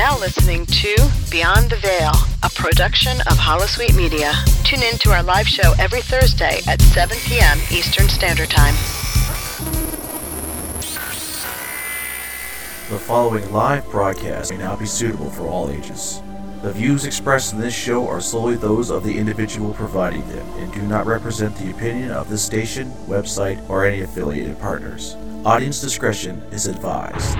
now listening to Beyond the Veil, a production of Holosuite Media. Tune in to our live show every Thursday at 7 p.m. Eastern Standard Time. The following live broadcast may not be suitable for all ages. The views expressed in this show are solely those of the individual providing them and do not represent the opinion of the station, website, or any affiliated partners. Audience discretion is advised.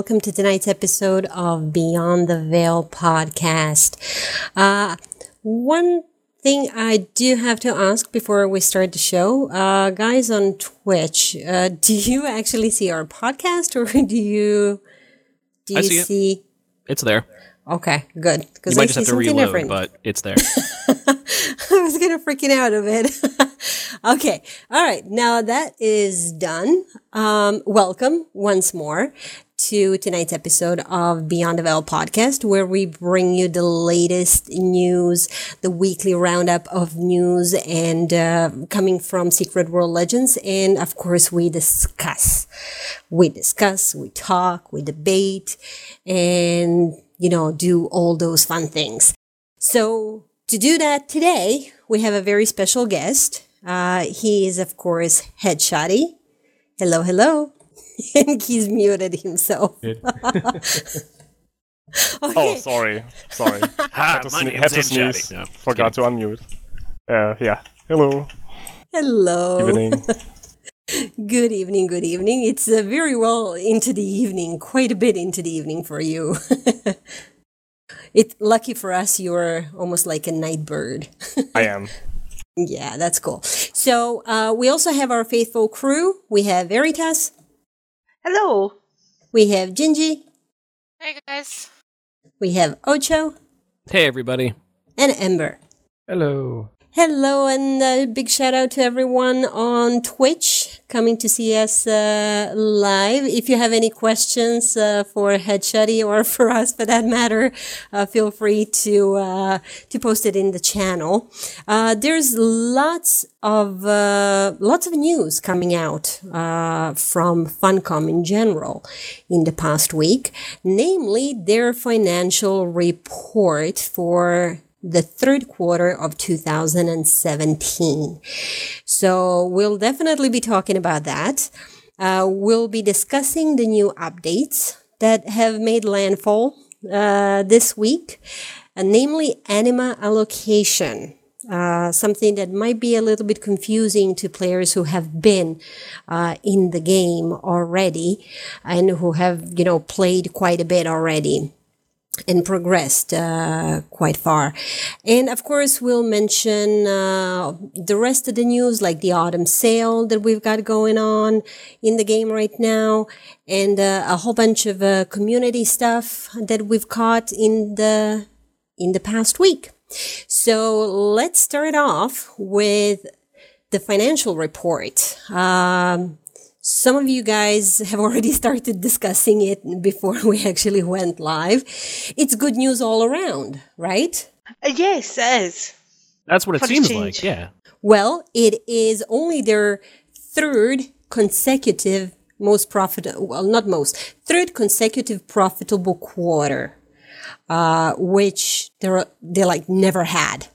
Welcome to tonight's episode of Beyond the Veil podcast. Uh, one thing I do have to ask before we start the show, uh, guys on Twitch, uh, do you actually see our podcast, or do you do I you see it. see? It's there. Okay, good. You Because might I just have to reload, different. but it's there. I was gonna freaking out of it. okay, all right. Now that is done. Um, welcome once more to tonight's episode of Beyond the Veil podcast, where we bring you the latest news, the weekly roundup of news, and uh, coming from Secret World Legends, and of course we discuss, we discuss, we talk, we debate, and you know do all those fun things. So to do that today, we have a very special guest. Uh, he is, of course, Head Headshoty. Hello, hello. And he's muted himself. Oh, sorry, sorry. Hi, had to, my sne- had to sneeze. Chatty. No, Forgot to unmute. Uh, yeah. Hello. Hello. Evening. Good evening, good evening. It's uh, very well into the evening, quite a bit into the evening for you. it's lucky for us, you're almost like a night bird. I am. yeah, that's cool. So uh, we also have our faithful crew. We have Veritas, Hello. we have Gingy, Hey guys. we have Ocho, hey, everybody. and Ember. Hello. Hello, and a big shout out to everyone on Twitch coming to see us uh, live. If you have any questions uh, for Headshoty or for us, for that matter, uh, feel free to uh, to post it in the channel. Uh, there's lots of uh, lots of news coming out uh, from Funcom in general in the past week, namely their financial report for the third quarter of 2017. So we'll definitely be talking about that. Uh, we'll be discussing the new updates that have made landfall uh, this week, uh, namely anima allocation. Uh, something that might be a little bit confusing to players who have been uh, in the game already and who have, you know, played quite a bit already and progressed uh, quite far. And of course, we'll mention uh, the rest of the news, like the autumn sale that we've got going on in the game right now, and uh, a whole bunch of uh, community stuff that we've caught in the in the past week. So let's start off with the financial report. Um, some of you guys have already started discussing it before we actually went live. It's good news all around, right? Uh, yes, it is. That's what it For seems change. like. Yeah. Well, it is only their third consecutive most profitable, well, not most, third consecutive profitable quarter, uh, which they're, they like never had.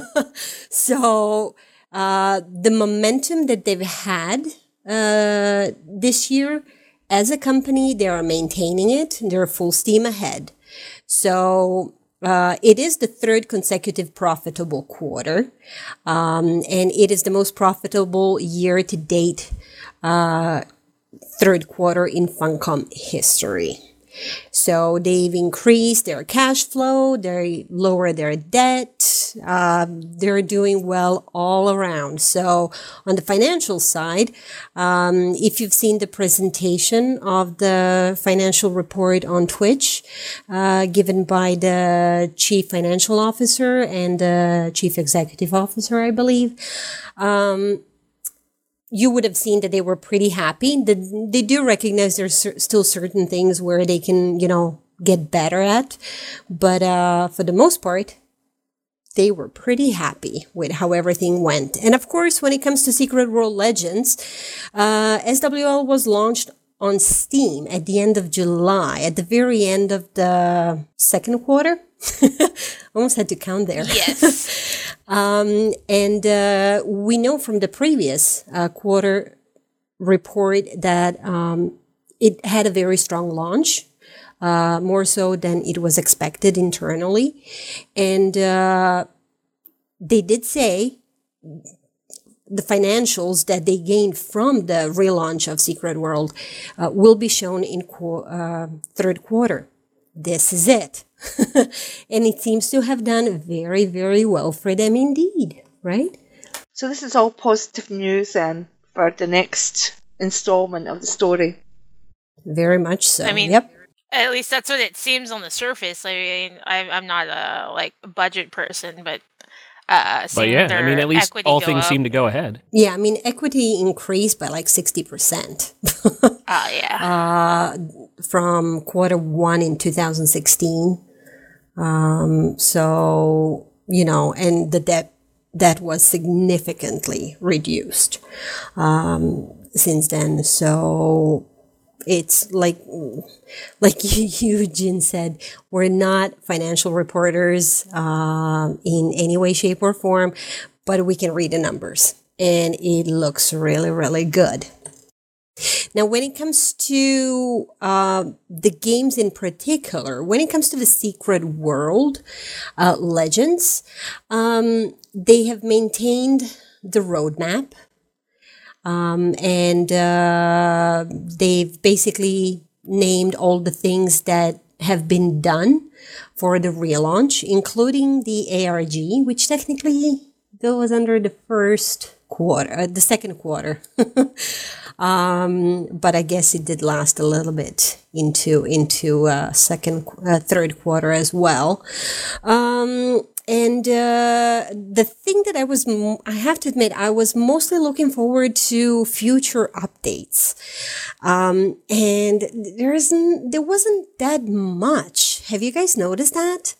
so, uh, the momentum that they've had, uh, this year as a company, they are maintaining it. They're full steam ahead. So uh, it is the third consecutive profitable quarter, um, and it is the most profitable year to date uh, third quarter in Funcom history. So they've increased their cash flow, they lower their debt, um, they're doing well all around. So on the financial side, um, if you've seen the presentation of the financial report on Twitch, uh, given by the chief financial officer and the chief executive officer, I believe, um, you would have seen that they were pretty happy. That they do recognize there's still certain things where they can, you know, get better at, but uh, for the most part, they were pretty happy with how everything went. And of course, when it comes to Secret World Legends, uh, SWL was launched on Steam at the end of July, at the very end of the second quarter. Almost had to count there. Yes. um, and uh, we know from the previous uh, quarter report that um, it had a very strong launch. Uh, more so than it was expected internally. And uh, they did say the financials that they gained from the relaunch of Secret World uh, will be shown in qu- uh, third quarter. This is it. and it seems to have done very, very well for them indeed, right? So this is all positive news then for the next installment of the story. Very much so. I mean, yep. At least that's what it seems on the surface. I mean, I, I'm not a like budget person, but uh, But seeing yeah, I mean, at least all things up, seem to go ahead. Yeah, I mean, equity increased by like 60%. Uh, yeah. uh, from quarter one in 2016. Um, so, you know, and the debt that was significantly reduced um, since then. So it's like, like Eugene said, we're not financial reporters um, in any way, shape, or form, but we can read the numbers, and it looks really, really good. Now, when it comes to uh, the games in particular, when it comes to the Secret World uh, Legends, um, they have maintained the roadmap. Um, and uh, they've basically named all the things that have been done for the relaunch, including the ARG, which technically goes under the first quarter, uh, the second quarter. um, but I guess it did last a little bit into into uh, second, uh, third quarter as well. Um, and uh, the thing that I was, I have to admit, I was mostly looking forward to future updates. Um, and there isn't, there wasn't that much. Have you guys noticed that?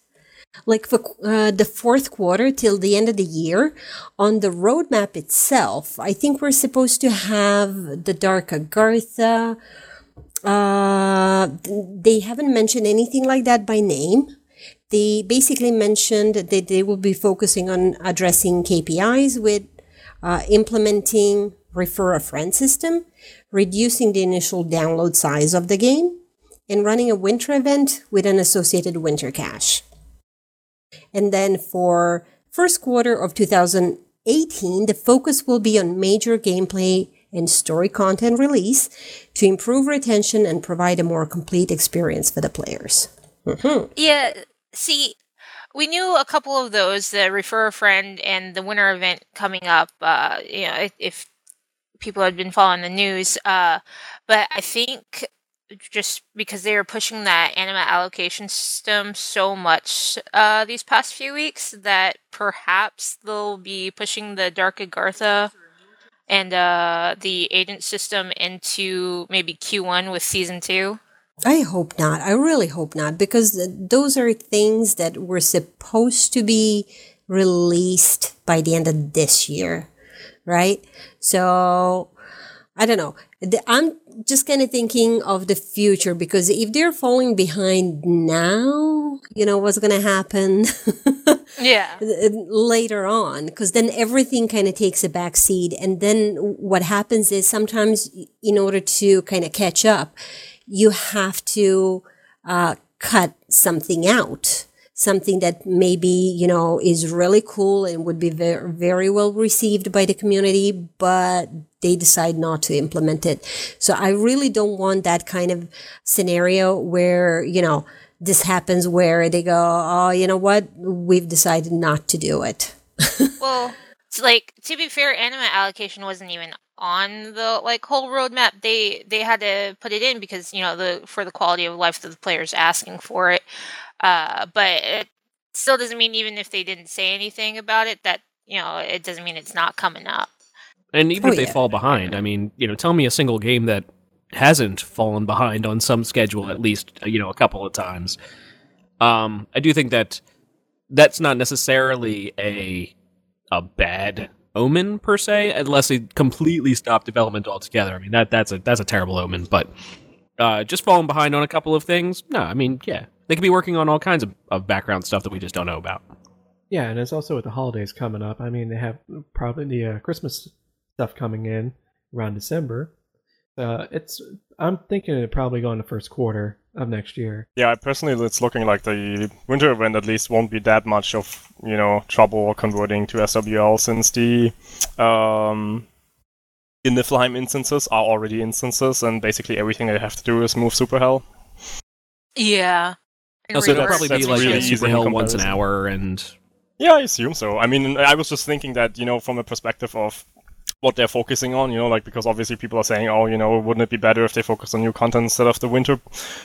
Like for uh, the fourth quarter till the end of the year on the roadmap itself i think we're supposed to have the dark agartha uh, they haven't mentioned anything like that by name. They basically mentioned that they will be focusing on addressing kpis with uh, implementing refer a friend system reducing the initial download size of the game and running a winter event with an associated winter cache and then for first quarter of 2018, the focus will be on major gameplay and story content release to improve retention and provide a more complete experience for the players. Mhm. Yeah, see, we knew a couple of those, the refer a friend and the winter event coming up. Uh, you know, if, if people had been following the news, uh, but I think just because they were pushing that anima allocation system so much uh, these past few weeks that perhaps they'll be pushing the Dark Agartha and uh, the agent system into maybe Q1 with season two. I hope not. I really hope not because th- those are things that were supposed to be released by the end of this year, right? So I don't know. The- I'm just kind of thinking of the future because if they're falling behind now, you know what's going to happen Yeah. later on because then everything kind of takes a back seat and then what happens is sometimes in order to kind of catch up you have to uh, cut something out something that maybe, you know, is really cool and would be very, very well received by the community, but they decide not to implement it. So I really don't want that kind of scenario where, you know, this happens where they go, oh, you know what? We've decided not to do it. well, like to be fair, anima allocation wasn't even on the like whole roadmap. They they had to put it in because you know the for the quality of life that the players asking for it. Uh, but it still doesn't mean even if they didn't say anything about it that you know it doesn't mean it's not coming up. And even Oh, if they yeah. fall behind, I mean, you know, tell me a single game that hasn't fallen behind on some schedule at least, uh, you know, a couple of times. Um, I do think that that's not necessarily a a bad omen per se, unless they completely stop development altogether. I mean, that that's a that's a terrible omen. But uh, just falling behind on a couple of things, no, I mean, yeah, they could be working on all kinds of, of background stuff that we just don't know about. Yeah, and it's also with the holidays coming up. I mean, they have probably the uh, Christmas stuff coming in around December. Uh, it's I'm thinking it probably go in the first quarter of next year. Yeah, personally, it's looking like the winter event at least won't be that much of you know trouble converting to SWL since the um, the Niflheim instances are already instances, and basically everything they have to do is move super hell. Yeah. And Also, it'll rework probably be like really a easy super in hill once an hour, and Yeah, I assume so. I mean, I was just thinking that you know from a perspective of what they're focusing on, you know, like because obviously people are saying, oh, you know, wouldn't it be better if they focus on new content instead of the winter,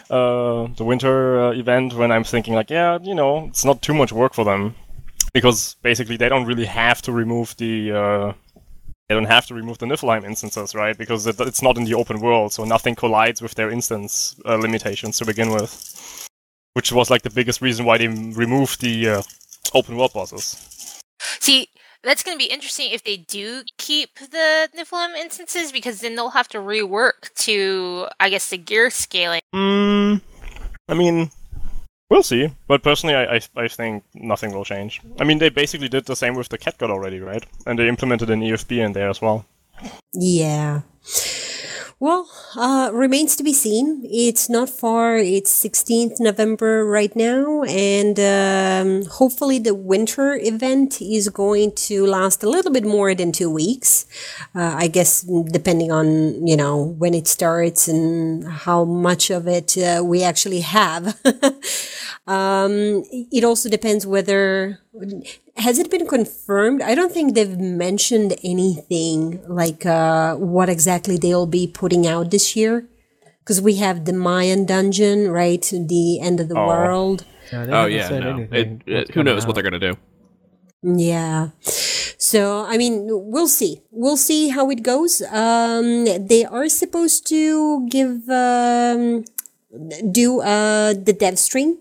uh, the winter uh, event? When I'm thinking like, yeah, you know, it's not too much work for them because basically they don't really have to remove the. Uh, they don't have to remove the Niflheim instances, right? Because it, it's not in the open world, so nothing collides with their instance uh, limitations to begin with. Which was like the biggest reason why they removed the uh, open world bosses. See, that's going to be interesting if they do keep the Niflheim instances because then they'll have to rework to, I guess, the gear scaling. Mm, I mean, we'll see. But personally, I, I I think nothing will change. I mean, they basically did the same with the cat god already, right? And they implemented an EFB in there as well. Yeah. Well, uh, remains to be seen. It's not far. It's 16th November right now, and um, hopefully the winter event is going to last a little bit more than two weeks. Uh, I guess depending on you know when it starts and how much of it uh, we actually have. um, it also depends whether has it been confirmed? I don't think they've mentioned anything like uh, what exactly they'll be putting out this year. Because we have the Mayan dungeon, right? The end of the Oh. world. Yeah, oh yeah, no, it, it- who coming knows what they're gonna do? Yeah. So, I mean, we'll see. We'll see how it goes. Um, they are supposed to give, um, do, uh, the dev stream,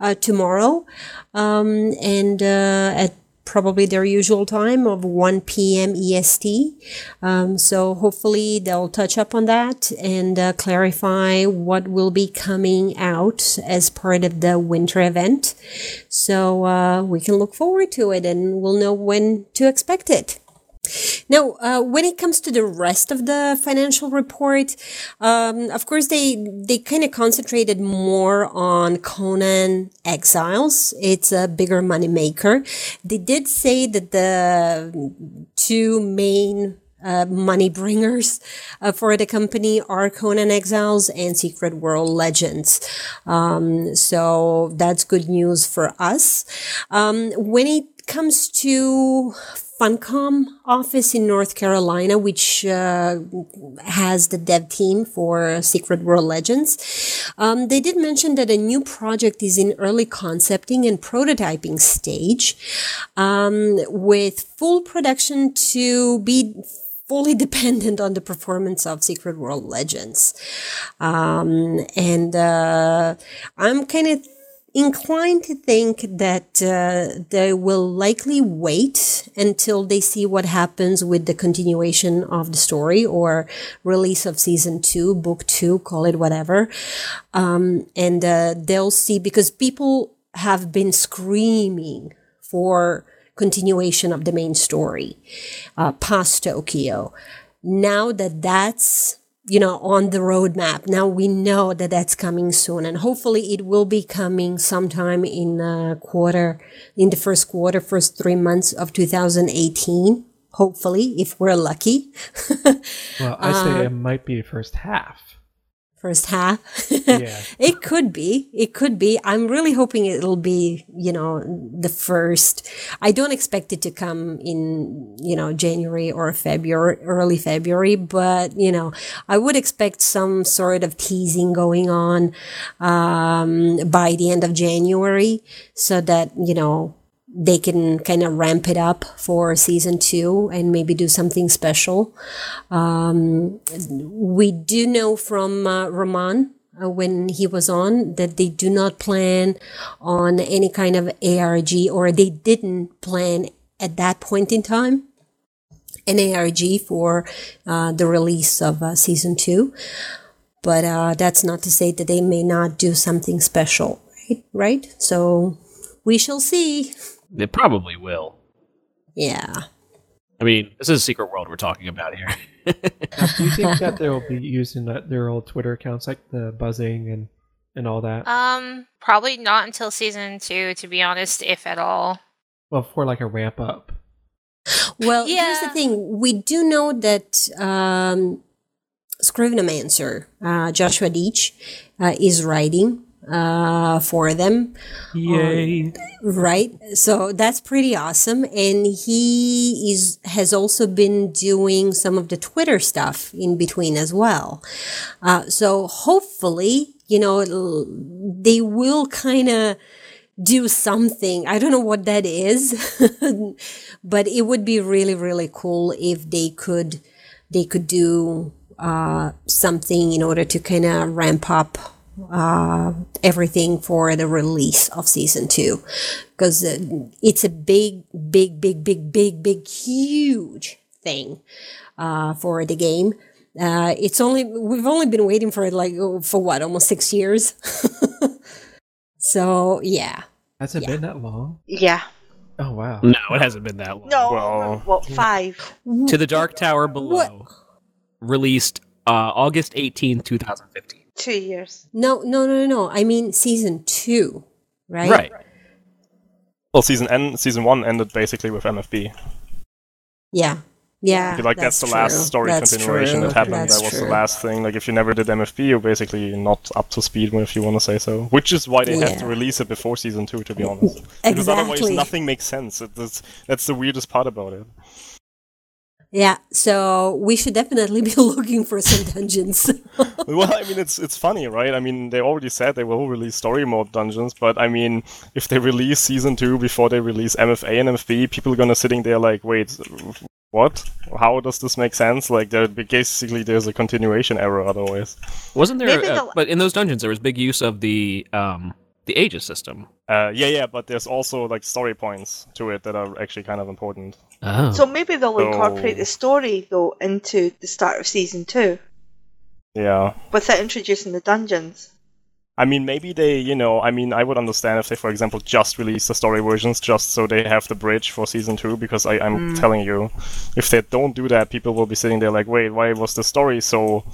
uh, tomorrow. Um, and, uh, at probably their usual time of 1 p.m. EST. Um, so hopefully they'll touch up on that and uh, clarify what will be coming out as part of the winter event. So uh, we can look forward to it and we'll know when to expect it. Now, uh, when it comes to the rest of the financial report, um, of course, they they kind of concentrated more on Conan Exiles. It's a bigger money maker. They did say that the two main uh, money bringers uh, for the company are Conan Exiles and Secret World Legends. Um, so that's good news for us. Um, when it comes to Funcom office in North Carolina, which uh, has the dev team for Secret World Legends. Um, they did mention that a new project is in early concepting and prototyping stage, um, with full production to be fully dependent on the performance of Secret World Legends. Um, and uh, I'm kind of inclined to think that uh, they will likely wait until they see what happens with the continuation of the story or release of season two, book two, call it whatever. Um, and uh, they'll see because people have been screaming for continuation of the main story uh, past Tokyo. Now that that's you know, on the roadmap. Now we know that that's coming soon, and hopefully it will be coming sometime in a quarter, in the first quarter, first three months of 2018. Hopefully, if we're lucky. Well, I say uh, it might be first half. First half. Yeah. it could be. It could be. I'm really hoping it'll be, you know, the first. I don't expect it to come in, you know, January or February, early February, but, you know, I would expect some sort of teasing going on um, by the end of January so that, you know, they can kind of ramp it up for season two and maybe do something special. Um, we do know from uh, Roman uh, when he was on that they do not plan on any kind of ARG or they didn't plan at that point in time an ARG for uh, the release of uh, season two. But uh, that's not to say that they may not do something special, right? Right? So we shall see. They probably will. Yeah. I mean, this is a secret world we're talking about here. Now, do you think that they'll be using their old Twitter accounts, like the buzzing and and all that? Um, probably not until season two, to be honest, if at all. well, for like a ramp up. Well, yeah. here's the thing. We do know that um, Scrivenomancer, uh, Joshua Doetsch, uh, is writing uh, for them. Yay. Right. So that's pretty awesome. And he is, has also been doing some of the Twitter stuff in between as well. Uh, so hopefully, you know, they will kind of do something. I don't know what that is, but it would be really, really cool if they could, they could do, uh, something in order to kind of ramp up uh, everything for the release of season two because uh, it's a big big big big big big huge thing uh, for the game uh, it's only we've only been waiting for it like oh, for what almost six years so yeah Has it Yeah. been that long? Yeah. Oh wow. No, it hasn't been that long. No, Well- what, five? To the Dark Tower Below, released uh, August 18th, 2015. Two years. no no no no no i mean season two right Right. Well, season N, season one ended basically with MFB. yeah yeah like that's, the true. last story That's continuation true. that happened. That's that was true. the last thing. Like if you never did MFB, you're basically not up to speed, if you want to say so. Which is why they have to release it before season two, to be honest. Exactly. Because otherwise, nothing makes sense. It, that's, that's the weirdest part about it. Yeah, so we should definitely be looking for some dungeons. well, I mean, it's it's funny, right? I mean, they already said they will release story mode dungeons, but I mean, if they release season two before they release MFA and MFB, people are gonna sitting there like, wait, what? How does this make sense? Like, there basically there's a continuation error otherwise. Wasn't there? Uh, but in those dungeons, there was big use of the um, the Aegis system. Uh, yeah, yeah, but there's also like story points to it that are actually kind of important. Oh. So maybe they'll incorporate So- the story though into the start of season two Yeah. without introducing the dungeons. I mean, maybe they, you know, I mean, I would understand if they, for example, just release the story versions just so they have the bridge for season two, because I, I'm mm. telling you, if they don't do that, people will be sitting there like, wait, why was the story so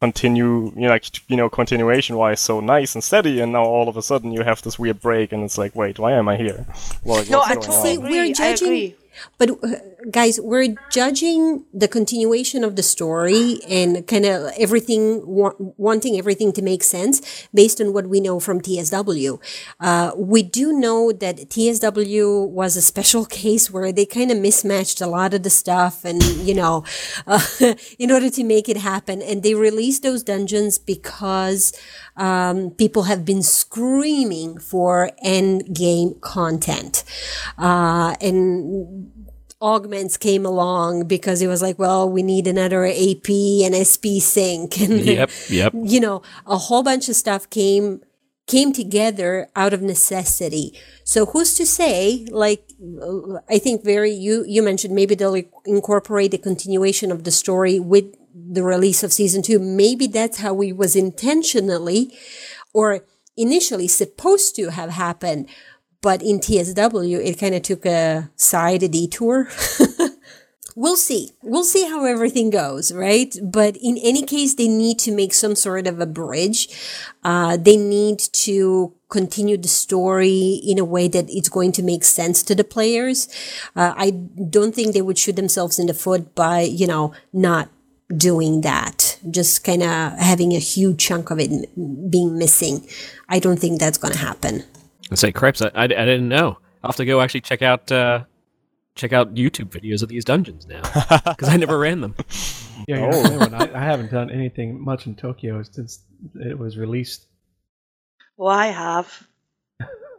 continue, you know, like, you know, continuation wise so nice and steady, and now all of a sudden you have this weird break, and it's like, wait, why am I here? Well, like, No, I going totally? See, agree. we're I judging- agree. But uh, guys, we're judging the continuation of the story and kind of everything, wa- wanting everything to make sense based on what we know from TSW. Uh, we do know that TSW was a special case where they kind of mismatched a lot of the stuff and, you know, uh, in order to make it happen. And they released those dungeons because um, people have been screaming for end game content. Uh, and augments came along because it was like, well, we need another AP and SP sync. And, Yep. Yep. you know, a whole bunch of stuff came came together out of necessity. So who's to say, like, I think very, you, you mentioned maybe they'll incorporate the continuation of the story with the release of season two. Maybe that's how it was intentionally or initially supposed to have happened. But in TSW, it kind of took a side, a detour. we'll see. We'll see how everything goes, right? But in any case, they need to make some sort of a bridge. Uh, they need to continue the story in a way that it's going to make sense to the players. Uh, I don't think they would shoot themselves in the foot by, you know, not doing that, just kind of having a huge chunk of it being missing. I don't think that's going to happen. I say, cripes, I, I, I didn't know. I'll have to go actually check out uh, check out YouTube videos of these dungeons now because I never ran them. Yeah, you're the only one. I, I haven't done anything much in Tokyo since it was released. Well, I have.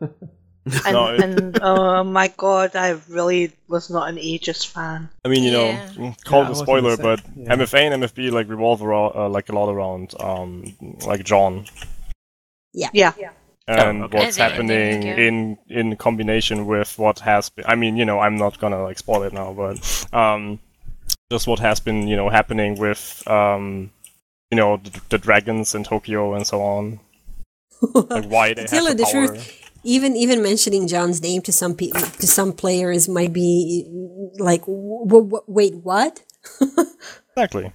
and, No, and oh my god, I really was not an Aegis fan. I mean, you Yeah. know, call Yeah, it a spoiler, but. Yeah. MFA and MFB like revolve around uh, like a lot around um like John Yeah. Yeah. and okay. what's And they- happening yeah. in in combination with what has been. I mean, you know, I'm not gonna like spoil it now, but um, just what has been you know happening with um, you know, the, the dragons in Tokyo and so on. Like why they Tell have the the power. truth. Even even mentioning John's name to some people to some players might be like, w- w- wait, what? Exactly.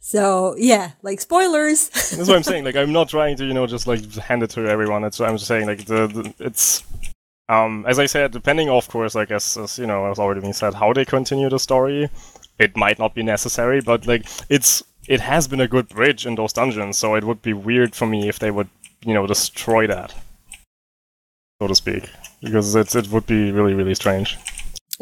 So yeah, like spoilers. That's what I'm saying. Like, I'm not trying to, you know, just like hand it to everyone. It's I'm just saying, like, the, the it's um as I said, depending, of course, like as, as you know, as already been said, how they continue the story, it might not be necessary, but like it's it has been a good bridge in those dungeons, so it would be weird for me if they would, you know, destroy that, so to speak, because it's it would be really really strange.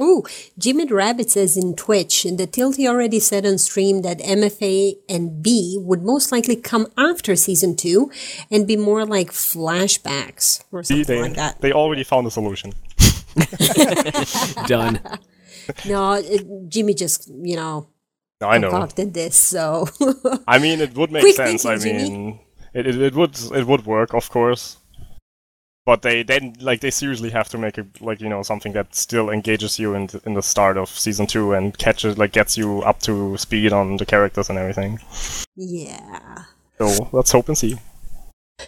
Ooh, Jimmy Rabbit says in Twitch that Tilty already said on stream that MFA and B would most likely come after season two and be more like flashbacks or something they like that. they already found a solution. Done. No, it, Jimmy just you know No, I know. concocted this, so I mean, it would make Quick sense. I thinking, Jimmy. mean, it, it it would it would work, of course. But they then like they seriously have to make like you know something that still engages you in the, in the start of season two and catches like gets you up to speed on the characters and everything. yeah. So let's hope and see.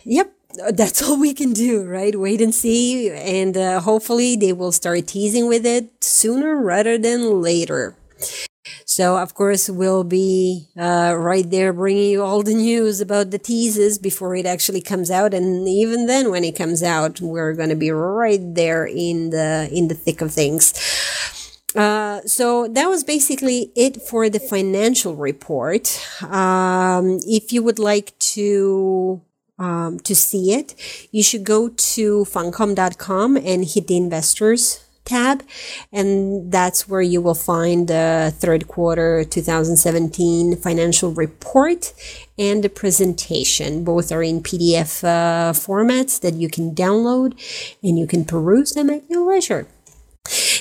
Yep, that's all we can do, right? Wait and see, and uh, hopefully they will start teasing with it sooner rather than later. So, of course, we'll be uh, right there bringing you all the news about the teases before it actually comes out, and even then, when it comes out, we're going to be right there in the in the thick of things. Uh, so that was basically it for the financial report. Um, if you would like to um, to see it, you should go to funcom.com and hit the investors tab, and that's where you will find the third quarter 2017 financial report and the presentation. Both are in PDF uh, formats that you can download and you can peruse them at your leisure.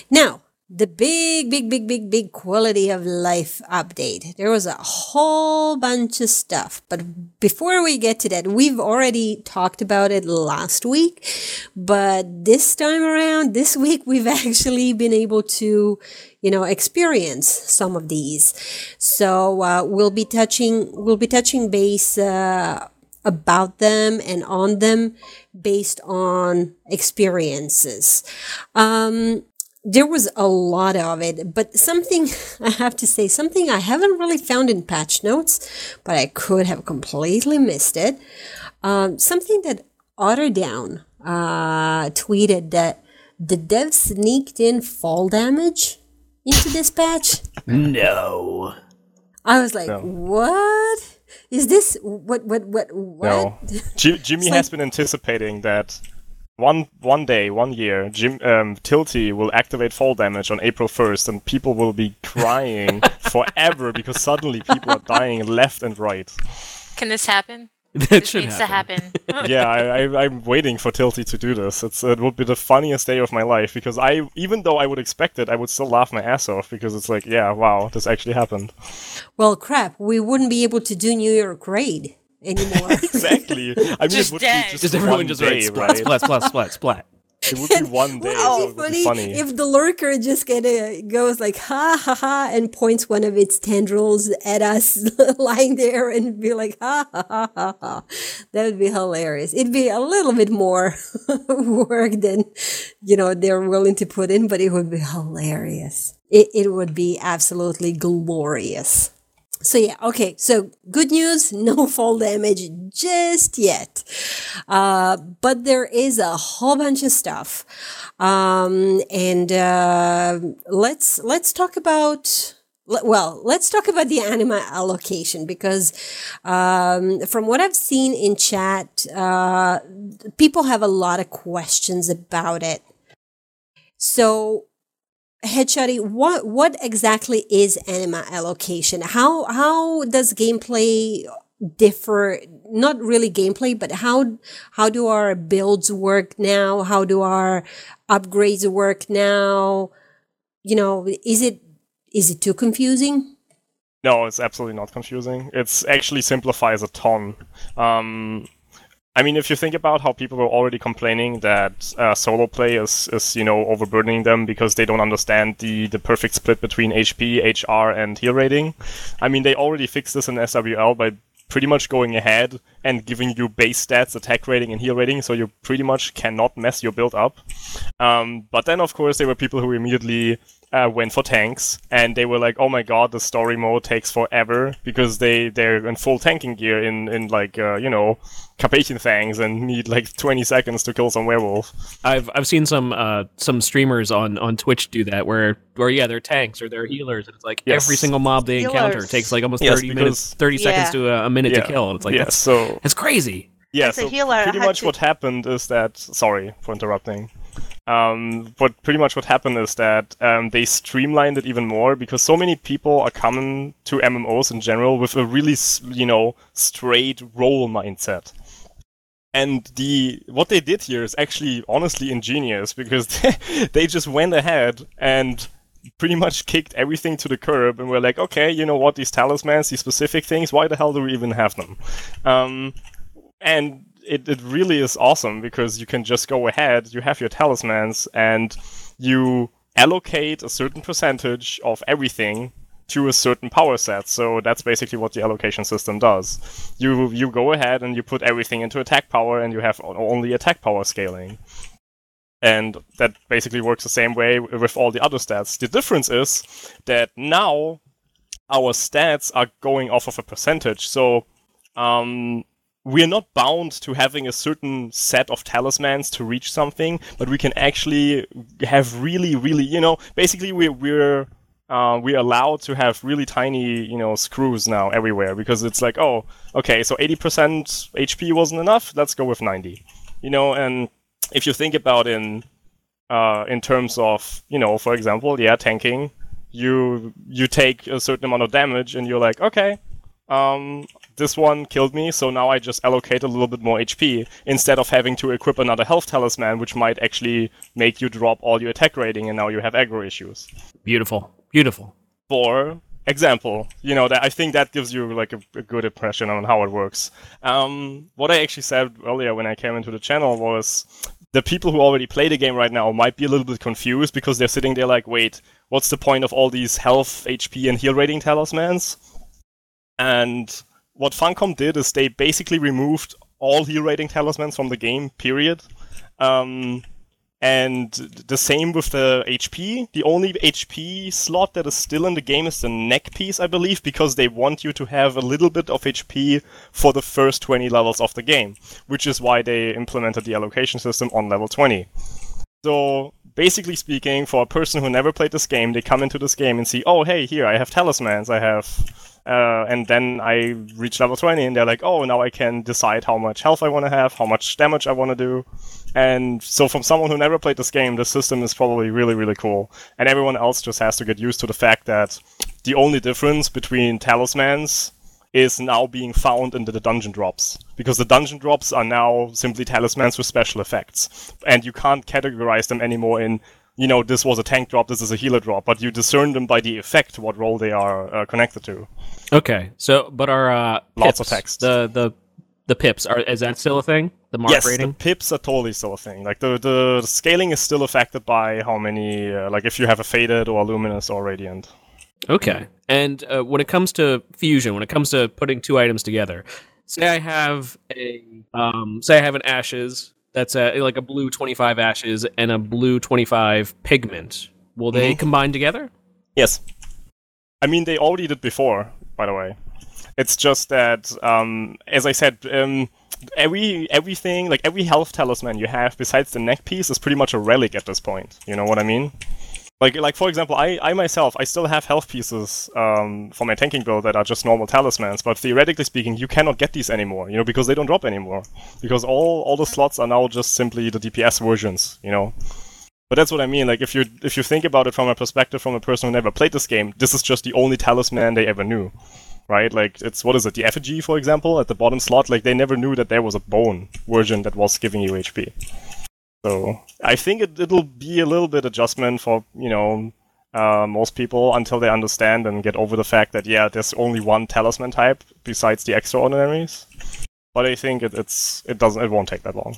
Now, the big, big, big, big, big quality of life update. There was a whole bunch of stuff, but before we get to that, we've already talked about it last week, but this time around, this week, we've actually been able to, you know, experience some of these. So, uh, we'll be touching, we'll be touching base, uh, about them and on them based on experiences. Um, there was a lot of it, but something I have to say, something I haven't really found in patch notes, but I could have completely missed it. Um, something that Otterdown uh, tweeted that the dev sneaked in fall damage into this patch. No. I was like, No. what? Is this what what what what? No, Ji- Jimmy has like- been anticipating that one one day, one year, Jim um, Tilty will activate fall damage on April first, and people will be crying forever because suddenly people are dying left and right. Can this happen? That This should needs happen. to happen. yeah, I, I, I'm waiting for Tilty to do this. It's it would be the funniest day of my life because I, even though I would expect it, I would still laugh my ass off because it's like, yeah, wow, this actually happened. Well, crap, we wouldn't be able to do New York raid anymore. exactly. I mean, Just it would dead. be just, Just everyone one just day, splat, right? splat, splat, splat, splat. It would be one day, Wouldn't so it it be funny, funny. if the lurker just kind of goes like ha ha ha and points one of its tendrils at us lying there and be like ha ha ha ha ha. That would be hilarious. It'd be a little bit more work than you know they're willing to put in, but it would be hilarious. It it would be absolutely glorious. So yeah, okay. So good news, no fall damage just yet. Uh, but there is a whole bunch of stuff. Um, and uh, let's let's talk about well, let's talk about the anima allocation because um, from what I've seen in chat, uh, people have a lot of questions about it. So Headshoty, what what exactly is anima allocation? How how does gameplay differ? Not really gameplay, but how how do our builds work now? How do our upgrades work now? You know, is it is it too confusing? No, it's absolutely not confusing. It's actually simplifies a ton. Um, I mean, if you think about how people were already complaining that uh, solo play is, is, you know, overburdening them because they don't understand the, the perfect split between HP, HR, and heal rating. I mean, they already fixed this in SWL by pretty much going ahead and giving you base stats, attack rating, and heal rating, so you pretty much cannot mess your build up. Um, but then, of course, there were people who immediately uh, went for tanks, and they were like, "Oh my god, the story mode takes forever because they they're in full tanking gear in in like uh, you know Carpathian Fangs and need like 20 seconds to kill some werewolf." I've I've seen some uh, some streamers on, on Twitch do that where where yeah they're tanks or they're healers and it's like Yes. every single mob they encounter takes like almost Yes, thirty because- minutes thirty seconds to a, a minute Yeah. to kill and it's like yeah, that's, so it's crazy. Yeah, As a so healer, pretty much to- what happened is that. Sorry for interrupting. Um, but pretty much what happened is that um, they streamlined it even more because so many people are coming to MMOs in general with a really, you know, straight role mindset. And the what they did here is actually honestly ingenious because they, they just went ahead and pretty much kicked everything to the curb and were like, okay, you know what, these talismans, these specific things, why the hell do we even have them? Um, and it, it really is awesome because you can just go ahead, you have your talismans, and you allocate a certain percentage of everything to a certain power set. So that's basically what the allocation system does. You you go ahead and you put everything into attack power, and you have only attack power scaling. And that basically works the same way with all the other stats. The difference is that now our stats are going off of a percentage. So um, we're not bound to having a certain set of talismans to reach something, but we can actually have really, really, you know, basically we're we're uh, we're allowed to have really tiny, you know, screws now everywhere because it's like, oh, okay, so 80% HP wasn't enough. Let's go with 90, you know. And if you think about in uh, in terms of, you know, for example, yeah, tanking, you you take a certain amount of damage and you're like, okay, um, this one killed me, so now I just allocate a little bit more HP instead of having to equip another health talisman, which might actually make you drop all your attack rating, and now you have aggro issues. Beautiful, beautiful. For example, you know that I think that gives you like a, a good impression on how it works. Um, what I actually said earlier when I came into the channel was the people who already play the game right now might be a little bit confused because they're sitting there like, wait, what's the point of all these health, HP, and heal rating talismans? And what Funcom did is they basically removed all heal rating talismans from the game, period. Um, and the same with the HP. The only HP slot that is still in the game is the neck piece, I believe, because they want you to have a little bit of HP for the first 20 levels of the game, which is why they implemented the allocation system on level 20. So, basically speaking, for a person who never played this game, they come into this game and see, oh, hey, here, I have talismans, I have. Uh, and then I reach level 20, and they're like, oh, now I can decide how much health I want to have, how much damage I want to do. And so, from someone who never played this game, the system is probably really, really cool. And everyone else just has to get used to the fact that the only difference between talismans is now being found in the dungeon drops. Because the dungeon drops are now simply talismans with special effects. And you can't categorize them anymore in, you know, this was a tank drop, this is a healer drop, but you discern them by the effect, what role they are uh, connected to. Okay, so but our uh, Lots of pips, text. The the the pips are is that still a thing? The mark yes, rating. the pips are totally still a thing. Like the the, the scaling is still affected by how many, uh, like if you have a faded or luminous or radiant. Okay. And uh, when it comes to fusion, when it comes to putting two items together, say I have a um, say I have an ashes that's a, like a blue 25 ashes and a blue 25 pigment. Will they Mhm. combine together? Yes. I mean, they already did before, by the way. It's just that, um, as I said, um, every everything, like every health talisman you have besides the neck piece, is pretty much a relic at this point. You know what I mean? Like, like for example, I, I myself, I still have health pieces um, for my tanking build that are just normal talismans, but theoretically speaking, you cannot get these anymore, you know, because they don't drop anymore. Because all, all the slots are now just simply the DPS versions, you know. But that's what I mean. Like if you if you think about it from a perspective from a person who never played this game, this is just the only talisman they ever knew, right? Like it's what is it? The effigy, for example, at the bottom slot. Like they never knew that there was a bone version that was giving you HP. So I think it, it'll be a little bit adjustment for you know uh, most people until they understand and get over the fact that yeah, there's only one talisman type besides the extraordinaries. But I think it, it's it doesn't it won't take that long.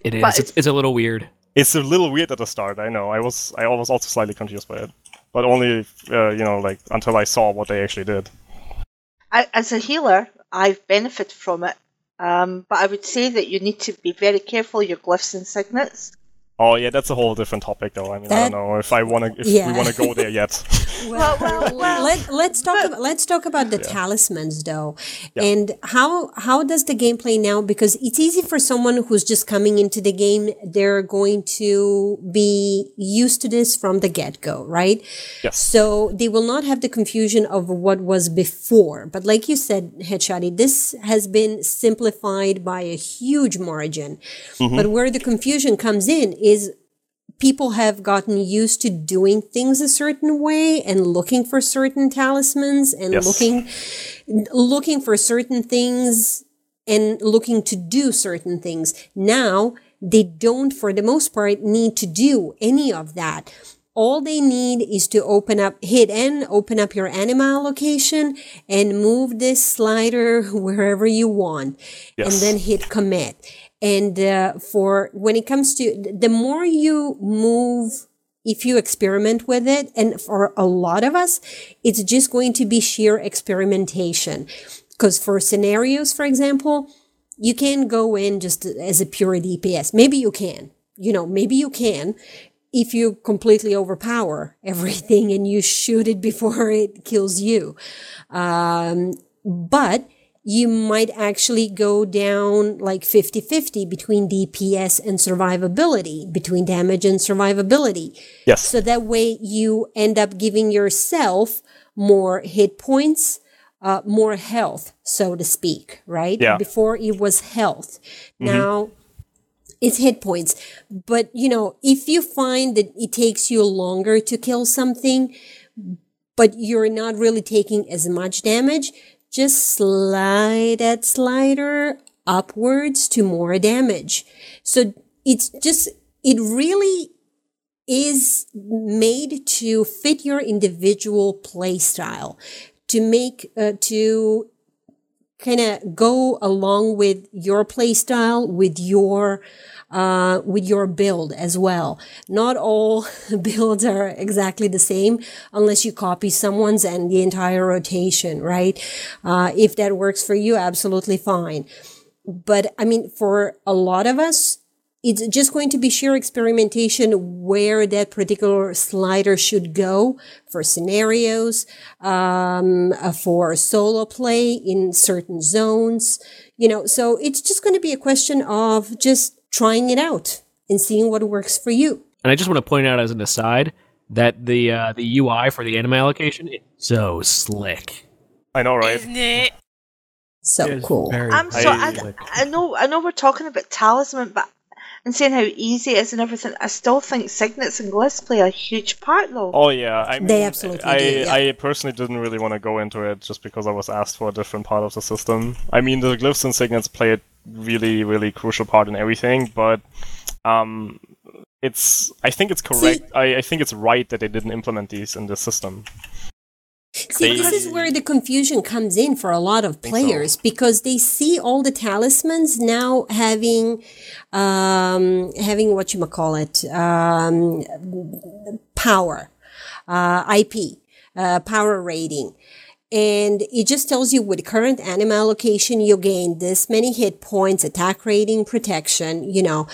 It is. But It's, it's a little weird. It's a little weird at the start. I know. I was I was also slightly confused by it, but only uh, you know like until I saw what they actually did. I, as a healer, I've benefited from it. Um, but I would say that you need to be very careful your glyphs and signets. Oh yeah, that's a whole different topic though. I mean, I don't know if I want to if Yeah. we want to go there yet. Well, well, well, let, let's talk but- about let's talk about the talismans though Yeah. and how how does the game play now because it's easy for someone who's just coming into the game they're going to be used to this from the get-go right Yes. so they will not have the confusion of what was before but like you said Headshoty this has been simplified by a huge margin mm-hmm. but where the confusion comes in is people have gotten used to doing things a certain way and looking for certain talismans and Yes. looking looking for certain things and looking to do certain things. Now they don't for the most part need to do any of that. All they need is to open up hit n open up your anima allocation and move this slider wherever you want. And then hit commit and uh, for when it comes to the more you move if you experiment with it and for a lot of us it's just going to be sheer experimentation. Because for scenarios for example you can go in just as a pure dps maybe you can you know maybe you can if you completely overpower everything and you shoot it before it kills you. Um, but you might actually go down like 50 50 between DPS and survivability, between damage and survivability. Yes. So that way you end up giving yourself more hit points, uh, more health, so to speak, right? Yeah. Before it was health. Now, it's hit points. But, you know, if you find that it takes you longer to kill something, but you're not really taking as much damage, just slide that slider upwards to more damage. So it's just, it really is made to fit your individual play style to make, uh, to kind of go along with your play style, with your, uh, with your build as well. Not all builds are exactly the same unless you copy someone's and the entire rotation, right? Uh, if that works for you, absolutely fine. But I mean, for a lot of us, it's just going to be sheer experimentation where that particular slider should go for scenarios, um, uh, for solo play in certain zones, you know. So it's just going to be a question of just trying it out and seeing what works for you. And I just want to point out as an aside that the uh, the UI for the anima allocation is so slick. I know, right? Isn't it? So It is cool. I'm so I. I know I know we're talking about talisman, but and saying how easy it is and everything. I still think signets and glyphs play a huge part though. Oh yeah, I mean, They absolutely I, do, yeah. I personally didn't really want to go into it just because I was asked for a different part of the system. I mean, the glyphs and signets play a really, really crucial part in everything, but um, it's I think it's correct. I, I think it's right that they didn't implement these in the system. See, They- this is where the confusion comes in for a lot of so. players because they see all the talismans now having, um, having what you might call it, um, power, uh, IP, uh, power rating. And it just tells you with current anima allocation, you gain this many hit points, attack rating, protection, you know.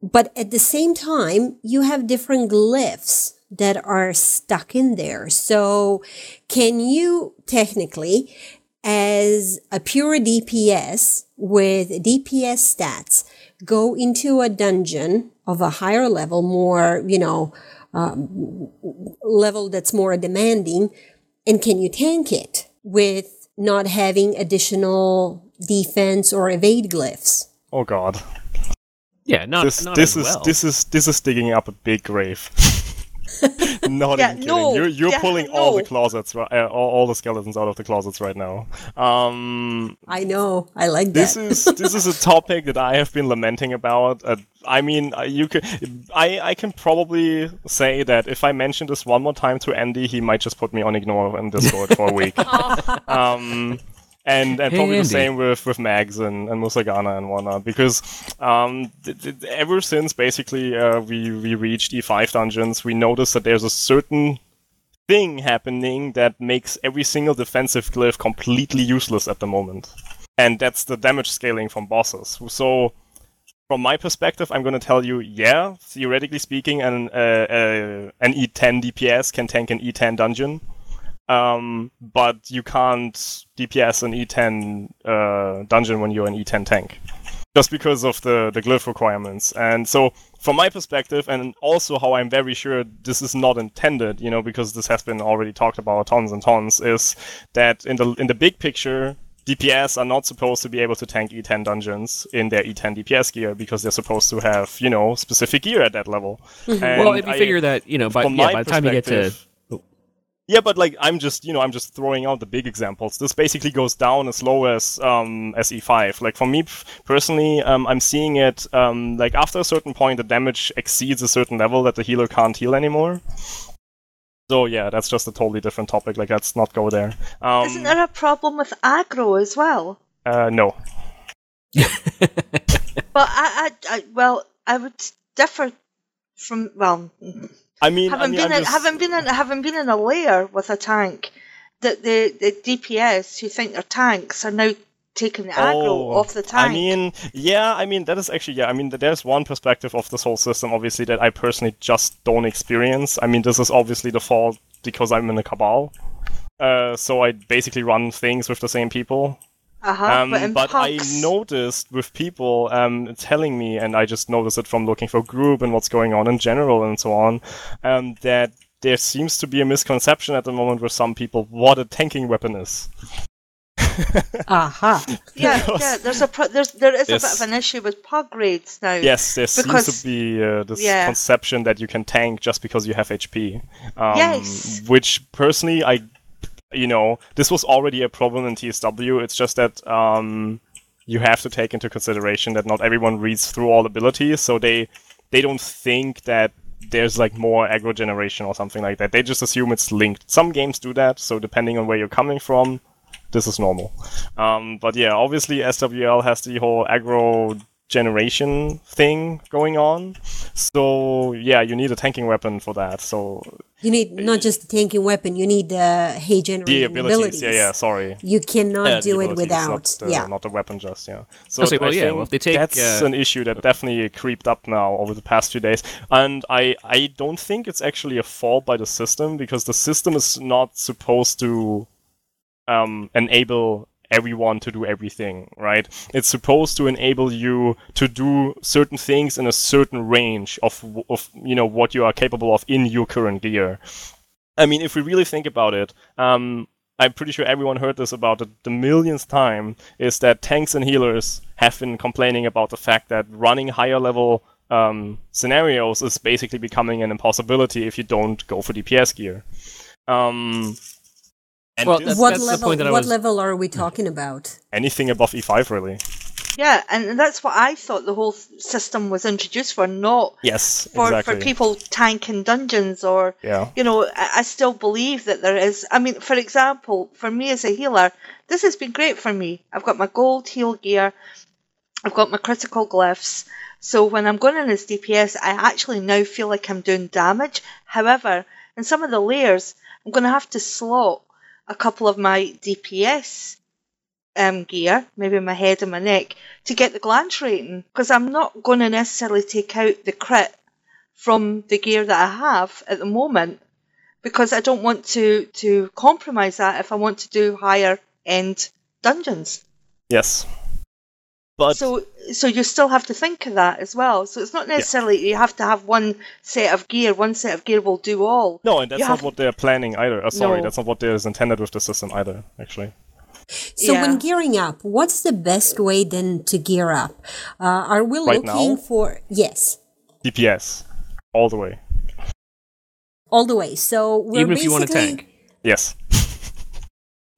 But at the same time, you have different glyphs that are stuck in there. So can you technically, as a pure DPS with DPS stats, go into a dungeon of a higher level, more, you know, um, level that's more demanding, and can you tank it with not having additional defense or evade glyphs? Oh god. Yeah, not this not this as is well. this is this is digging up a big grave. Not Yeah, even kidding. no, You're you're yeah, pulling all the closets, uh, all, all the skeletons out of the closets right now. Um, I know, I like this that. is this is a topic that I have been lamenting about. Uh, I mean, uh, you could, I I can probably say that if I mention this one more time to Andy, he might just put me on ignore in Discord for a week. um, and and Hey, probably Andy. the same with with Mags and, and Musagana and whatnot because um, th- th- ever since basically uh, we we reached E5 dungeons, we noticed that there's a certain thing happening that makes every single defensive glyph completely useless at the moment, and that's the damage scaling from bosses. So. From my perspective, I'm going to tell you, yeah, theoretically speaking, an uh, uh, an E10 DPS can tank an E10 dungeon, um, but you can't DPS an E10 uh, dungeon when you're an E10 tank, just because of the the glyph requirements. And so, from my perspective, and also how I'm very sure this is not intended, you know, because this has been already talked about tons and tons, is that in the in the big picture. DPS are not supposed to be able to tank E10 dungeons in their E10 DPS gear because they're supposed to have, you know, specific gear at that level. well, And if you I- figure that you know, by, yeah, by the time you get to perspective- yeah, but like I'm just you know I'm just throwing out the big examples. This basically goes down as low as um, as E5. Like for me personally, um, I'm seeing it um, like after a certain point the damage exceeds a certain level that the healer can't heal anymore. So yeah, that's just a totally different topic. Like let's not go there. Um, Isn't there a problem with aggro as well? uh, no. But I, I, I well, I would differ from well, I mean, I having mean, been in, just- having been in, having been in a layer with a tank, that the the DPS who think they're tanks are now taking the aggro Oh, off the tank. I mean, yeah, I mean that is actually yeah. I mean, there's one perspective of this whole system, obviously, that I personally just don't experience. I mean, this is obviously the fault because I'm in a cabal, uh, so I basically run things with the same people. Uh-huh, Um, but but I noticed with people um, telling me, and I just noticed it from looking for group and what's going on in general and so on, um, that there seems to be a misconception at the moment with some people what a tanking weapon is. Aha. yeah, because- yeah. There's a pro- there's there is a bit of an issue with pug raids now. Yes, there seems Because- to be uh, this yeah. conception that you can tank just because you have HP. Um, Yes. Which personally, I, you know, this was already a problem in TSW. It's just that um, you have to take into consideration that not everyone reads through all abilities, so they they don't think that there's like more aggro generation or something like that. They just assume it's linked. Some games do that, so depending on where you're coming from, this is normal. Um, but yeah, obviously SWL has the whole aggro generation thing going on. So yeah, you need a tanking weapon for that. So You need not just a tanking weapon, you need the hay the generating abilities, abilities. yeah, yeah. Sorry. You cannot Yeah, do it without. not the, yeah. not the weapon just yeah so I'll well, yeah, well, they take, that's uh, an issue that definitely creeped up now over the past few days and i i don't think it's actually a fault by the system because the system is not supposed to um enable everyone to do everything right it's supposed to enable you to do certain things in a certain range of of you know what you are capable of in your current gear I mean, if we really think about it, um, I'm pretty sure everyone heard this about it the millionth time, is that tanks and healers have been complaining about the fact that running higher level um, scenarios is basically becoming an impossibility if you don't go for DPS gear. Um, and Well, that's- what that's the level? point that I what was- level are we talking about? anything above E5, really. Yeah, and that's what I thought the whole system was introduced for, not Yes, for, exactly. for people tanking dungeons or Yeah. you know I, I still believe that there is i mean for example for me as a healer this has been great for me i've got my gold heal gear i've got my critical glyphs so when i'm going in as dps i actually now feel like i'm doing damage however in some of the layers i'm going to have to slot a couple of my dps um, gear, maybe my head and my neck, to get the glance rating because I'm not going to necessarily take out the crit from the gear that I have at the moment because I don't want to to compromise that if I want to do higher end dungeons. Yes. But so so you still have to think of that as well. So it's not necessarily you have to have one set of gear. One set of gear will do all. no, and that's You not have- what they're planning either. Uh, sorry, No. that's not what is intended with the system either. Actually. So Yeah. when gearing up, what's the best way then to gear up? Uh, are we Right looking now? for yes, DPS, all the way. all the way? So we're Even if you want to basically- tank. Yes.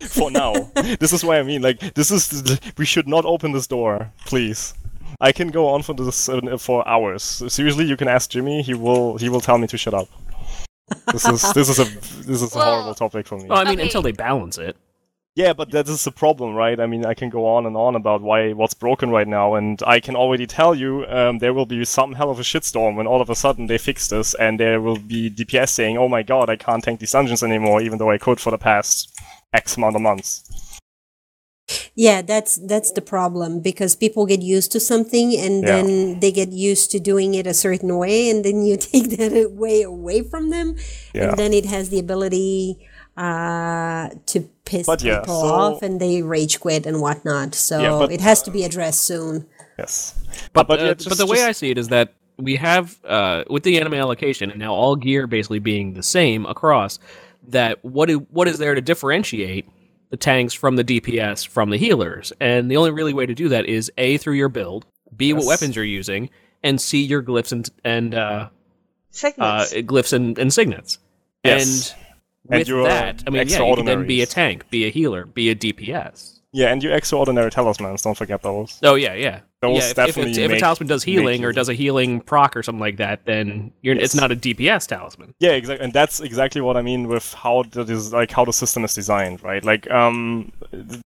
For now, this is why I mean, like, this is we should not open this door, please. I can go on for this uh, for hours. Seriously, you can ask Jimmy. He will he will tell me to shut up. This is this is a this is a horrible topic for me. Well, I mean, Okay. until they balance it. Yeah, but that is the problem, right? I mean, I can go on and on about why what's broken right now, and I can already tell you um, there will be some hell of a shitstorm when all of a sudden they fix this, and there will be DPS saying, "Oh my god, I can't tank these dungeons anymore," even though I could for the past X amount of months. Yeah, that's that's the problem because people get used to something and Yeah. then they get used to doing it a certain way, and then you take that way away from them, Yeah. and then it has the ability uh, to piss But yeah, people so- off, and they rage quit and whatnot. So Yeah, but- it has to be addressed soon. Yes, But, but uh, yeah, but the way just- I see it is that we have uh, with the anima allocation and now all gear basically being the same across. That what i- what is there to differentiate the tanks from the DPS from the healers? And the only really way to do that is a through your build, b what weapons you're using, and c your glyphs and and uh, uh, Signets. glyphs and, and signets. Yes. And And with your that, I mean, yeah, you can then be a tank, be a healer, be a DPS. yeah, and your extraordinary talismans. Don't forget those. Oh yeah, yeah. Yeah, if, if, if a talisman does healing or does a healing proc or something like that, then you're, it's not a DPS talisman. Yeah, exactly, and that's exactly what I mean with how that is like how the system is designed, right? Like, um,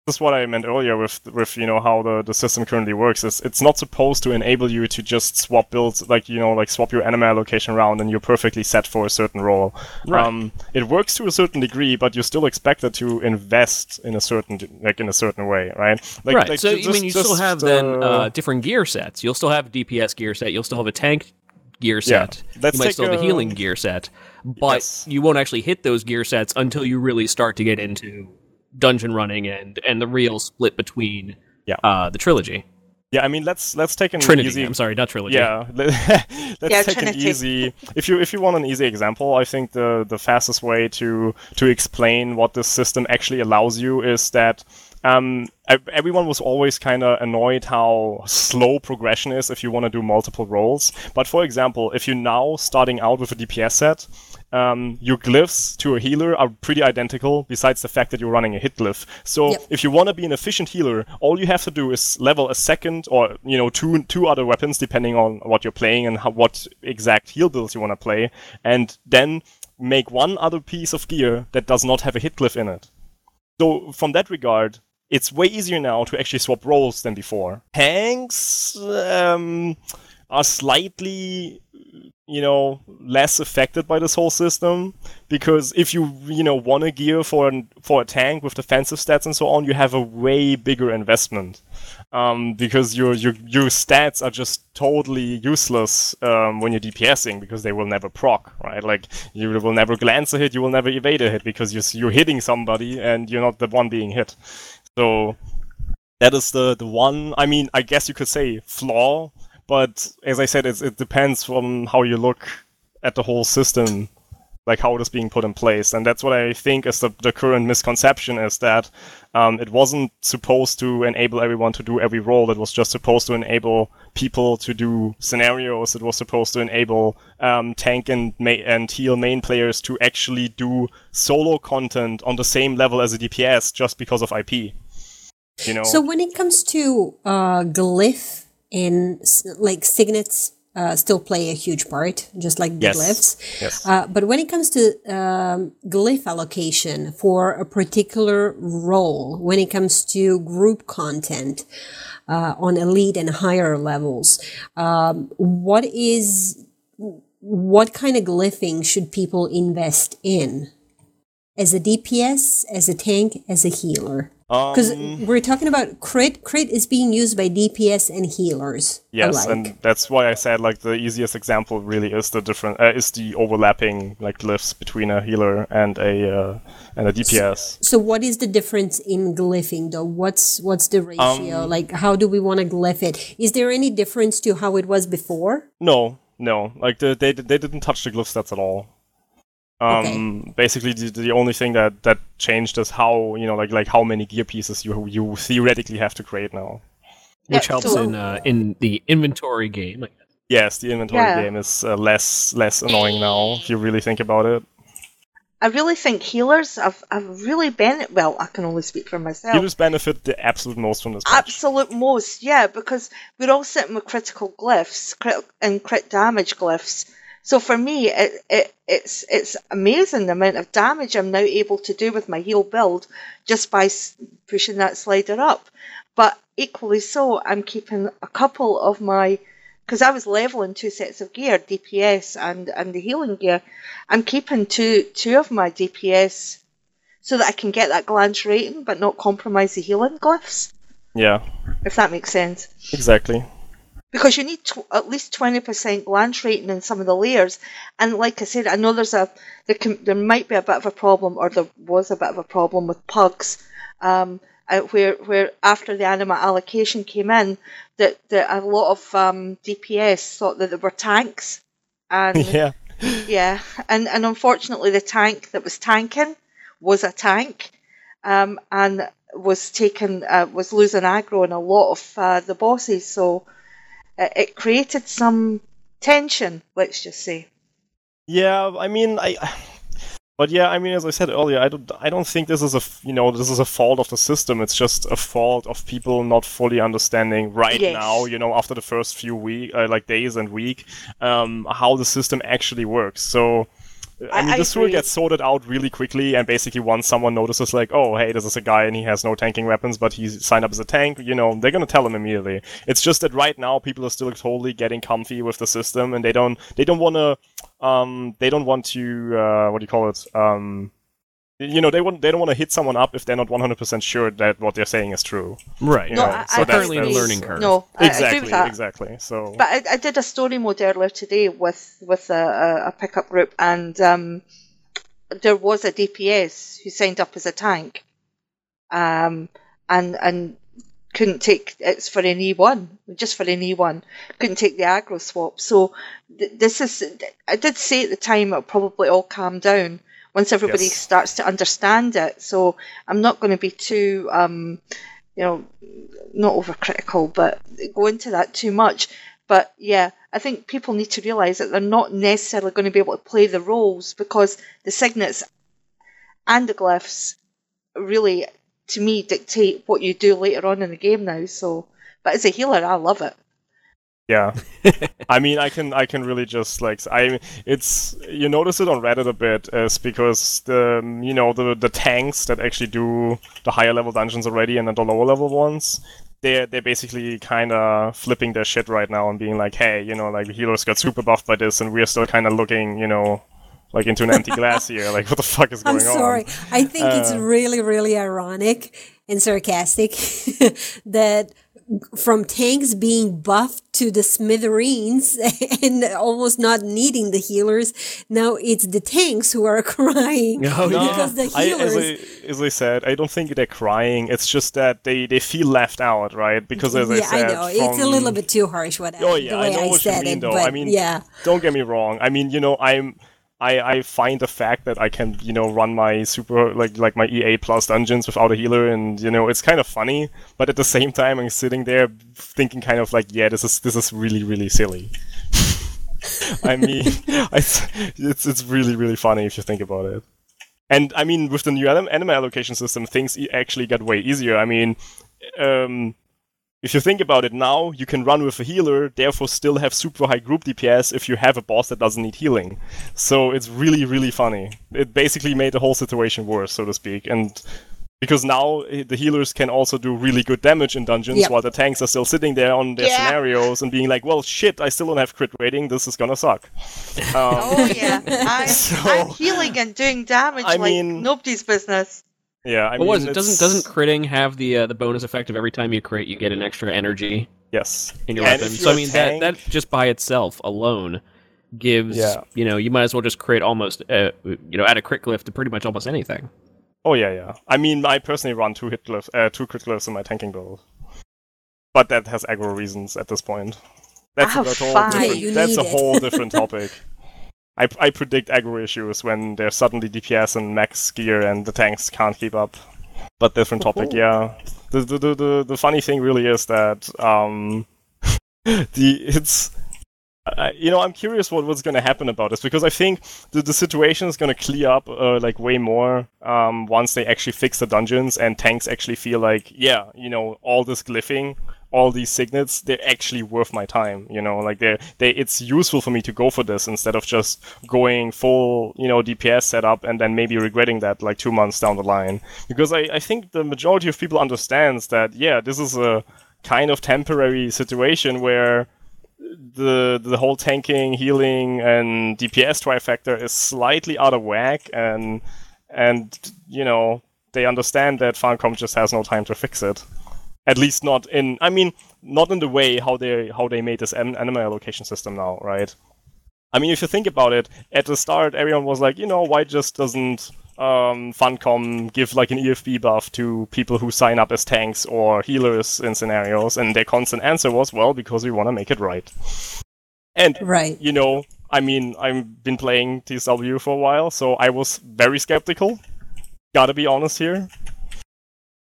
this is what I meant earlier with with you know how the, the system currently works. Is it's not supposed to enable you to just swap builds, like you know, like swap your anima allocation around and you're perfectly set for a certain role. Right. Um, it works to a certain degree, but you're still expected to invest in a certain like in a certain way, right? Like, right. like so ju- I mean, you just- still just, have then uh, uh, different gear sets. You'll still have a DPS gear set. You'll still have a tank gear Yeah. set. Let's you might take still have a a- healing gear set, but Yes. you won't actually hit those gear sets until you really start to get into dungeon running and and the real split between Yeah. uh, the trilogy. yeah. I mean, let's let's take an Trinity. easy I'm sorry, not trilogy. Yeah, let's Yeah, take an easy. If you if you want an easy example, I think the the fastest way to to explain what this system actually allows you is that. Um, everyone was always kind of annoyed how slow progression is if you want to do multiple roles. But for example, if you're now starting out with a DPS set, um, your glyphs to a healer are pretty identical, besides the fact that you're running a hit glyph. So Yep. if you want to be an efficient healer, all you have to do is level a second or you know two two other weapons depending on what you're playing and how, what exact heal builds you want to play, and then make one other piece of gear that does not have a hit glyph in it. So from that regard, it's way easier now to actually swap roles than before. Tanks um, are slightly, you know, less affected by this whole system because if you, you know, want a gear for an, for a tank with defensive stats and so on, you have a way bigger investment. Um, because your, your your stats are just totally useless um, when you're DPSing because they will never proc, right? Like you will never glance a hit, you will never evade a hit because you're, you're hitting somebody and you're not the one being hit. So that is the the one. I mean, I guess you could say flaw, but as I said, it depends from how you look at the whole system, like how it is being put in place, and that's what I think is the the current misconception is that um, it wasn't supposed to enable everyone to do every role. It was just supposed to enable people to do scenarios. It was supposed to enable um, tank and ma- and heal main players to actually do solo content on the same level as a DPS just because of IP. You know. So when it comes to uh, glyph and like signets, uh, still play a huge part, just like the Yes. glyphs. Yes. Uh, but when it comes to um, glyph allocation for a particular role, when it comes to group content uh, on elite and higher levels, um, what is what kind of glyphing should people invest in? As a DPS, as a tank, as a healer? Because Um, we're talking about crit. Crit is being used by DPS and healers. Yes, alike. and that's why I said like the easiest example really is the different uh, is the overlapping like glyphs between a healer and a uh, and a DPS. So what is the difference in glyphing though? What's what's the ratio? Um, like how do we want to glyph it? Is there any difference to how it was before? No, no, like the, they they didn't touch the glyph stats at all. Um, basically the, the only thing that that changed is how you know like like how many gear pieces you you theoretically have to create now. which Yeah, helps so- in uh, in the inventory game. Yes, the inventory Yeah. game is uh, less less annoying now if you really think about it. I really think healers have, have really been well. I can only speak for myself. Healers benefit the absolute most from this. patch. Absolute most, yeah, because we're all sitting with critical glyphs crit- and crit damage glyphs. So for me, it, it it's it's amazing the amount of damage I'm now able to do with my heal build just by pushing that slider up. But equally so, I'm keeping a couple of my because I was leveling two sets of gear, DPS and and the healing gear. I'm keeping two two of my DPS so that I can get that glance rating, but not compromise the healing glyphs. Yeah, If that makes sense exactly. Because you need tw- at least 20% glance rating in some of the layers and like i said i know there's a there, can, there might be a bit of a problem or there was a bit of a problem with pugs um, uh, where where after the anima allocation came in that, that a lot of um, dps thought that they were tanks and yeah. yeah, and and unfortunately, the tank that was tanking was a tank, um, and was taken uh, was losing aggro in a lot of uh, the bosses. So it created some tension. Let's just say. Yeah, I mean, I. But yeah, I mean, as I said earlier, I don't, I don't think this is a, you know, this is a fault of the system. It's just a fault of people not fully understanding right Yes. now, you know, after the first few week, uh, like days and week, um, how the system actually works. So, I mean, I this will agree. get sorted out really quickly, and basically once someone notices, like, oh, hey, this is a guy and he has no tanking weapons, but he signed up as a tank, you know, they're gonna tell him immediately. It's just that right now people are still totally getting comfy with the system, and they don't, they don't wanna, um, they don't want to, uh, what do you call it, um, you know, they want, they don't want to hit someone up if they're not 100% sure that what they're saying is true. Right. You No, know, I, so I that's- currently a learning curve. No, I, I agree Exactly, with that. exactly. So, But I, I did a story mode earlier today with with a, a, a pickup group, and um, there was a DPS who signed up as a tank, um, and and couldn't take it's for an E one, just for an E one, couldn't take the aggro swap. So th- this is I did say at the time it'll probably all calm down once everybody Yes. starts to understand it. So I'm not going to be too um, you know not overcritical, but go into that too much. But yeah, I think people need to realise that they're not necessarily going to be able to play the roles because the signets and the glyphs really, to me, dictate what you do later on in the game now. So, but as a healer, I love it. Yeah, I mean, I can I can really just like I it's you notice it on Reddit a bit is because the you know the the tanks that actually do the higher level dungeons already and then the lower level ones they're they're basically kind of flipping their shit right now and being like hey you know like the healers got super buffed by this and we're still kind of looking you know like into an empty glass here like what the fuck is going on? I'm sorry. on? I think it's Uh, really, really ironic and sarcastic that from tanks being buffed to the smithereens and almost not needing the healers, now it's the tanks who are crying Oh, yeah. because the I, as, healers. I, as I said, I don't think they're crying. It's just that they, they feel left out, right? Because as I yeah, I said, know it's a little bit too harsh. What I, Oh yeah, the way I know I, what you said mean, it, though. but I mean, yeah, don't get me wrong. I mean, you know, I'm. I, I find the fact that I can, you know, run my super like like my EA plus dungeons without a healer, and you know, it's kind of funny. But at the same time, I'm sitting there thinking, kind of like, yeah, this is this is really really silly. I mean, I, it's it's really really funny if you think about it. And I mean, with the new anim- anima allocation system, things actually got way easier. I mean, um, if you think about it now, you can run with a healer, therefore still have super high group DPS if you have a boss that doesn't need healing. So it's really, really funny. It basically made the whole situation worse, so to speak. And because now eh, the healers can also do really good damage in dungeons Yep. while the tanks are still sitting there on their Yeah. scenarios and being like, well, shit, I still don't have crit rating, this is gonna suck. Um, Oh yeah, I'm, So- I'm healing and doing damage I like mean- nobody's business. Yeah, I What mean, was it? it's- Doesn't doesn't critting have the uh, the bonus effect of every time you crit, you get an extra energy yes in your And weapon? So I mean that tank- that just by itself alone gives Yeah. you know you might as well just crit almost uh, you know add a crit glyph to pretty much almost anything. Oh yeah, yeah. I mean, I personally run two hit glyphs, uh, two crit glyphs in my tanking build, but that has aggro reasons at this point. That's Oh, a whole fine. different. You that's a need it. whole different topic. I, I predict aggro issues when there's suddenly DPS and max gear and the tanks can't keep up. But different topic, yeah. The the, the, the the funny thing really is that um the it's I, you know, I'm curious what, what's going to happen about this because I think the, the situation is going to clear up uh, like way more um, once they actually fix the dungeons and tanks actually feel like, yeah, you know, all this glyphing, all these signets, they're actually worth my time. You know, like they're they it's useful for me to go for this instead of just going full, you know, DPS setup and then maybe regretting that like two months down the line. Because I, I think the majority of people understands that yeah, this is a kind of temporary situation where the the whole tanking, healing, and DPS trifecta is slightly out of whack, and and you know they understand that Funcom just has no time to fix it. At least not in, I mean, not in the way how they how they made this an- anima allocation system now, right? I mean, if you think about it, at the start, everyone was like, you know, why just doesn't um, Funcom give like an EFB buff to people who sign up as tanks or healers in scenarios? And their constant answer was, well, because we want to make it right. And Right. you know, I mean, I've been playing TSW for a while, so I was very skeptical. Gotta be honest here.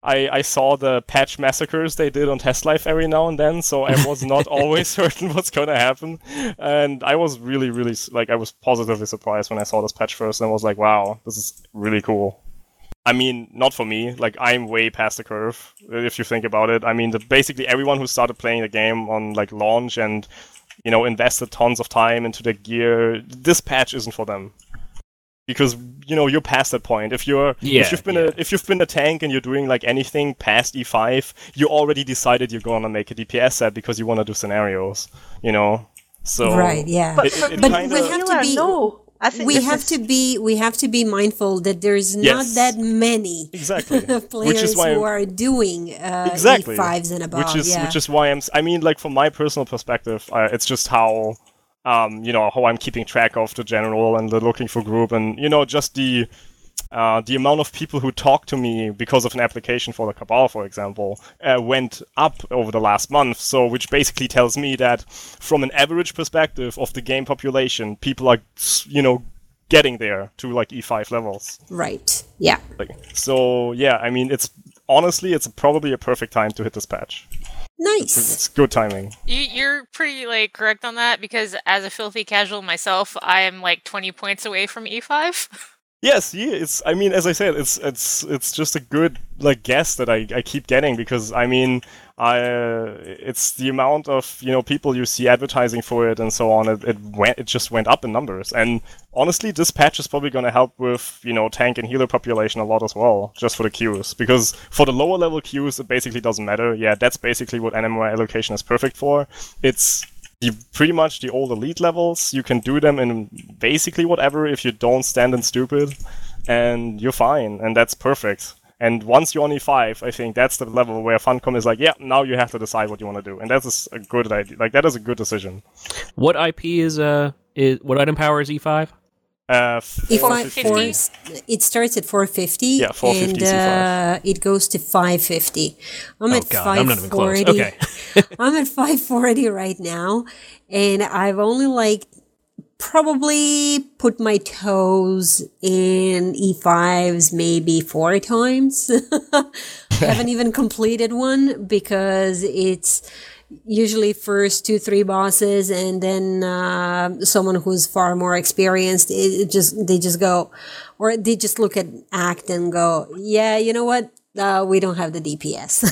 I, I saw the patch massacres they did on Test Live every now and then, so I was not always certain what's gonna happen. And I was really, really, like, I was positively surprised when I saw this patch first and was like, wow, this is really cool. I mean, not for me. Like, I'm way past the curve, uh, if you think about it. I mean, the, basically everyone who started playing the game on, like, launch and, you know, invested tons of time into their gear, this patch isn't for them. Because, you know, you're past that point. If you're, Yeah, if you've been yeah. a, if you've been a tank and you're doing, like, anything past E5, you already decided you're gonna make a DPS set because you want to do scenarios, you know? So, right. Yeah. But It- for it me, kinda- we have to be- no. I think we have is- to be we have to be mindful that there's not Yes. that many Exactly. players Which is why who I'm- are doing uh, exactly E5s and above. which is yeah. which is why I'm s- I mean like from my personal perspective uh, it's just how um you know how I'm keeping track of the general and the looking for group and you know just the uh, the amount of people who talk to me because of an application for the Cabal, for example, uh, went up over the last month. So, which basically tells me that from an average perspective of the game population, people are, you know, getting there to like E5 levels. right. Yeah. Like, so, yeah, I mean, it's honestly, it's probably a perfect time to hit this patch. Nice. It's good timing. You, you're pretty like correct on that because as a filthy casual myself, I am like 20 points away from E E5. Yes, yeah, it's. I mean, as I said, it's it's it's just a good like guess that I, I keep getting because I mean, I it's the amount of you know people you see advertising for it and so on. It, it went it just went up in numbers, and honestly, this patch is probably going to help with you know tank and healer population a lot as well, just for the queues. Because for the lower level queues, it basically doesn't matter. Yeah, that's basically what anima allocation is perfect for. It's the pretty much the old elite levels. You can do them in basically whatever if you don't stand in stupid, and you're fine, and that's perfect. And once you're on E5, I think that's the level where Funcom is like, yeah, now you have to decide what you want to do, and that is a good idea. Like that is a good decision. What IP is uh is what item power is E five? Uh, If I 450. for, it starts at 450 Yeah, 450 and uh, it goes to 550. I'm Oh at god, I'm not even close. 540. Okay. I'm at 540 right now, and I've only like probably put my toes in E5s maybe four times. I haven't even completed one because it's usually first two three bosses and then uh, someone who's far more experienced it, it just they just go or they just look at act and go yeah you know what? Uh, we don't have the dps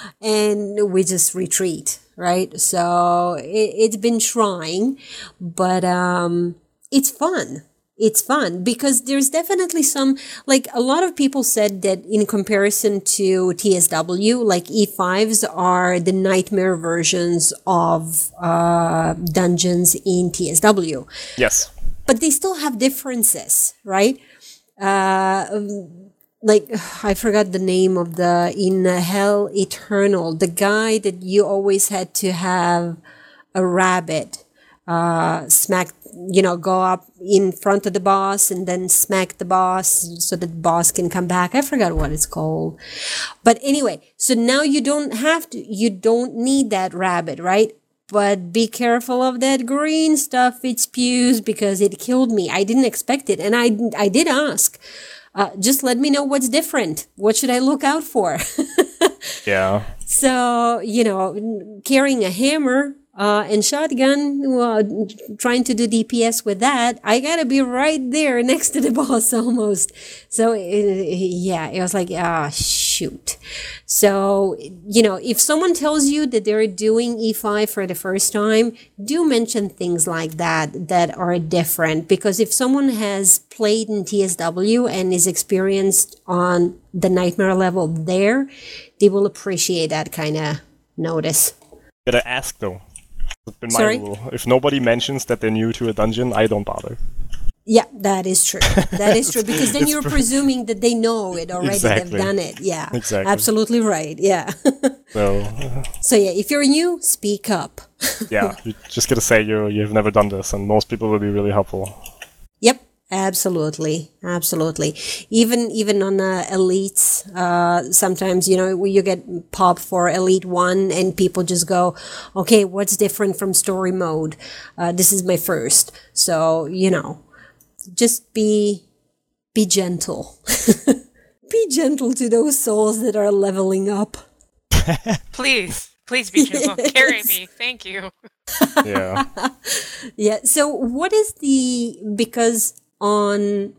and we just retreat, right? So it, it's been trying, but um, it's fun. It's fun because there's definitely some, like a lot of people said that in comparison to TSW, like E5s are the nightmare versions of uh, dungeons in TSW Yes. but they still have differences, right? Uh, like I forgot the name of the in Hell Eternal, the guy that you always had to have a rabbit uh, smack, you know, go up in front of the boss and then smack the boss so that the boss can come back. I forgot what it's called. But anyway, so now you don't have to, you don't need that rabbit, right? But be careful of that green stuff it spews because it killed me. I didn't expect it. And I, I did ask, uh, just let me know what's different. What should I look out for? Yeah. So, you know, carrying a hammer uh, and shotgun, trying to do DPS with that, I gotta be right there next to the boss almost. So, uh, yeah, it was like, ah, shoot. So, you know, if someone tells you that they're doing E5 for the first time, do mention things like that that are different. Because if someone has played in TSW and is experienced on the nightmare level there, they will appreciate that kind of notice. Gotta ask though. It's been my Sorry? rule. If nobody mentions that they're new to a dungeon, I don't bother. Yeah, that is true. That is true because then you're presuming that they know it already. Exactly. They've done it. Yeah, Exactly. absolutely right. Yeah. So so yeah, if you're new, speak up. yeah, you just gotta say you you've never done this, and most people will be really helpful. Yep, absolutely, absolutely. Even even on uh, elites, uh, sometimes you know you get pop for elite one, and people just go, "Okay, what's different from story mode? Uh, this is my first, so you know, just be be gentle." Be gentle to those souls that are leveling up. Please, please be gentle. Carry me. Thank you. Yeah. Yeah. So what is the because on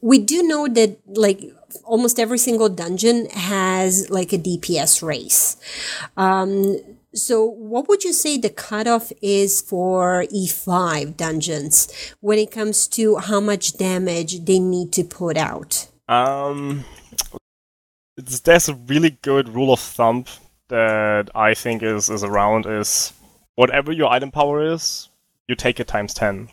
we do know that like almost every single dungeon has like a DPS race. Um so what would you say the cutoff is for E5 dungeons when it comes to how much damage they need to put out? Um, there's a really good rule of thumb that I think is is around is whatever your item power is, you take it times ten.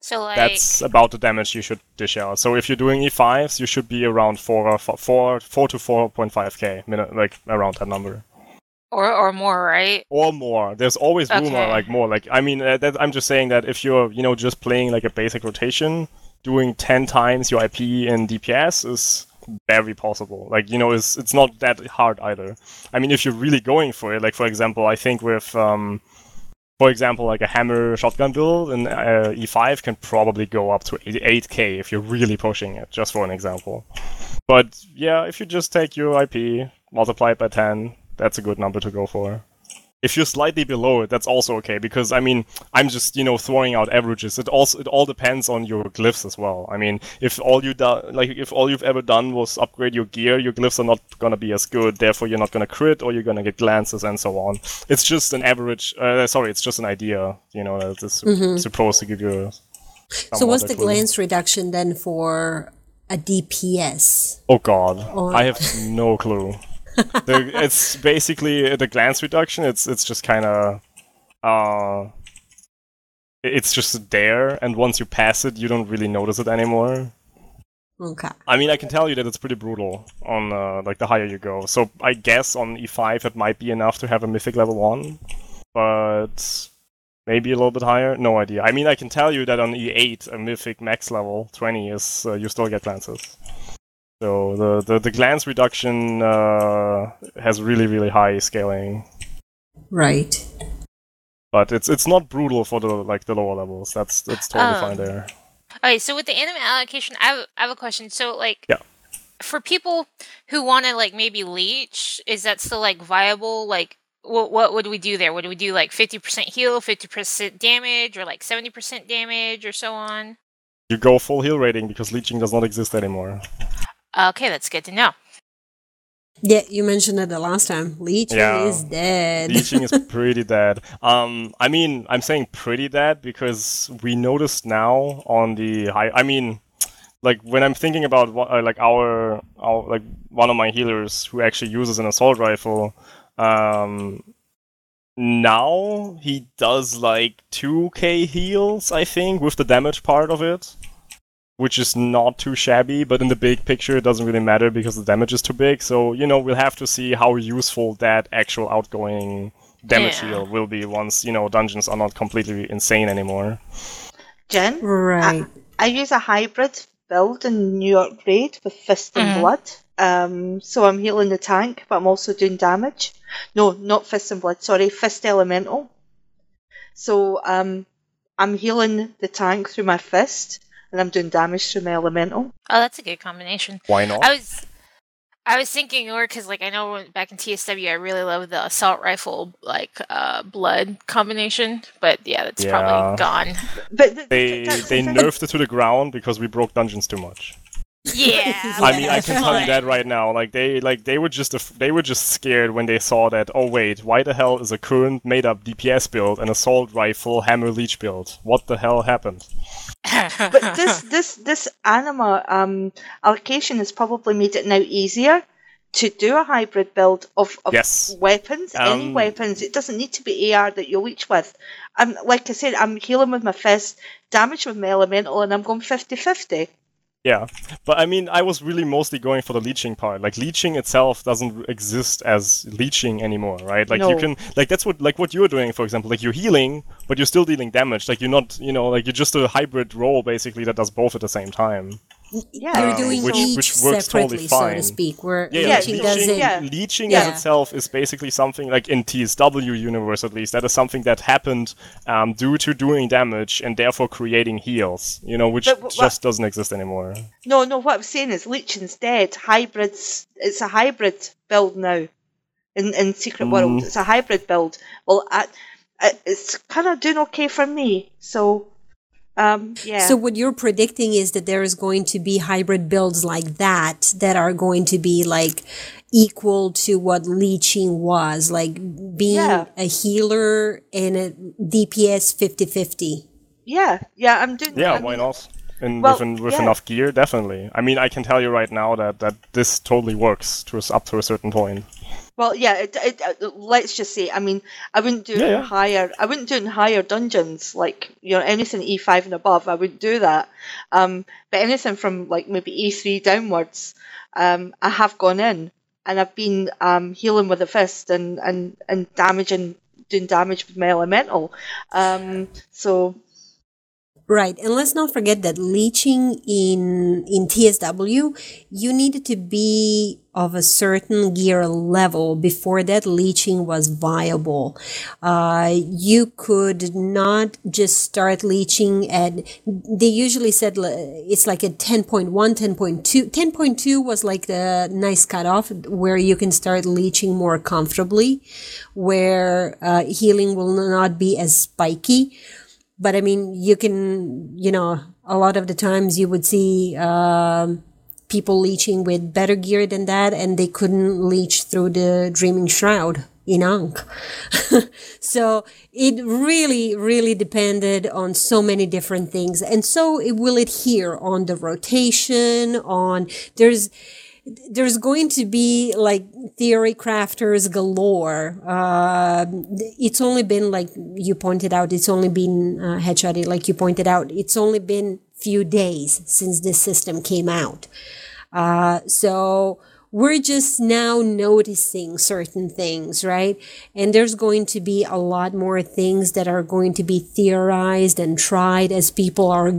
So like, That's about the damage you should dish out. So if you're doing E5s, you should be around four four, four, four to four point five k, like around that number. or or more, right? or more. There's always room or like more. Like I mean, uh, that, I'm just saying that if you're you know just playing like a basic rotation, doing ten times your IP in DPS is very possible. Like you know, it's it's not that hard either. I mean, if you're really going for it, like for example, I think with um, for example, like a hammer shotgun build in uh, E5 can probably go up to 8k if you're really pushing it. Just for an example. But yeah, if you just take your IP, multiply it by 10, that's a good number to go for. If you're slightly below it, that's also okay because I mean, I'm just you know throwing out averages. It also it all depends on your glyphs as well. I mean, if all you do, like if all you've ever done was upgrade your gear, your glyphs are not gonna be as good. Therefore, you're not gonna crit or you're gonna get glances and so on. It's just an average. Uh, sorry, it's just an idea. You know, that is supposed to give you. a So what's the glance reduction then for a DPS? Oh god, Or- I have no clue. The, it's basically the glance reduction. It's it's just kind of uh, it's just there, and once you pass it, you don't really notice it anymore. Okay. I mean, I can tell you that it's pretty brutal on uh, like the higher you go. So I guess on E5 it might be enough to have a mythic level one, but maybe a little bit higher. No idea. I mean, I can tell you that on E8 a mythic max level 20 is uh, you still get glances. So the the, the glance reduction uh, has really really high scaling, Right. but it's it's not brutal for the like the lower levels. That's that's totally Oh. fine there. Okay, so with the anima allocation, I have, I have a question. So like, Yeah. for people who want to like maybe leech, is that still like viable? Like, what what would we do there? Would we do like fifty percent heal, fifty percent damage, or like seventy percent damage, or so on? You go full heal rating because leeching does not exist anymore. Okay, that's good to know. Yeah, you mentioned it the last time. Leeching Yeah. is dead. Leeching is pretty dead. Um, I mean, I'm saying pretty dead because we noticed now on the high. I mean, like when I'm thinking about what, uh, like our, our like one of my healers who actually uses an assault rifle. Um, now he does like 2k heals, I think, with the damage part of it. Which is not too shabby, but in the big picture, it doesn't really matter because the damage is too big. So, you know, we'll have to see how useful that actual outgoing damage Yeah. heal will be once, you know, dungeons are not completely insane anymore. Jen, right. I use a hybrid build in New York Raid with Fist and Mhm. Blood. Um, so I'm healing the tank, but I'm also doing damage. No, not Fist and Blood, sorry, Fist Elemental. So um, I'm healing the tank through my fist, and I'm doing damage through my elemental. Oh, that's a good combination. Why not? I was, I was thinking, or because like I know when- back in TSW, I really love the assault rifle like uh, blood combination, but yeah, that's Yeah. probably gone. But th- they that's they nerfed it to the ground because we broke dungeons too much. Yeah, I mean, I can tell you that right now. Like they, like they were just, af- they were just scared when they saw that. Oh wait, why the hell is a current made-up DPS build an assault rifle hammer leech build? What the hell happened? but this this this anima um, allocation has probably made it now easier to do a hybrid build of, of Yes. weapons, any Um, weapons. It doesn't need to be AR that you leech with. I'm, like I said, I'm healing with my fist, damage with my elemental, and I'm going 50-50. Yeah, but I mean, I was really mostly going for the leeching part. Like leeching itself doesn't exist as leeching anymore, right? Like you can, like that's what, like what you're doing, for example. Like you're healing, but you're still dealing damage. Like you're not, you know, like you're just a hybrid role basically that does both at the same time. Yeah, You're Um, doing which- each which works totally separately, so to speak. Where Yeah, Yeah, leeching leeching- doesn't. yeah. leeching Yeah. as itself is basically something like in TSW universe at least that is something that happened um, due to doing damage and therefore creating heals. You know, which But wh- just doesn't exist anymore. No, no, what I'm saying is Leeching's dead. Hybrids, it's a hybrid build now. In, in Secret Mm. World, it's a hybrid build. Well, I, I, it's kind of doing okay for me. So, um, yeah. So what you're predicting is that there is going to be hybrid builds like that that are going to be like equal to what leeching was, like being Yeah. a healer and a DPS 50-50. yeah, yeah, I'm doing. Yeah, I why mean, not? And Well, with, en- with yeah. enough gear, definitely. I mean, I can tell you right now that, that this totally works to us up to a certain point. Well, yeah. It, it, uh, let's just say, I mean, I wouldn't do it Yeah, in yeah. higher. I wouldn't do it in higher dungeons, like you know anything E five and above. I wouldn't do that. Um, but anything from like maybe E three downwards, um, I have gone in and I've been um healing with a fist and and and damaging, doing damage with my elemental. Um, so Right, and let's not forget that leeching in in TSW, you needed to be of a certain gear level before that leeching was viable. Uh, you could not just start leeching at. They usually said it's like a 10.1, 10.2. 10.2 was like the nice cutoff where you can start leeching more comfortably, where uh, healing will not be as spiky but I mean, you can, you know, a lot of the times you would see um, people leeching with better gear than that, and they couldn't leech through the Dreaming Shroud in Ankh. so it really, really depended on so many different things, and so it will adhere on the rotation. On there's there's going to be like theory crafters galore. Uh, it's only been like you pointed out. It's only been uh, Headshoty, like you pointed out. It's only been few days since this system came out. Uh, so we're just now noticing certain things, right? And there's going to be a lot more things that are going to be theorized and tried as people are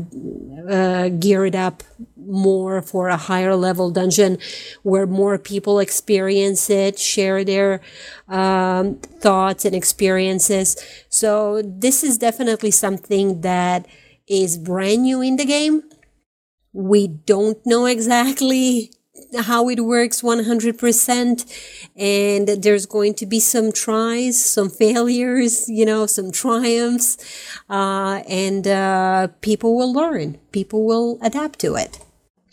uh, geared up more for a higher level dungeon where more people experience it, share their um, thoughts and experiences. So this is definitely something that is brand new in the game. We don't know exactly how it works 100% and there's going to be some tries some failures you know some triumphs uh, and uh, people will learn people will adapt to it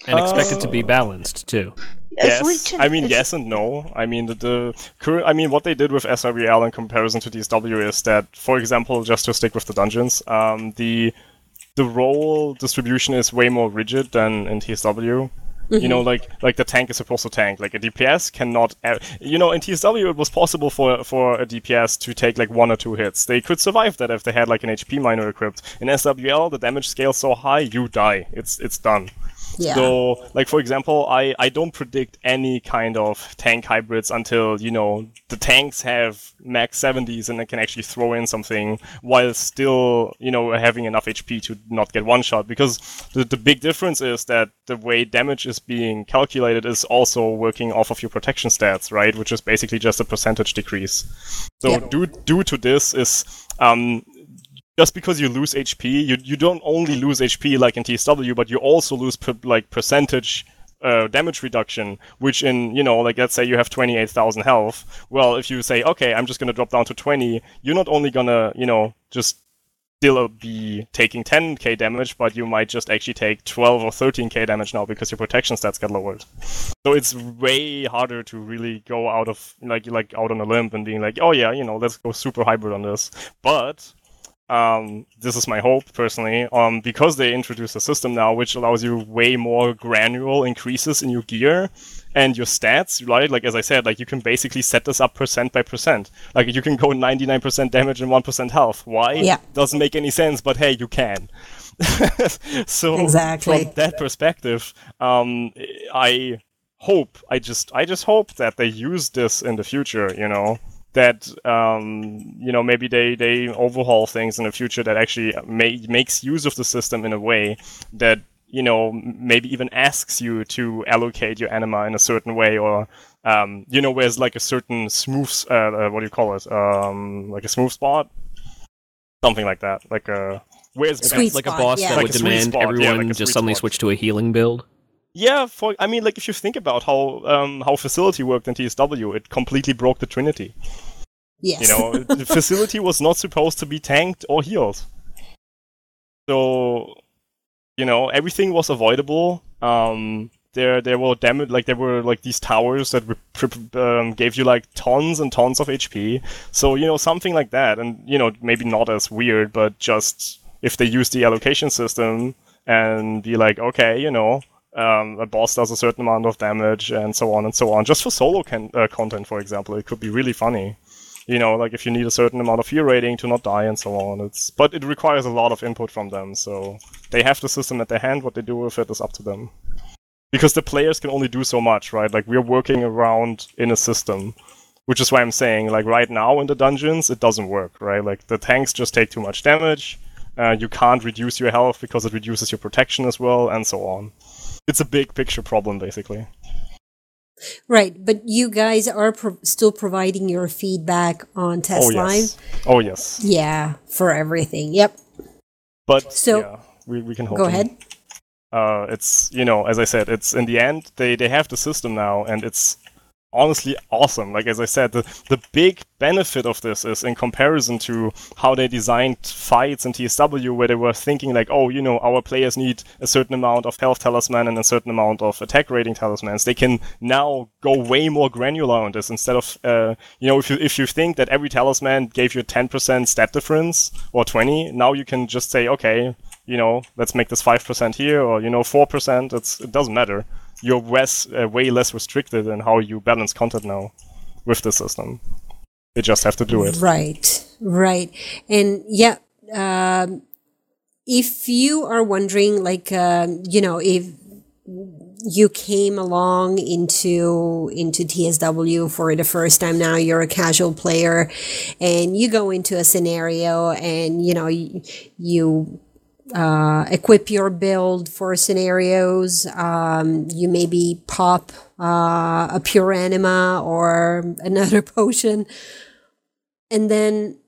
and expect it to be balanced too. Yes. Legion- I mean, yes and no. I mean, the, the current. I mean, what they did with SWL in comparison to TSW is that, for example, just to stick with the dungeons, um, the the role distribution is way more rigid than in TSW. You know, mm-hmm. like like the tank is supposed to tank. Like a DPS cannot. You know, in TSW it was possible for for a DPS to take like one or two hits. They could survive that if they had like an HP minor equipped. In SWL, the damage scale is so high, you die. It's it's done. Yeah. So, like for example, I, I don't predict any kind of tank hybrids until you know the tanks have max 70s and they can actually throw in something while still you know having enough HP to not get one shot. Because the the big difference is that the way damage is being calculated is also working off of your protection stats, right? Which is basically just a percentage decrease. So Yeah. due due to this is um just because you lose HP, you you don't only lose HP like in TSW, but you also lose per, like percentage uh, damage reduction. Which in you know like let's say you have twenty eight thousand health. Well, if you say okay, I'm just gonna drop down to twenty, you're not only gonna you know just still be taking 10k damage, but you might just actually take 12 or 13k damage now because your protection stats get lowered. So it's way harder to really go out of like like out on a limb and being like, oh yeah, you know, let's go super hybrid on this. But um, this is my hope personally, um, because they introduced a system now which allows you way more granular increases in your gear and your stats, right? Like as I said, like you can basically set this up percent by percent. Like you can go 99% damage and 1% health. Why? Yeah. Doesn't make any sense, but hey, you can. so Exactly. from that perspective, um, I hope, I just, I just hope that they use this in the future. You know, that um, you know maybe they they overhaul things in the future that actually ma- makes use of the system in a way that you know maybe even asks you to allocate your anima in a certain way or um, you know where's like a certain smooth uh, uh, what do you call it um, like a smooth spot something like that like a where's Sweet like spot, a boss yeah. that Like would demand spot, yeah, everyone like just suddenly spot. switch to a healing build. Yeah, for I mean, like if you think about how um, how facility worked in TSW, it completely broke the Trinity. Yes. You know, the facility was not supposed to be tanked or healed. So, you know, everything was avoidable. Um, there, there were damage, like there were like these towers that um, gave you like tons and tons of HP. So you know, something like that, and you know, maybe not as weird, but just if they use the allocation system and be like, okay, you know, um, a boss does a certain amount of damage and so on and so on. Just for solo can- uh, content, for example, it could be really funny. You know, like if you need a certain amount of fear rating to not die and so on. It's but it requires a lot of input from them. So they have the system at their hand. What they do with it is up to them. Because the players can only do so much, right? Like we're working around in a system, which is why I'm saying, like right now in the dungeons, it doesn't work, right? Like the tanks just take too much damage. Uh, you can't reduce your health because it reduces your protection as well, and so on. It's a big picture problem, basically. Right, but you guys are pro- still providing your feedback on Test oh Live. yes. Oh yes. Yeah, for everything. Yep. But So- yeah, we, we can hold. Go in- ahead. uh, it's you know as I said, it's in the end they they have the system now, and it's honestly awesome. Like as I said, the the big benefit of this is in comparison to how they designed fights in TSW, where they were thinking like, oh, you know, our players need a certain amount of health talisman and a certain amount of attack rating talismans. They can now go way more granular on this instead of uh, you know if you if you think that every talisman gave you 10% stat difference or 20, now you can just say, okay, you know, let's make this 5% here or, you know, 4%. It's, it doesn't matter. You're less, uh, way less restricted in how you balance content now with the system. They just have to do it. Right, right. And yeah, um, if you are wondering, like, um, you know, if you came along into into TSW for the first time now you're a casual player and you go into a scenario and you know you, you uh, equip your build for scenarios. Um, you maybe pop uh, a pure anima or another potion, and then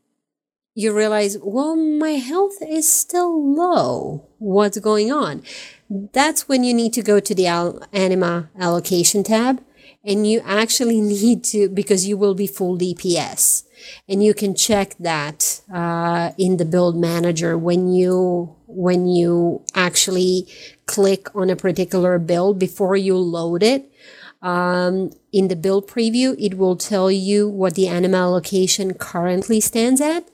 you realize, well, my health is still low. What's going on? That's when you need to go to the al- anima allocation tab, and you actually need to because you will be full DPS and you can check that uh, in the build manager when you when you actually click on a particular build before you load it Um, in the build preview, it will tell you what the anima allocation currently stands at.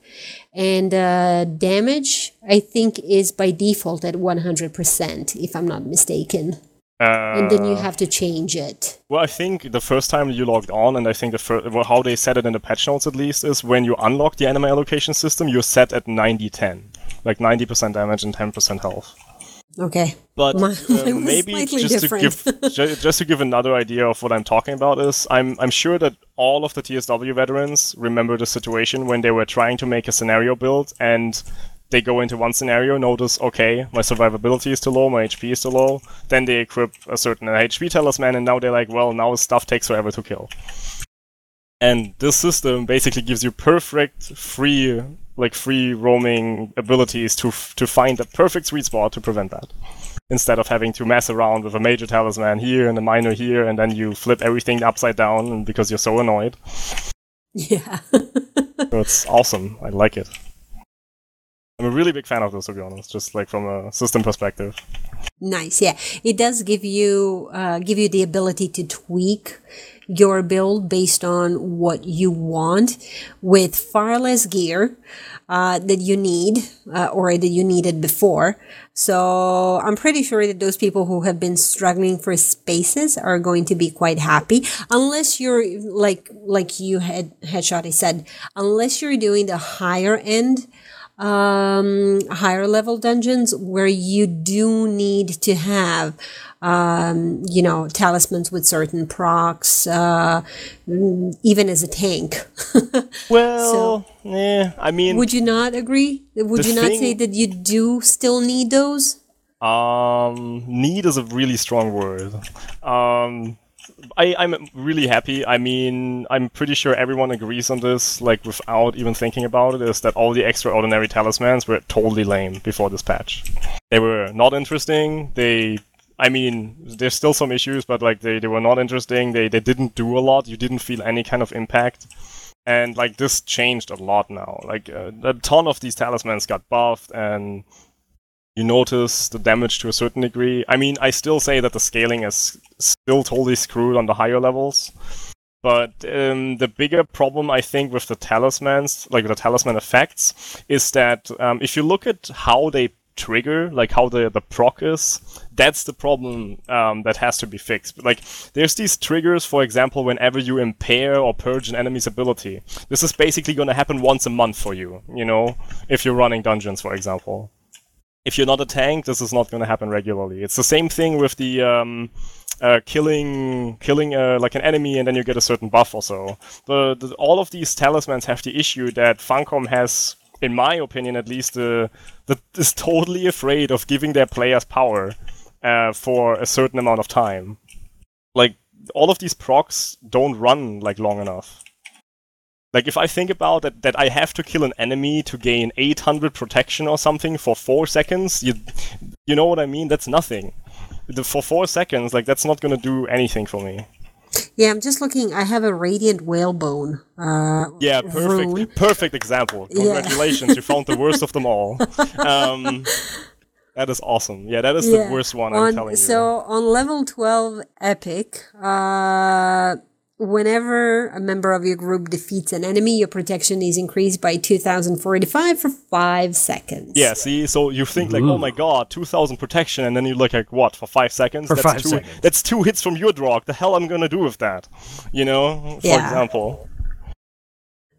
And uh, damage, I think, is by default at 100%, if I'm not mistaken. Uh, and then you have to change it. Well, I think the first time you logged on, and I think the fir- well, how they set it in the patch notes at least, is when you unlock the anima allocation system, you're set at 90-10. Like 90% damage and 10% health. Okay. But uh, maybe just different. to give ju- just to give another idea of what I'm talking about is I'm I'm sure that all of the TSW veterans remember the situation when they were trying to make a scenario build and they go into one scenario, notice okay, my survivability is too low, my HP is too low. Then they equip a certain HP talisman, and now they're like, well, now stuff takes forever to kill. And this system basically gives you perfect free like free roaming abilities to f- to find a perfect sweet spot to prevent that. Instead of having to mess around with a major talisman here and a minor here, and then you flip everything upside down because you're so annoyed. Yeah. So it's awesome. I like it. I'm a really big fan of this, to be honest. Just like from a system perspective. Nice. Yeah, it does give you uh, give you the ability to tweak your build based on what you want with far less gear uh, that you need uh, or that you needed before. So I'm pretty sure that those people who have been struggling for spaces are going to be quite happy, unless you're like like you had headshot. I said unless you're doing the higher end um, higher level dungeons where you do need to have, um, you know, talismans with certain procs, uh, even as a tank. Well, yeah. I mean, Would you not agree? Would you not thing- say that you do still need those? Um, need is a really strong word. Um, I, I'm really happy. I mean, I'm pretty sure everyone agrees on this, like without even thinking about it, is that all the extraordinary talismans were totally lame before this patch. They were not interesting. They, I mean, there's still some issues, but like they, they were not interesting. They, they didn't do a lot. You didn't feel any kind of impact. And like this changed a lot now. Like uh, a ton of these talismans got buffed and you notice the damage to a certain degree. I mean, I still say that the scaling is still totally screwed on the higher levels. But um, the bigger problem, I think, with the talismans, like the talisman effects, is that um, if you look at how they trigger, like how the, the proc is, that's the problem um, that has to be fixed. Like, there's these triggers, for example, whenever you impair or purge an enemy's ability. This is basically going to happen once a month for you, you know, if you're running dungeons, for example if you're not a tank, this is not going to happen regularly. It's the same thing with the um, uh, killing killing uh, like an enemy and then you get a certain buff or so. The, the, all of these talismans have the issue that Funcom has, in my opinion at least, uh, that is totally afraid of giving their players power uh, for a certain amount of time. Like all of these procs don't run like long enough. Like if I think about that, that I have to kill an enemy to gain 800 protection or something for four seconds, you, you know what I mean? That's nothing. The, for four seconds, like that's not gonna do anything for me. Yeah, I'm just looking. I have a radiant whalebone. Uh, Yeah, perfect, rune. perfect example. Yeah. Congratulations, you found the worst of them all. Um, that is awesome. Yeah, that is Yeah. the worst one. on, I'm telling you. So on level 12 epic, uh, whenever a member of your group defeats an enemy, your protection is increased by 2045 for 5 seconds. Yeah, see, so you think like, oh my god, 2000 protection, and then you look like, what, for five seconds? For that's five two, seconds. That's two hits from your drog. The hell I'm gonna do with that? You know, for Yeah. example.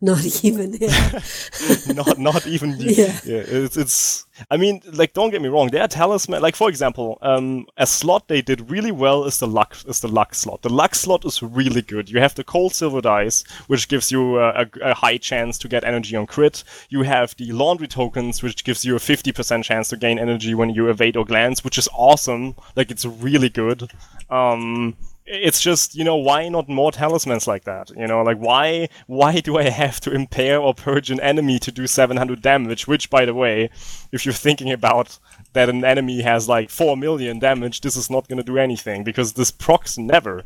Not even. Yeah. not not even Yeah. yeah. it's it's I mean like don't get me wrong there are talisman like for example um a slot they did really well is the luck is the luck slot the luck slot is really good you have the cold silver dice which gives you a, a, a high chance to get energy on crit you have the laundry tokens which gives you a 50% chance to gain energy when you evade or glance which is awesome like it's really good um it's just you know why not more talismans like that? You know like why why do i have to impair or purge an enemy to do 700 damage? Which by the way if you're thinking about that an enemy has like 4 million damage this is not going to do anything because this procs never.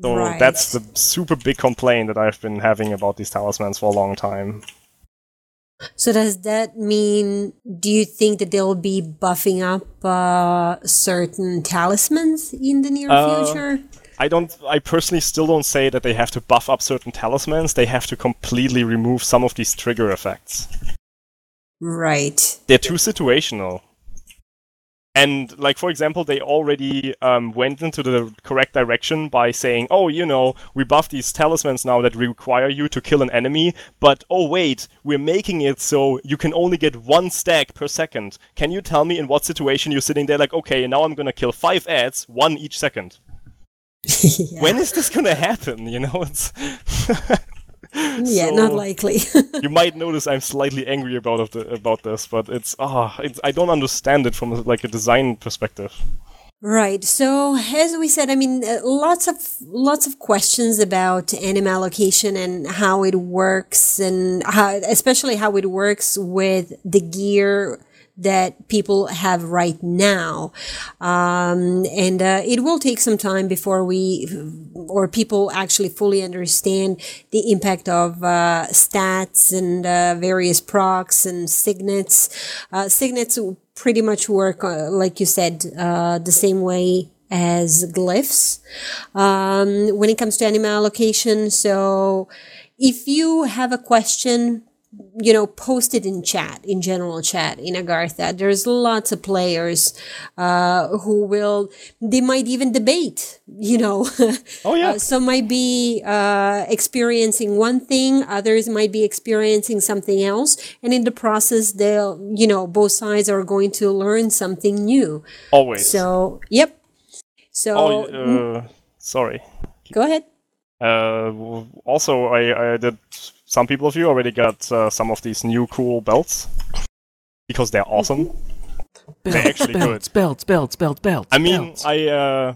So Right. that's the super big complaint that i've been having about these talismans for a long time So does that mean? Do you think that they'll be buffing up uh, certain talismans in the near Uh, future? I don't. I personally still don't say that they have to buff up certain talismans. They have to completely remove some of these trigger effects. Right. They're too situational. And like for example, they already um, went into the correct direction by saying, "Oh, you know, we buff these talismans now that require you to kill an enemy, but oh wait, we're making it so you can only get one stack per second. Can you tell me in what situation you're sitting there like, okay, now I'm gonna kill five ads, one each second? yeah, When is this gonna happen? You know, it's yeah not likely. you might notice I'm slightly angry about of the, about this, but it's ah, it's, I don't understand it from like a design perspective. Right. So as we said, I mean, uh, lots of lots of questions about anima allocation and how it works, and how, especially how it works with the gear that people have right now. Um, and uh, it will take some time before we or people actually fully understand the impact of uh, stats and uh, various procs and signets. Uh, signets pretty much work, uh, like you said, uh, the same way as glyphs um, when it comes to anima allocation. So if you have a question, you know, post it in chat, in general chat in Agartha. There's lots of players uh, who will, they might even debate, you know. Oh yeah, Uh, some might be uh, experiencing one thing, others might be experiencing something else, and in the process, they'll, you know, both sides are going to learn something new. always. So, yep. So, oh, uh, sorry. go ahead. Uh, also, I, I did. Some people of you already got uh, some of these new cool belts because they're awesome. They're actually good. belts, belts, belts, belts, belts. I mean, belts. I uh,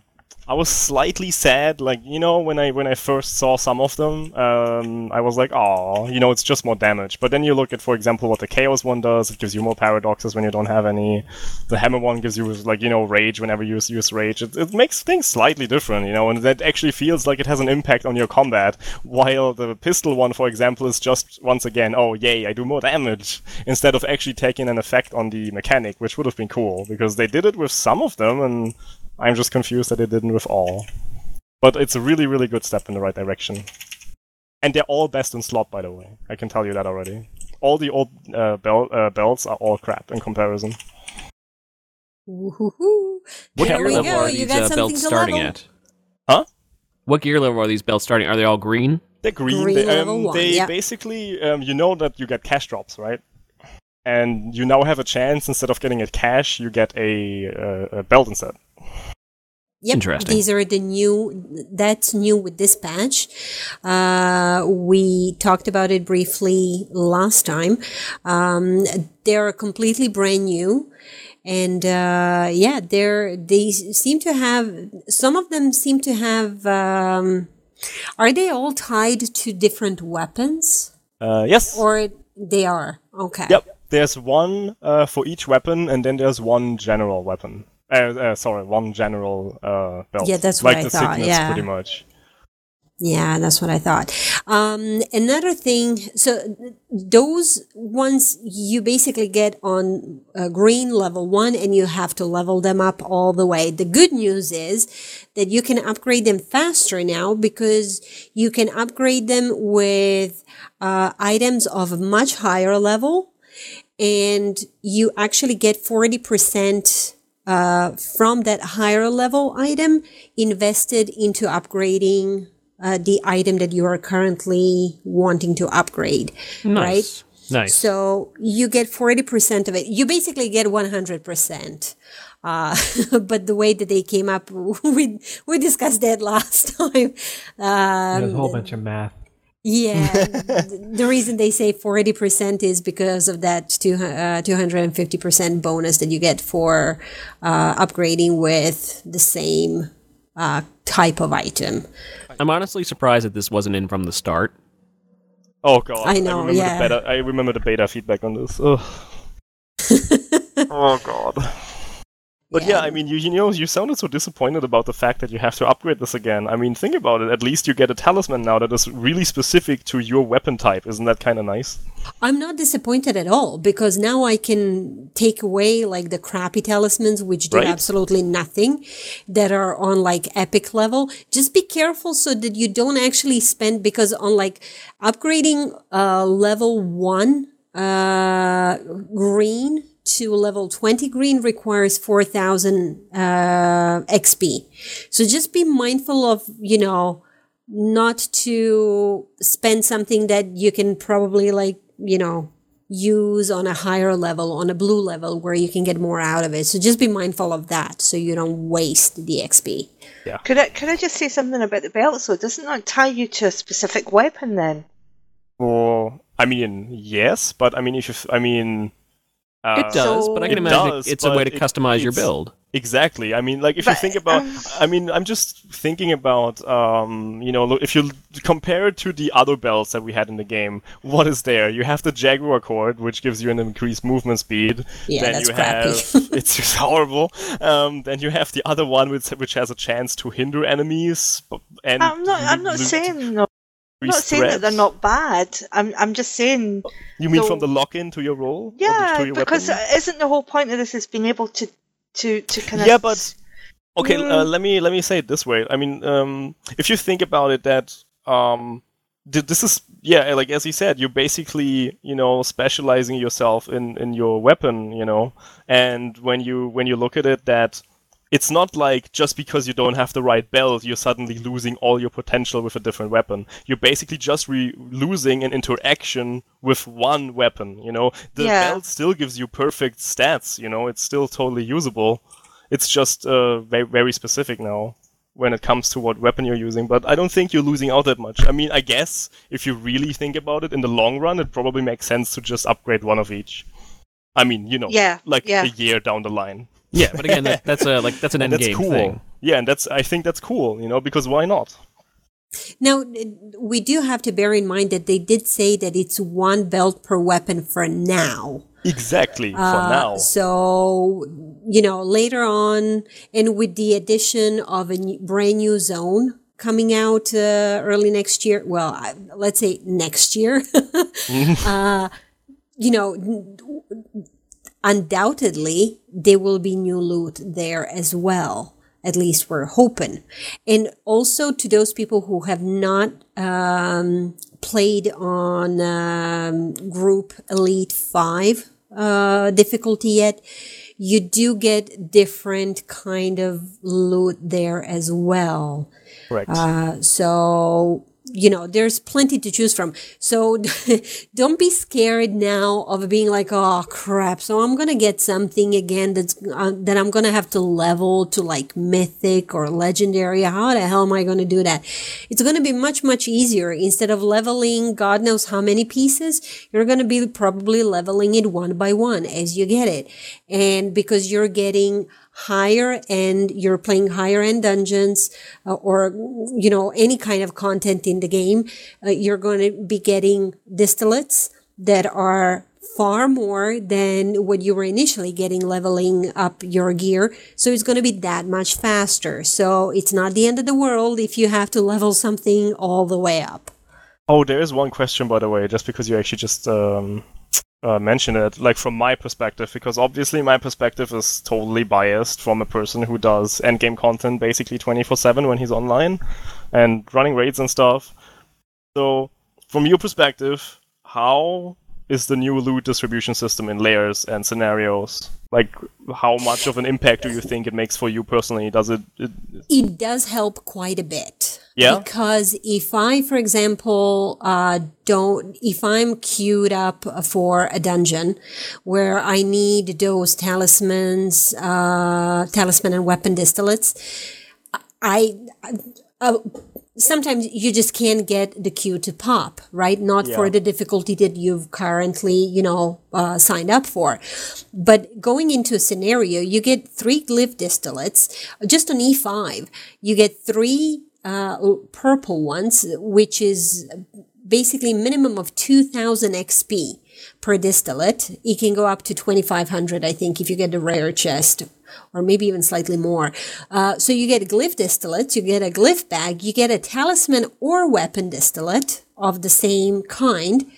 I was slightly sad, like you know, when I when I first saw some of them, um, I was like, oh, you know, it's just more damage. But then you look at, for example, what the Chaos one does. It gives you more paradoxes when you don't have any. The Hammer one gives you like you know rage whenever you use, rage. It, it makes things slightly different, you know, and that actually feels like it has an impact on your combat. While the pistol one, for example, is just once again, oh yay, I do more damage instead of actually taking an effect on the mechanic, which would have been cool because they did it with some of them and. I'm just confused that they didn't with all. But it's a really, really good step in the right direction. And they're all best in slot, by the way. I can tell you that already. All the old uh, bel- uh, belts are all crap in comparison. Woohoo. what There gear we level go, are you these got uh, something belts to starting level. at? Huh? What gear level are these belts starting? Are they all green? They're green. Green they, level um, one, they yeah. basically, um, you know that you get cache drops, right? And you now have a chance instead of getting a cache, you get a, uh, a belt instead. Yep, Interesting. these are the new. That's new with this patch. Uh, we talked about it briefly last time. Um, they're completely brand new, and uh, yeah, they're they seem to have some of them seem to have. Um, are they all tied to different weapons, Uh, yes. or they are okay? Yep. There's one uh, for each weapon, and then there's one general weapon. Uh, uh, sorry, one general uh, belt. Yeah, that's like what I the thought, yeah. pretty much. Yeah, that's what I thought. Um, another thing, so those ones you basically get on uh, green level one and you have to level them up all the way. The good news is that you can upgrade them faster now because you can upgrade them with uh, items of much higher level and you actually get 40% uh, from that higher level item invested into upgrading uh, the item that you are currently wanting to upgrade, right? Nice. Nice. So you get 40% of it. You basically get 100%. Uh, but the way that they came up, we, we discussed that last time. Um, There's a whole bunch of math. Yeah, th- the reason they say 40% is because of that two, uh, 250% bonus that you get for uh, upgrading with the same uh, type of item. I'm honestly surprised that this wasn't in from the start. Oh god. I know, remember yeah. The beta, I remember the beta feedback on this. Ugh. oh god. But yeah. I mean, you you know, you sounded so disappointed about the fact that you have to upgrade this again. I mean, think about it. At least you get a talisman now that is really specific to your weapon type. Isn't that kind of nice? I'm not disappointed at all because now I can take away like the crappy talismans which do Right. absolutely nothing that are on like epic level. Just be careful so that you don't actually spend because on like upgrading uh level 1 uh green to level 20 green requires 4000 uh XP. So just be mindful of, you know, not to spend something that you can probably like, you know, use on a higher level, on a blue level where you can get more out of it. So just be mindful of that so you don't waste the XP. Yeah. Could I could I just say something about the belt? So doesn't that tie you to a specific weapon then? Or I mean, yes, but I mean, if you, f- I mean, uh, it does, but I can It imagine does, it's a way to it- customize your build. Exactly. I mean, like if you think about, um, I mean, I'm just thinking about, um, you know, if you compare it to the other belts that we had in the game, what is there? You have the Jaguar cord, which gives you an increased movement speed. Yeah, then that's you crappy. have, it's just horrible. Um, then you have the other one, which which has a chance to hinder enemies. And I'm not. I'm not loot saying no. I'm not saying that they're not bad. I'm. I'm just saying. You mean so- from the lock-in to your role? Yeah, to your because weapon? isn't the whole point of this is being able to, to, to kind of. Yeah, but okay. Uh, Mm. let me let me say it this way. I mean, um, if you think about it, that um, th- this is yeah, like as you said, you're basically you know specializing yourself in in your weapon, you know, and when you when you look at it, that it's not like just because you don't have the right belt, you're suddenly losing all your potential with a different weapon. You're basically just re- losing an interaction with one weapon. You know, the Yeah. belt still gives you perfect stats. You know, it's still totally usable. It's just uh, very very specific now when it comes to what weapon you're using. But I don't think you're losing out that much. I mean, I guess if you really think about it in the long run, it probably makes sense to just upgrade one of each. I mean, you know, Yeah, like yeah. a year down the line. Yeah, but again, that, that's a like that's an And end that's game cool. thing. Yeah, and that's I think that's cool, you know, because why not? Now, we do have to bear in mind that they did say that it's one belt per weapon for now. Exactly for Uh, now. So, you know, later on, and with the addition of a new, brand new zone coming out uh, early next year, well, I, let's say next year, uh, you know, n- undoubtedly there will be new loot there as well. At least we're hoping. And also to those people who have not um, played on um, Group Elite 5 uh, difficulty yet, you do get different kind of loot there as well. Correct. Uh, so you know there's plenty to choose from. So don't be scared now of being like oh crap so i'm gonna get something again that's uh, that i'm gonna have to level to like mythic or legendary. How the hell am i gonna do that? It's gonna be much much easier. Instead of leveling god knows how many pieces you're gonna be probably leveling it one by one as you get it and because you're getting higher end you're playing higher end dungeons uh, or you know any kind of content in the game uh, you're going to be getting distillates that are far more than what you were initially getting leveling up your gear. So it's going to be that much faster. So it's not the end of the world if you have to level something all the way up. Oh, there is one question, by the way, just because you actually just um, uh, mentioned it. Like from my perspective, because obviously my perspective is totally biased from a person who does endgame content basically 24/7 when he's online and running raids and stuff. So, from your perspective, how is the new loot distribution system in lairs and scenarios? Like, how much of an impact do you think it makes for you personally? Does it, it it does help quite a bit. Yeah? Because if I, for example, uh, don't, if I'm queued up for a dungeon where I need those talismans, uh, talisman and weapon distillates, I, uh, sometimes you just can't get the queue to pop, right? Not for the difficulty that you've currently, you know, uh, signed up for. But going into a scenario, you get three glyph distillates just on E5. You get three uh, purple ones, which is basically minimum of 2000 XP. per distillate. It can go up to 2,500, I think, if you get the rare chest, or maybe even slightly more. Uh, so you get a glyph distillate, you get a glyph bag, you get a talisman or weapon distillate of the same kind,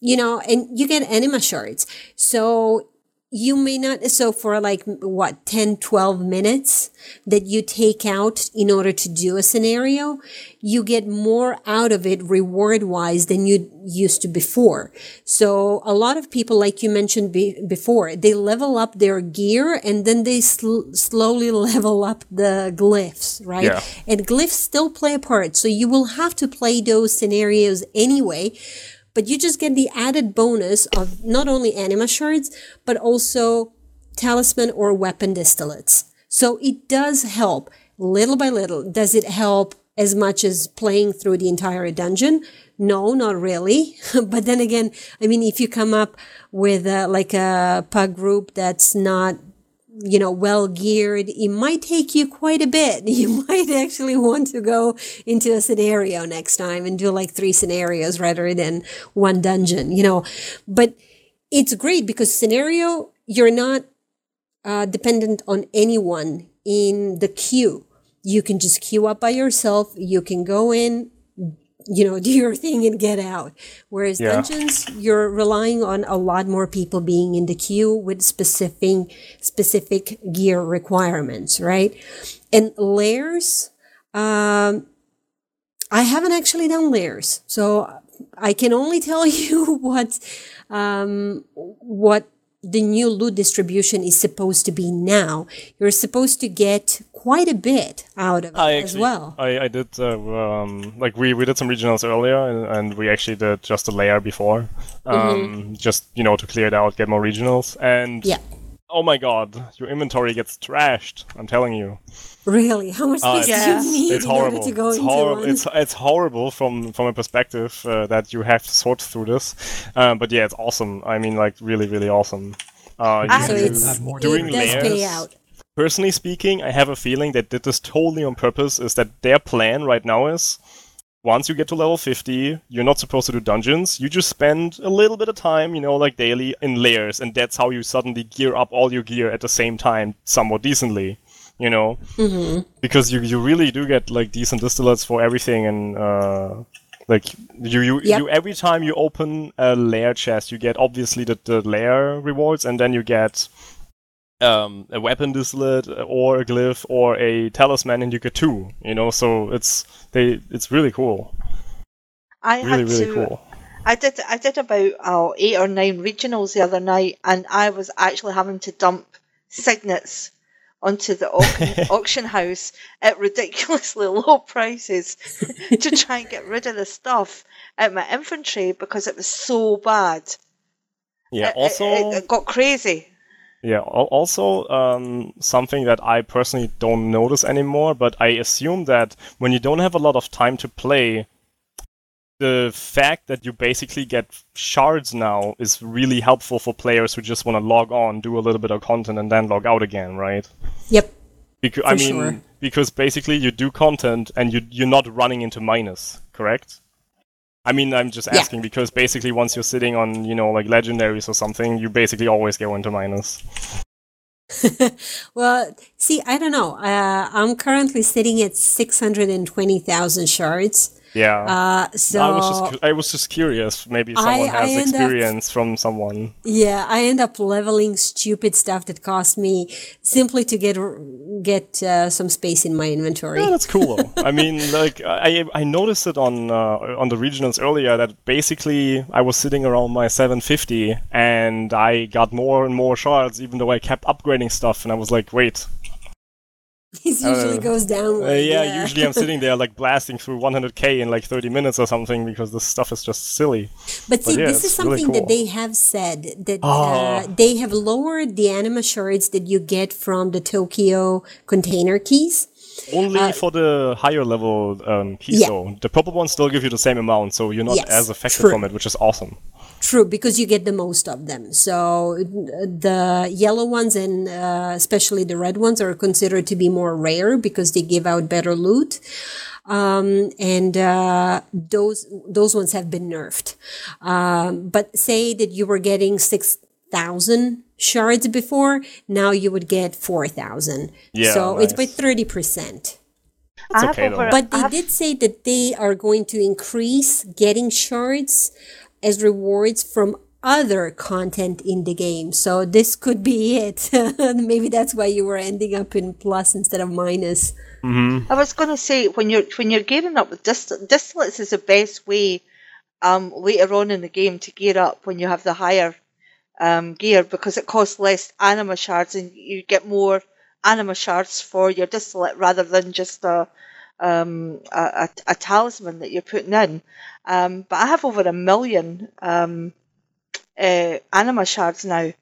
you know, and you get anima shards. So you may not so for like what 10 12 minutes that you take out in order to do a scenario you get more out of it reward wise than you used to before. So a lot of people like you mentioned be- before they level up their gear and then they sl- slowly level up the glyphs right? Yeah. and glyphs still play a part so you will have to play those scenarios anyway but you just get the added bonus of not only anima shards, but also talisman or weapon distillates. So it does help little by little. Does it help as much as playing through the entire dungeon? No, not really. but then again, I mean, if you come up with uh, like a pug group that's not you know, well geared, it might take you quite a bit. You might actually want to go into a scenario next time and do like three scenarios rather than one dungeon, you know. But it's great because scenario, you're not uh, dependent on anyone in the queue. You can just queue up by yourself. You can go in, you know, do your thing and get out. Whereas Yeah. dungeons, you're relying on a lot more people being in the queue with specific specific gear requirements, right? And lairs, um, I haven't actually done lairs, so I can only tell you what um, what the new loot distribution is supposed to be now. You're supposed to get quite a bit out of it I as actually, well. I, I did uh, um, like we, we did some regionals earlier, and, and we actually did just a lair before, um, just you know to clear it out, get more regionals, and Mm-hmm. Yeah. oh my god, your inventory gets trashed. I'm telling you, Really, how much Uh, space Yeah. do you need it's in order horrible. to go It's into horrible. one? It's it's horrible from from a perspective uh, that you have to sort through this, um, but yeah, it's awesome. I mean, like really, really awesome. Uh, you so it's Have more it doing does lairs. Personally speaking, I have a feeling that did this totally on purpose. Is that their plan right now is once you get to level 50, you're not supposed to do dungeons. You just spend a little bit of time, you know, like daily in lairs, and that's how you suddenly gear up all your gear at the same time, somewhat decently. You know, Mm-hmm. because you you really do get like decent distillates for everything, and uh, like you you, Yep. you every time you open a lair chest, you get obviously the, the lair rewards, and then you get um, a weapon distillate or a glyph or a talisman, and you get two. You know, so it's they it's really cool, I really had really to. cool. I did. I did about oh, eight or nine regionals the other night, and I was actually having to dump signets onto the auction, auction house at ridiculously low prices to try and get rid of the stuff at my infantry because it was so bad. Yeah. It- Also, it, it got crazy. Yeah. Also, um, something that I personally don't notice anymore, but I assume that when you don't have a lot of time to play, the fact that you basically get shards now is really helpful for players who just want to log on, do a little bit of content, and then log out again, right? Yep. Because I mean, sure. because basically you do content and you you're not running into minus, correct? I mean, I'm just Yeah. asking because basically once you're sitting on, you know, like legendaries or something, you basically always go into minus. well, see, I don't know. Uh, I'm currently sitting at 620,000 shards. Yeah. Uh, so I was just cu- I was just curious. Maybe someone I has up- experience from someone. Yeah, I end up leveling stupid stuff that cost me simply to get get uh, some space in my inventory. Yeah, that's cool. I mean, like I I noticed it on uh, on the regionals earlier that basically I was sitting around my 750 and I got more and more shards even though I kept upgrading stuff and I was like, wait, it usually uh, goes down. uh, yeah, usually I'm sitting there like blasting through 100k in like 30 minutes or something because this stuff is just silly. But see, yeah, this is it's really something that they have said that Oh. uh, they have lowered the anima shards that you get from the Tokyo container keys. Only for the higher level um, keys Uh, Yeah. though. The purple ones still give you the same amount, so you're not Yes, as affected true. from it, which is awesome. True, because you get the most of them. So uh, the yellow ones and uh, especially the red ones are considered to be more rare because they give out better loot. um, and uh, those those ones have been nerfed. Um, but say that you were getting six thousand shards before, now you would get four thousand. Yeah, so it's by thirty percent. I okay, though. over, But I they have- did say that they are going to increase getting shards as rewards from other content in the game. So this could be it. Maybe that's why you were ending up in plus instead of minus. I was going to say when you're when you're gearing up with dist- distillates is the best way um, later on in the game to gear up when you have the higher um, gear because it costs less anima shards and you get more anima shards for your distillate rather than just a um, a, a, a talisman that you're putting in. Um, but I have over a million um, uh, anima shards now,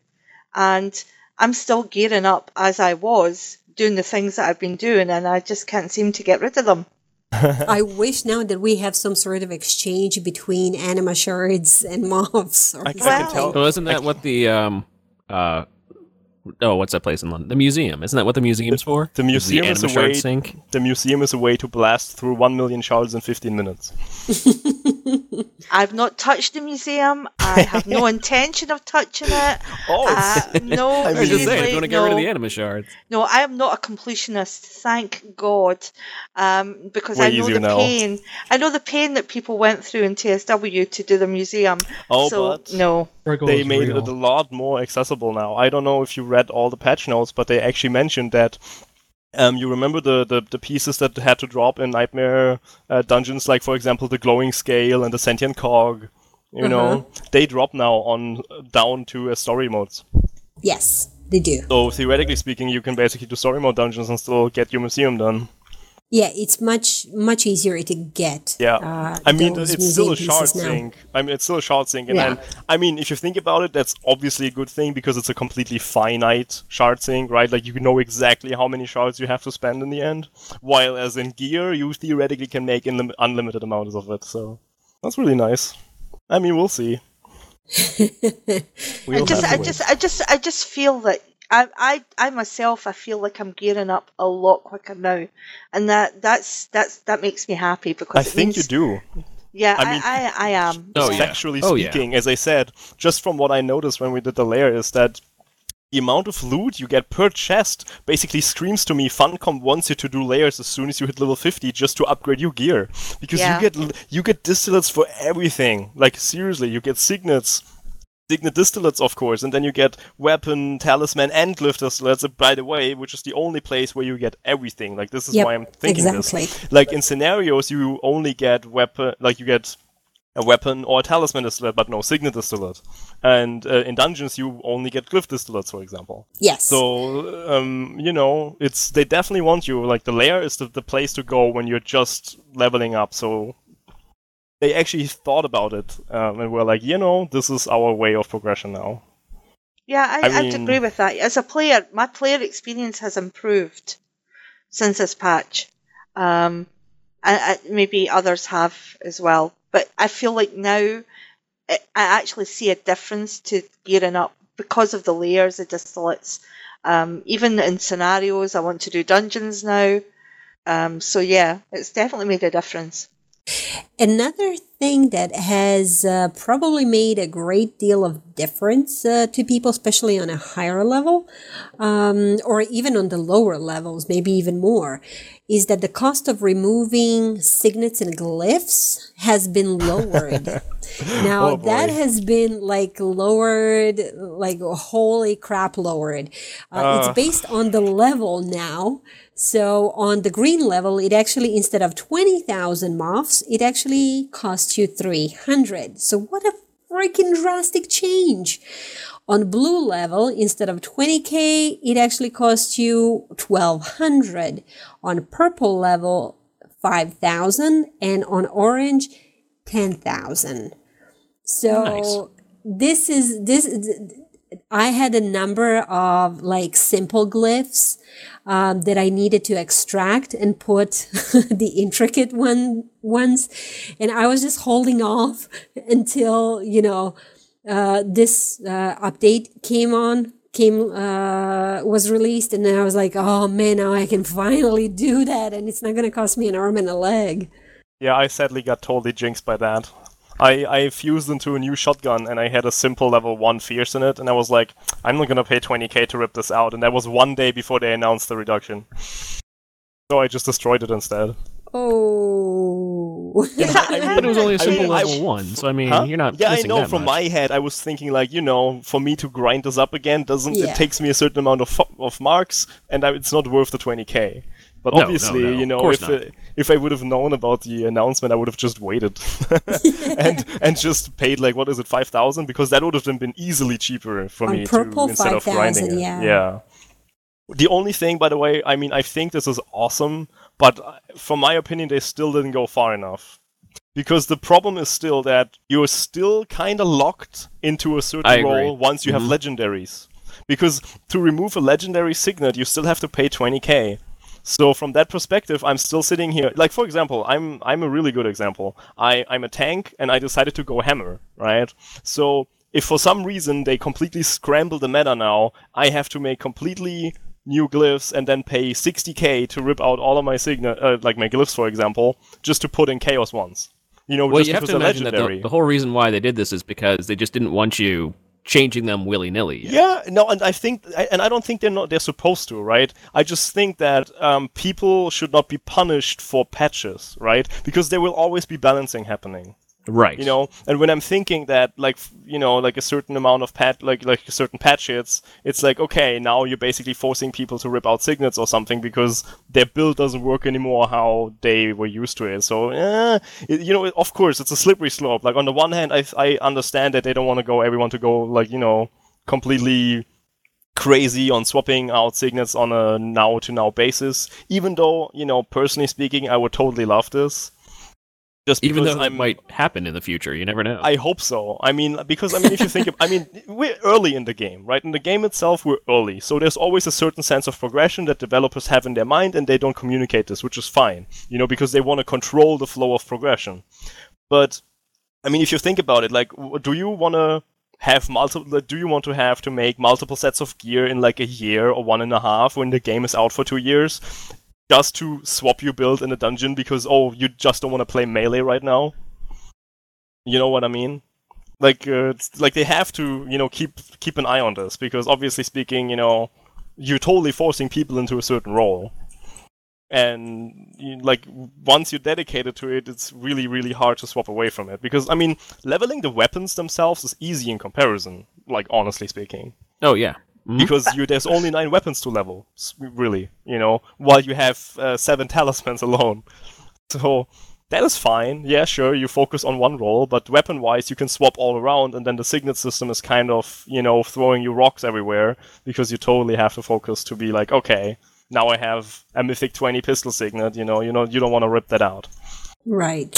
and I'm still gearing up as I was doing the things that I've been doing, and I just can't seem to get rid of them. I wish now that we have some sort of exchange between anima shards and moths. Or I, I can Well- tell. Well, isn't that what the um uh oh what's that place in London? The museum. Isn't that what the museum's for? The museum the is a way. sink. The museum is a way to blast through one million shards in 15 minutes. I've not touched the museum. I have no intention of touching it. Oh, Uh, no, I was just saying, if seriously, you want to get no. rid of the anima shards. No, I am not a completionist, thank God, um, because Way I know the now. pain. I know the pain that people went through in TSW to do the museum. Oh, so but- no, they made real. it a lot more accessible now. I don't know if you read all the patch notes, but they actually mentioned that. Um, you remember the, the, the pieces that had to drop in Nightmare uh, dungeons, like for example the glowing scale and the sentient cog. You know, they drop now on down to uh, story modes. Yes, they do. So theoretically speaking, you can basically do story mode dungeons and still get your museum done. Yeah, it's much much easier to get. Yeah, uh, I mean those it's still a museum shard pieces I mean it's still a shard thing, and, Yeah. and I mean if you think about it, that's obviously a good thing because it's a completely finite shard thing, right? Like you know exactly how many shards you have to spend in the end. While as in gear, you theoretically can make unlim- unlimited amounts of it. So that's really nice. I mean, we'll see. I We'll just, I just, I just, I just feel that I, I, I myself, I feel like I'm gearing up a lot quicker now, and that, that's, that's, that makes me happy because I it think you do. Yeah, I I, mean- I, I, am. Oh, yeah. Factually Oh, yeah. speaking, as I said, just from what I noticed when we did the lair, is that the amount of loot you get per chest basically screams to me Funcom wants you to do lairs as soon as you hit level 50 just to upgrade your gear. Because Yeah. you get l- you get distillates for everything. Like seriously, you get signets. Signet distillates, of course, and then you get weapon, talisman, and glyph distillates, uh, by the way, which is the only place where you get everything. Like, this is Yep, why I'm thinking exactly. this. Like, in scenarios, you only get weapon, like, you get a weapon or a talisman distillate, but no signet distillate. And uh, in dungeons, you only get glyph distillates, for example. Yes. So, um, you know, it's they definitely want you. Like the lair is the, the place to go when you're just leveling up. So they actually thought about it um, and were like, you know, this is our way of progression now. Yeah, I, I I mean- agree with that. As a player, my player experience has improved since this patch. Um, and, and maybe others have as well. But I feel like now I I actually see a difference to gearing up because of the lairs of distillates. Um, even in scenarios, I want to do dungeons now. Um, so yeah, it's definitely made a difference. Another thing that has uh, probably made a great deal of difference uh, to people, especially on a higher level, um, or even on the lower levels, maybe even more, is that the cost of removing signets and glyphs has been lowered. now Oh, that has been like lowered, like holy crap, lowered. Uh, it's Uh. based on the level now. So on the green level, it actually instead of twenty thousand marks, it actually costs you three hundred. So what a freaking drastic change! On blue level, instead of 20k, it actually costs you 1200. On purple level, 5000, and on orange, 10,000. So Nice. this is this. I had a number of like simple glyphs um, that I needed to extract and put the intricate one ones, and I was just holding off until you know uh, this uh, update came on came uh, was released, and then I was like, oh man, now I can finally do that, and it's not gonna cost me an arm and a leg. Yeah, I sadly got totally jinxed by that. I, I fused into a new shotgun and I had a simple level 1 fierce in it, and I was like, I'm not gonna pay 20k to rip this out, and that was one day before they announced the reduction. So I just destroyed it instead. Oh. I mean- But it was only a simple mean, I- level one, so I mean, Huh? you're not. Yeah, I know. that From much. my head, I was thinking like, you know, for me to grind this up again doesn't. Yeah. It takes me a certain amount of of marks, and I, it's not worth the 20k. But No, no, obviously, no, you know, if uh, if I would have known about the announcement, I would have just waited and and just paid like what is it, five thousand? Because that would have then been easily cheaper for On me purple, to instead of 5,000, grinding it. yeah. Yeah. The only thing, by the way, I mean, I think this is awesome, but uh, from my opinion, they still didn't go far enough. Because the problem is still that you're still kind of locked into a certain role once you Mhm. have legendaries. Because to remove a legendary signet, you still have to pay 20k. So from that perspective, I'm still sitting here. Like for example, I'm I'm a really good example. I I'm a tank, and I decided to go hammer, right? So if for some reason they completely scramble the meta now, I have to make completely new glyphs and then pay 60k to rip out all of my signet, uh, like my glyphs, for example, just to put in chaos ones. You know, Well, just you have to imagine that legendary. the, the whole reason why they did this is because they just didn't want you changing them willy nilly. Yeah, no, and I think, and I don't think they're not they're supposed to, right? I just think that um, people should not be punished for patches, right? Because there will always be balancing happening, Right. you know. And when I'm thinking that, like, you know, like a certain amount of pat, like like a certain patch hits, it's like okay, now you're basically forcing people to rip out signets or something because their build doesn't work anymore how they were used to it. So, eh, it, you know, of course, it's a slippery slope. Like on the one hand, I I understand that they don't want to go everyone to go like you know completely crazy on swapping out signets on a now to now basis. Even though, you know, personally speaking, I would totally love this. Just Even though it I'm, might happen in the future, you never know. I hope so. I mean, because I mean, if you think, of, I mean, we're early in the game, right? In the game itself, we're early, so there's always a certain sense of progression that developers have in their mind, and they don't communicate this, which is fine, you know, because they want to control the flow of progression. But I mean, if you think about it, like, do you want to have multiple? Do you want to have to make multiple sets of gear in like a year or one and a half when the game is out for two years, just to swap your build in a dungeon because oh, you just don't want to play melee right now? You know what I mean? Like, uh, like they have to, you know, keep keep an eye on this because obviously speaking, you know, you're totally forcing people into a certain role and you, like once you're dedicated to it it's really really hard to swap away from it because i mean leveling the weapons themselves is easy in comparison like honestly speaking oh yeah. Mhm. because you there's only nine weapons to level really you know while you have uh, seven talismans alone so that is fine yeah sure you focus on one role but weapon wise you can swap all around and then the signet system is kind of you know throwing you rocks everywhere because you totally have to focus to be like okay now i have a mythic 20 pistol signet you know you know you don't want to rip that out Right.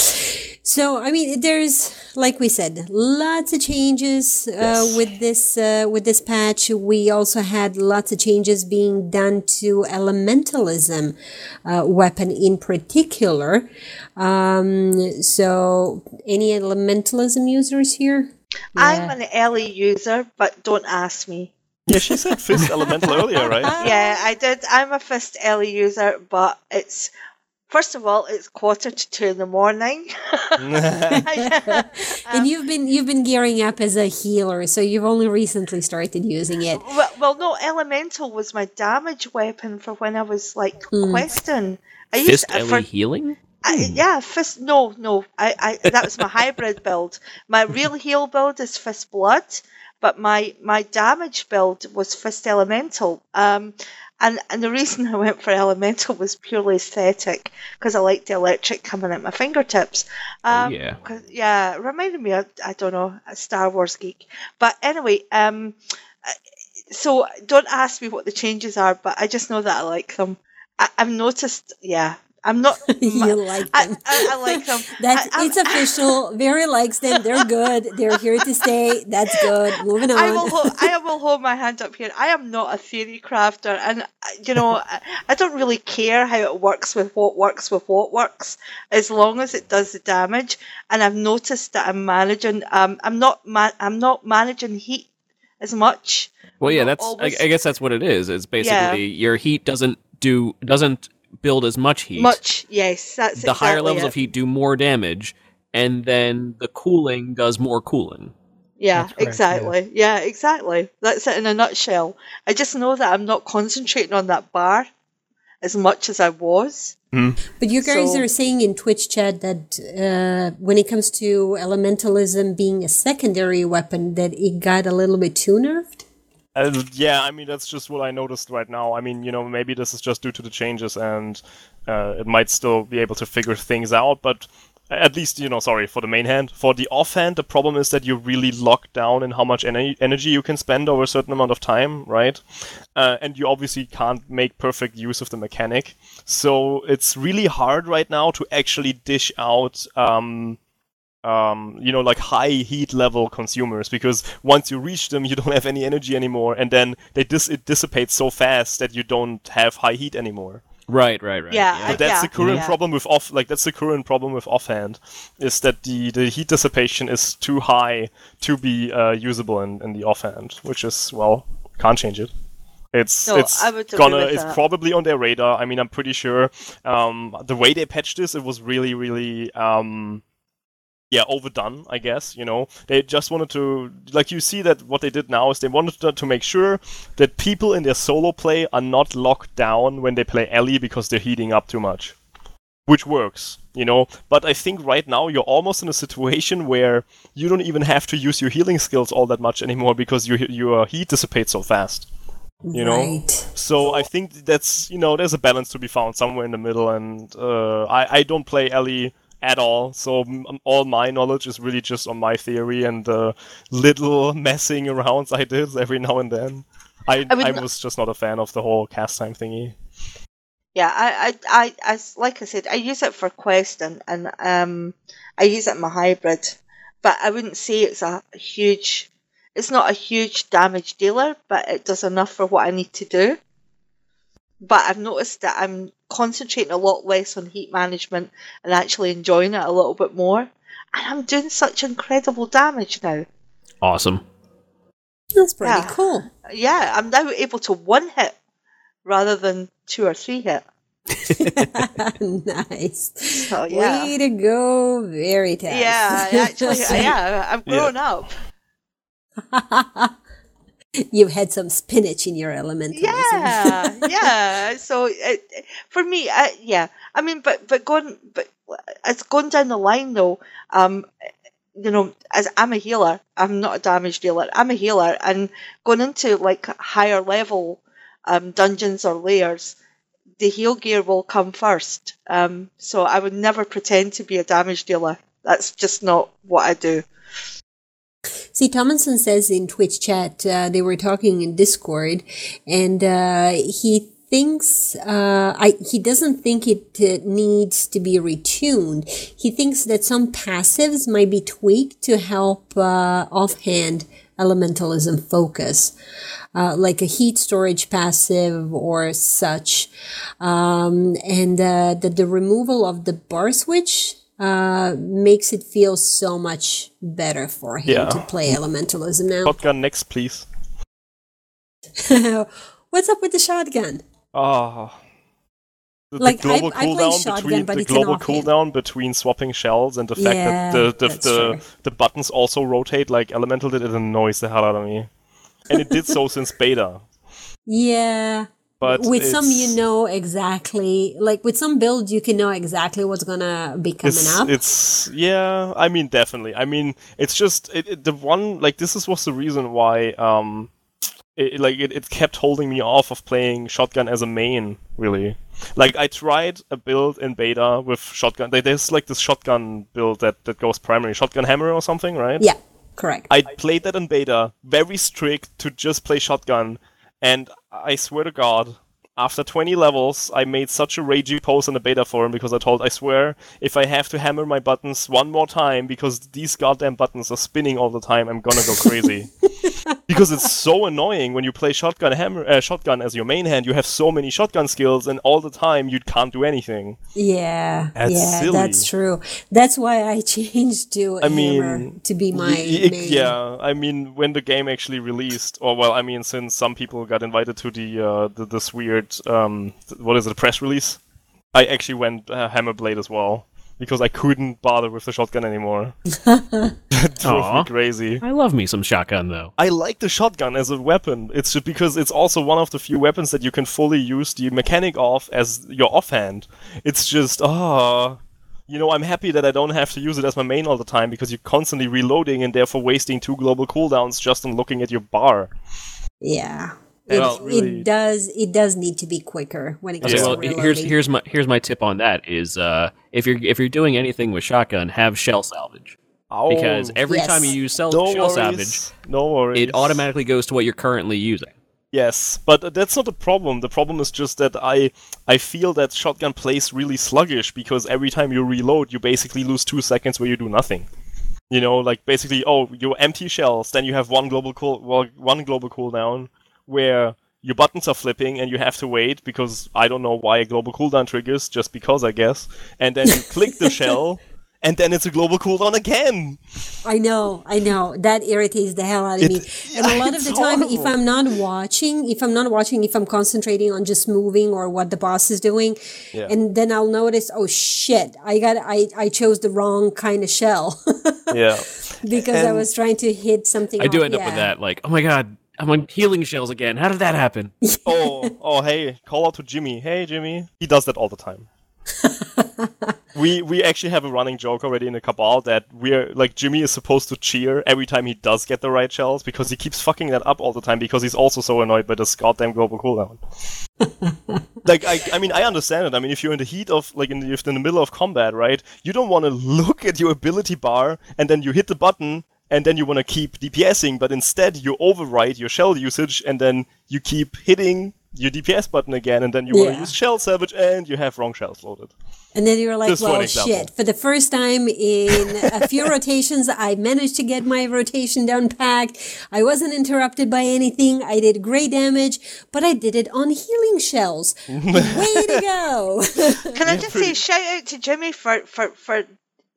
So, I mean, there's, like we said, lots of changes uh, Yes. with this uh, with this patch. We also had lots of changes being done to elementalism uh, weapon in particular. Um, so, any elementalism users here? I'm an Ellie user, but don't ask me. yeah she said fist elemental earlier right Yeah, I did. I'm a Fist Ellie user, but it's first of all, it's quarter to two in the morning. and you've been you've been gearing up as a healer, so you've only recently started using it. well, well, no, elemental was my damage weapon for when I was like Hmm. questing. I Fist uh, for- healing? I, yeah, fist. No, no. I, I that was my hybrid build. My real heal build is fist blood, but my my damage build was fist elemental. Um, and and the reason I went for elemental was purely aesthetic because I liked the electric coming at my fingertips. Um, yeah. yeah, it reminded me of I don't know a Star Wars geek. But anyway, um, so don't ask me what the changes are, but I just know that I like them. I, I've noticed. Yeah, I'm not. you like them. I, I like them. That's I, it's official. Very likes them. They're good. They're here to stay. That's good. Moving on. I will, hold, I will hold my hand up here. I am not a theory crafter, and uh, you know, I, I don't really care how it works with what works with what works, as long as it does the damage. And I've noticed that I'm managing. Um, I'm not. Ma- I'm not managing heat as much. Well, yeah, that's. Always- I guess that's what it is. It's basically your heat doesn't do doesn't build as much heat. Much, yes, that's the higher levels it. of heat do more damage, and then the cooling does more cooling. Yeah, That's correct, exactly. Yeah. exactly. That's it in a nutshell. I just know that I'm not concentrating on that bar as much as I was. But you guys So- are saying in Twitch chat that uh, when it comes to elementalism being a secondary weapon, that it got a little bit too nerfed. Uh, yeah, I mean that's just what I noticed right now. I mean, you know, maybe this is just due to the changes, and uh, it might still be able to figure things out. But at least, you know, sorry for the main hand. For the offhand, the problem is that you're really locked down in how much ener- energy you can spend over a certain amount of time, right? Uh, and you obviously can't make perfect use of the mechanic. So it's really hard right now to actually dish out. Um, um, you know, like high heat level consumers because once you reach them, you don't have any energy anymore, and then they dis- it dissipates so fast that you don't have high heat anymore. Right, right, right. Yeah, I- But that's yeah, the current yeah. problem with off, like that's the current problem with offhand, is that the the heat dissipation is too high to be uh, usable in, in the offhand, which is well can't change it. It's No, it's I would agree gonna it's that. probably on their radar. I mean, I'm pretty sure um, the way they patched this, it was really really um, yeah overdone. I guess you know they just wanted to like you see that what they did now is they wanted to, to make sure that people in their solo play are not locked down when they play Ellie because they're heating up too much which works, you know. But I think right now you're almost in a situation where you don't even have to use your healing skills all that much anymore because your your heat dissipates so fast. You know? right. So I think that's you know there's a balance to be found somewhere in the middle, and uh, I I don't play Ellie at all, so m- all my knowledge is really just on my theory and the little messing arounds I did every now and then. I I I was just not a fan of the whole cast time thingy. Yeah, I, I, I, as like I said, I use it for quest and, and um, I use it in my hybrid, but I wouldn't say it's a huge. It's not a huge damage dealer, but it does enough for what I need to do. But I've noticed that I'm concentrating a lot less on heat management and actually enjoying it a little bit more, and I'm doing such incredible damage now. Awesome. That's pretty Yeah. cool. Yeah, I'm now able to one hit rather than two or three hit. nice. So, yeah. Way to go, very tough. Yeah, actually, yeah, I've Yeah. grown up. You've had some spinach in your elementalism. Yeah, yeah. So it, for me, I, yeah. I mean, but but going, but it's going down the line though. Um, you know, as I'm a healer, I'm not a damage dealer. I'm a healer, and going into like higher level um, dungeons or lairs, the heal gear will come first. Um, so I would never pretend to be a damage dealer. That's just not what I do. See, Tomlinson says in Twitch chat, uh, they were talking in Discord, and uh, he thinks, uh, I, he doesn't think it uh, needs to be retuned. He thinks that some passives might be tweaked to help uh, offhand elementalism focus, uh, like a heat storage passive or such. Um, and uh, that the removal of the bar switch uh, makes it feel so much better for him Yeah. to play elementalism now. Shotgun next, please. What's up with the shotgun? Oh. The, the Like, I- global I cooldown between the global cooldown between swapping shells and the fact Yeah, that the the, the, the buttons also rotate like elemental did it annoys the hell out of me. And it did so since beta. Yeah. But with some, you know exactly. Like with some builds, you can know exactly what's gonna be coming it's, up. It's yeah. I mean, definitely. I mean, it's just it, it, the one like this is was the reason why um, it, like it, it kept holding me off of playing shotgun as a main. Really, like I tried a build in beta with shotgun. like, There's like this shotgun build that that goes primary shotgun hammer or something, right? yeah, correct. I played that in beta, very strict to just play shotgun, and I swear to God, after 20 levels, I made such a ragey post in the beta forum because I told, I swear, if I have to hammer my buttons one more time because these goddamn buttons are spinning all the time, I'm gonna go crazy. because it's so annoying when you play shotgun hammer uh, shotgun as your main hand. You have so many shotgun skills, and all the time you can't do anything. Yeah, That's yeah, silly. that's true. That's why I changed to I hammer mean, to be my y- main. Yeah, I mean, when the game actually released, or well, I mean, since some people got invited to the uh, the this weird um, what is it, press release, I actually went uh, Hammerblade as well because I couldn't bother with the shotgun anymore. That drove me crazy. I love me some shotgun though. I like the shotgun as a weapon. It's just because it's also one of the few weapons that you can fully use the mechanic of as your offhand. It's just ah. You know, I'm happy that I don't have to use it as my main all the time because you're constantly reloading and therefore wasting two global cooldowns just on looking at your bar. Yeah. And It, it's really- it does it does need to be quicker when it comes Okay, to well, reloading. here's here's my here's my tip on that is uh, if you're if you're doing anything with shotgun, have shell salvage because Oh, every Yes. time you use cell, no shell worries. salvage, No worries. it automatically goes to what you're currently using. Yes, but that's not the problem. The problem is just that I I feel that shotgun plays really sluggish because every time you reload, you basically lose two seconds where you do nothing. You know, like basically, oh, you empty shells, then you have one global cool, well, one global cooldown where your buttons are flipping and you have to wait because I don't know why a global cooldown triggers, just because I guess, and then you click the shell, and then it's a global cooldown again. I know, I know. That irritates the hell out of It- me. And a lot of the time, if. I'm not watching, if I'm not watching, if I'm concentrating on just moving or what the boss is doing, Yeah. and then I'll notice, oh shit, I got, I, I chose the wrong kind of shell Yeah. because I was trying to hit something. I do off- end up with that. Like, oh my god, I'm on healing shells again. How did that happen? oh, oh, hey, call out to Jimmy. Hey, Jimmy. He does that all the time. we we actually have a running joke already in the cabal that we're like Jimmy is supposed to cheer every time he does get the right shells because he keeps fucking that up all the time because he's also so annoyed by this goddamn global cooldown. like I, I mean I understand it. I mean if you're in the heat of like in the, if you're in the middle of combat, right? You don't want to look at your ability bar and then you hit the button and then you want to keep DPSing, but instead you override your shell usage and then you keep hitting your DPS button again and then you want to use shell salvage and you have wrong shells loaded. And then you're like, Just well, shit. For the first time in a few rotations, I managed to get my rotation down packed. I wasn't interrupted by anything. I did great damage, but I did it on healing shells. Way to go. Can I just say shout out to Jimmy for, for, for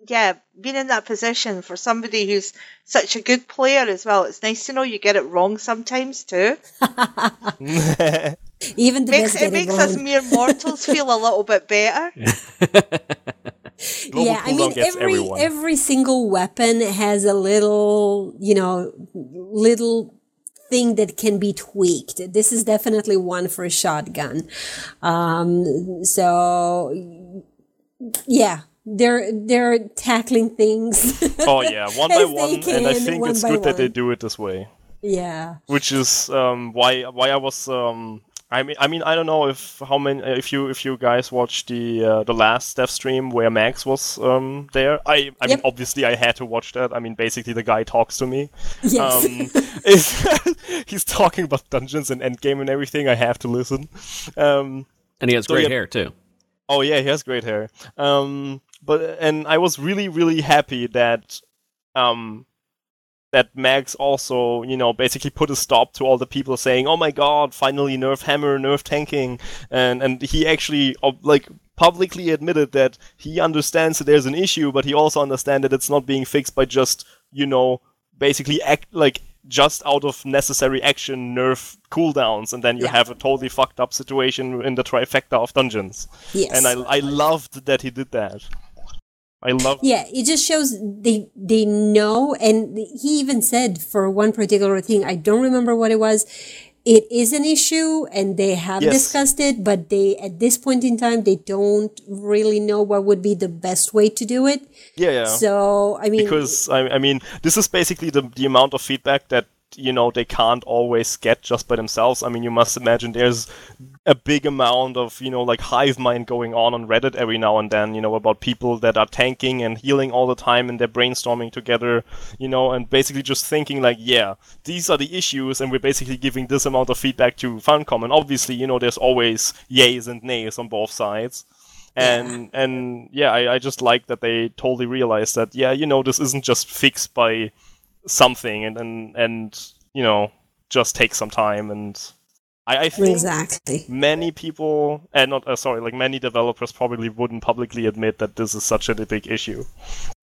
yeah, being in that position for somebody who's such a good player as well. It's nice to know you get it wrong sometimes too. Even the Makes best it makes wrong. us mere mortals feel a little bit better. Global yeah, I mean every everyone. every single weapon has a little, you know, little thing that can be tweaked. This is definitely one for a shotgun. Um, so yeah, they're they're tackling things. oh yeah, one by As they one, and I think it's by good that they do it this way. yeah. which is um, why why I was um, I mean I mean I don't know if how many if you if you guys watched the uh, the last dev stream where Max was um, there I I mean obviously I had to watch that I mean basically the guy talks to me Yes. um, is- he's talking about dungeons and endgame and everything I have to listen um, And he has So, great yeah. hair too. Oh yeah, he has great hair. Um, but and I was really really happy that um that Max also you know basically put a stop to all the people saying, "Oh my God, finally nerf hammer, nerf tanking," and and he actually uh, like publicly admitted that he understands that there's an issue, but he also understands that it's not being fixed by just you know basically act like just out of necessary action nerf cooldowns and then you Yeah. have a totally fucked up situation in the trifecta of dungeons Yes. and I, I loved that he did that i love Yeah, it just shows they they know, and he even said for one particular thing, I don't remember what it was. It is an issue, and they have Yes. discussed it, but they at this point in time they don't really know what would be the best way to do it. yeah yeah So I mean, because I, I mean this is basically the, the amount of feedback that you know they can't always get just by themselves. I mean you must imagine there's a big amount of you know like hive mind going on on reddit every now and then you know about people that are tanking and healing all the time and they're brainstorming together you know and basically just thinking like yeah these are the issues and we're basically giving this amount of feedback to funcom. And obviously you know there's always yays and nays on both sides. And and yeah I, I just like that they totally realized that yeah you know this isn't just fixed by something and and, and you know, just take some time and I, I think Exactly. many people and not uh, sorry, like many developers probably wouldn't publicly admit that this is such a big issue.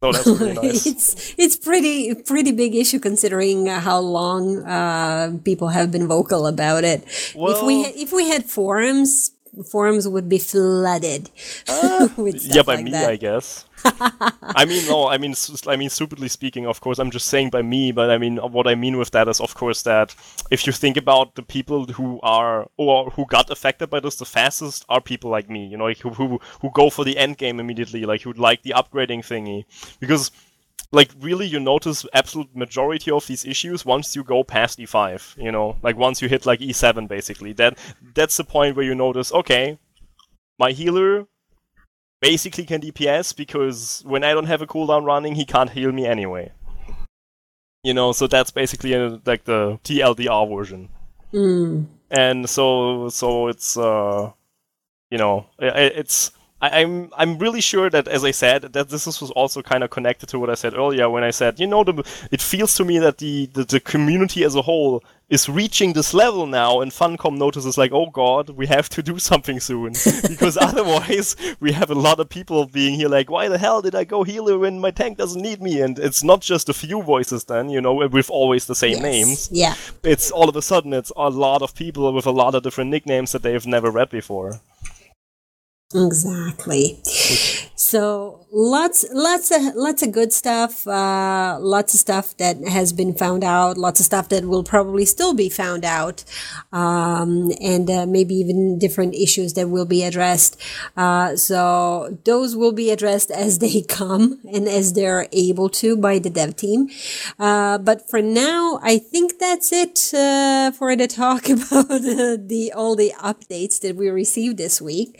So that's really nice. it's it's pretty pretty big issue considering how long uh, people have been vocal about it. if we Well- if we had forums, forums would be flooded uh, stuff yeah, by like me, that. I guess. I mean, no, I mean, i mean, stupidly speaking, of course, I'm just saying by me, but I mean, what I mean with that is, of course, that if you think about the people who are or who got affected by this the fastest are people like me, you know, like who who, who go for the end game immediately, like who like the upgrading thingy, because. Like really, you notice absolute majority of these issues once you go past E5. You know, like once you hit like E7, basically. That that's the point where you notice, okay, my healer basically can DPS because when I don't have a cooldown running, he can't heal me anyway. You know, so that's basically uh like the TLDR version. Mm. And so, so it's uh, you know, i i- it's. I, I'm I'm really sure that, as I said, that this was also kind of connected to what I said earlier when I said, you know, the, it feels to me that the, the the community as a whole is reaching this level now, and Funcom notices like, oh god, we have to do something soon because otherwise we have a lot of people being here like, why the hell did I go healer when my tank doesn't need me? And it's not just a few voices then, you know, with always the same Yes. names Yeah. it's all of a sudden it's a lot of people with a lot of different nicknames that they've never read before. Exactly. So lots, lots of, lots of good stuff. Uh, lots of stuff that has been found out. Lots of stuff that will probably still be found out, um, and uh, maybe even different issues that will be addressed. Uh, so those will be addressed as they come and as they're able to by the dev team. Uh, but for now, I think that's it uh, for the talk about the all the updates that we received this week.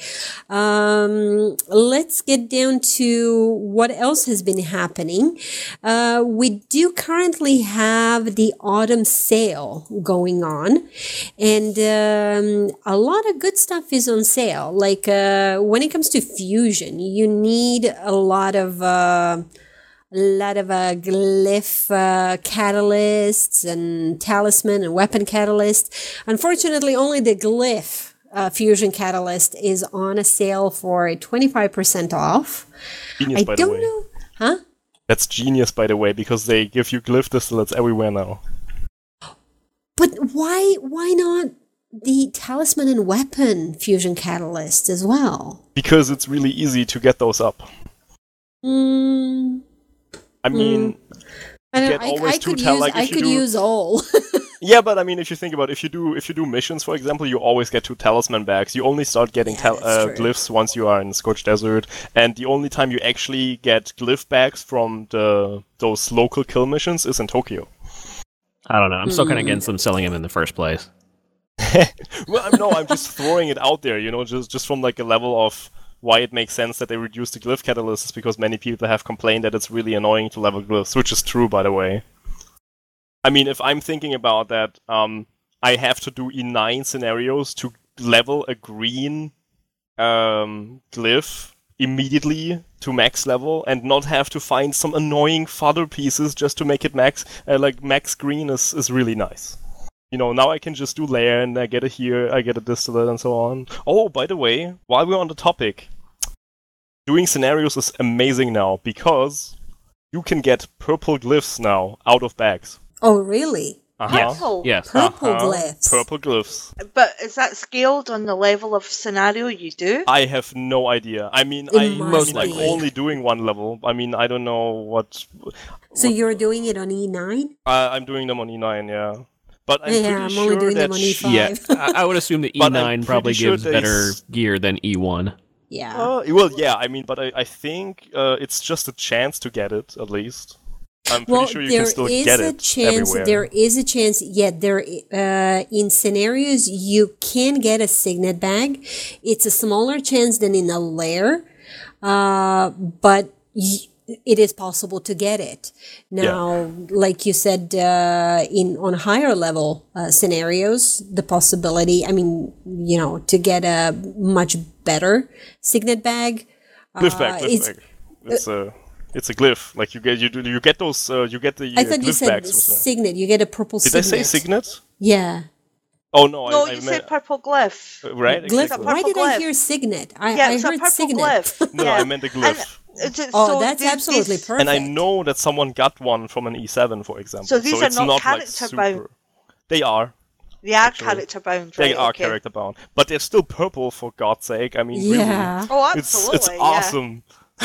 Um, let's get down to what else has been happening. Uh, we do currently have the autumn sale going on, and um, a lot of good stuff is on sale. Like uh, when it comes to fusion, you need a lot of. Uh, a lot of uh, glyph uh, catalysts and talisman and weapon catalysts. Unfortunately, only the glyph uh, fusion catalyst is on a sale for 25% off. Genius, I by the don't way. know. Huh? That's genius, by the way, because they give you glyph distillates everywhere now. But why why not the talisman and weapon fusion catalyst as well? Because it's really easy to get those up. Mm, I mean, I, Get I, always I two could tal- use like, I if you could do- use all. yeah, but I mean, if you think about it, if you do if you do missions, for example, you always get two talisman bags. You only start getting Yeah, tal- that's uh, glyphs once you are in Scorched Desert, and the only time you actually get glyph bags from the those local kill missions is in Tokyo. I don't know. I'm still kind Hmm. of against them selling them in the first place. well, I'm, no, I'm just throwing it out there, you know, just just from like a level of why it makes sense that they reduce the glyph catalyst is because many people have complained that it's really annoying to level glyphs, which is true, by the way. I mean, if I'm thinking about that, um, I have to do E9 scenarios to level a green um, glyph immediately to max level and not have to find some annoying fodder pieces just to make it max uh, like max green is, is really nice you know, now I can just do lair and I get it here, I get a distillate and so on. Oh, by the way, while we're on the topic, doing scenarios is amazing now because you can get purple glyphs now out of bags. oh, really? Uh-huh. Purple. Yes. Purple Uh-huh. glyphs. Purple glyphs. But is that scaled on the level of scenario you do? I have no idea. I mean, It I must like be. only doing one level. I mean, I don't know what. So you're doing it on E E9? Uh, I'm doing them on E9, yeah. But I'm Yeah, pretty I'm sure only doing that them on E5. Yeah, I, I would assume that E9 probably sure gives better s- gear than E E1. Yeah. Uh, well, yeah, I mean, but I, I think uh, it's just a chance to get it, at least. I'm pretty well, sure you there can still is get a it chance. everywhere. There is a chance. Yet there, uh, in scenarios, you can get a signet bag. It's a smaller chance than in a lair, uh, but y- it is possible to get it. Now, like you said, uh, in on higher level uh, scenarios, the possibility. I mean, you know, to get a much better signet bag. Lift back, uh, lift it's- back. It's uh, It's a glyph. Like you get you do you get those uh, you get the I thought you said bags. with the- signet. You get a purple Did signet. I say signet? Yeah. Oh no, No, I, I you meant, said purple glyph. uh, right. Glyph. exactly. Why did Purple I hear signet? I, Yeah, I it's a heard purple signet. glyph. No, yeah. I meant the And, glyph. uh, so Oh, that's these- absolutely these- perfect. And I know that someone got one from an E7, for example. So these are it's not not like character super. bound. They are. They are Actually, character bound, They are okay. character bound, but they're still purple for God's sake. I mean, Yeah. Oh, really, it's absolutely. it's yeah. awesome.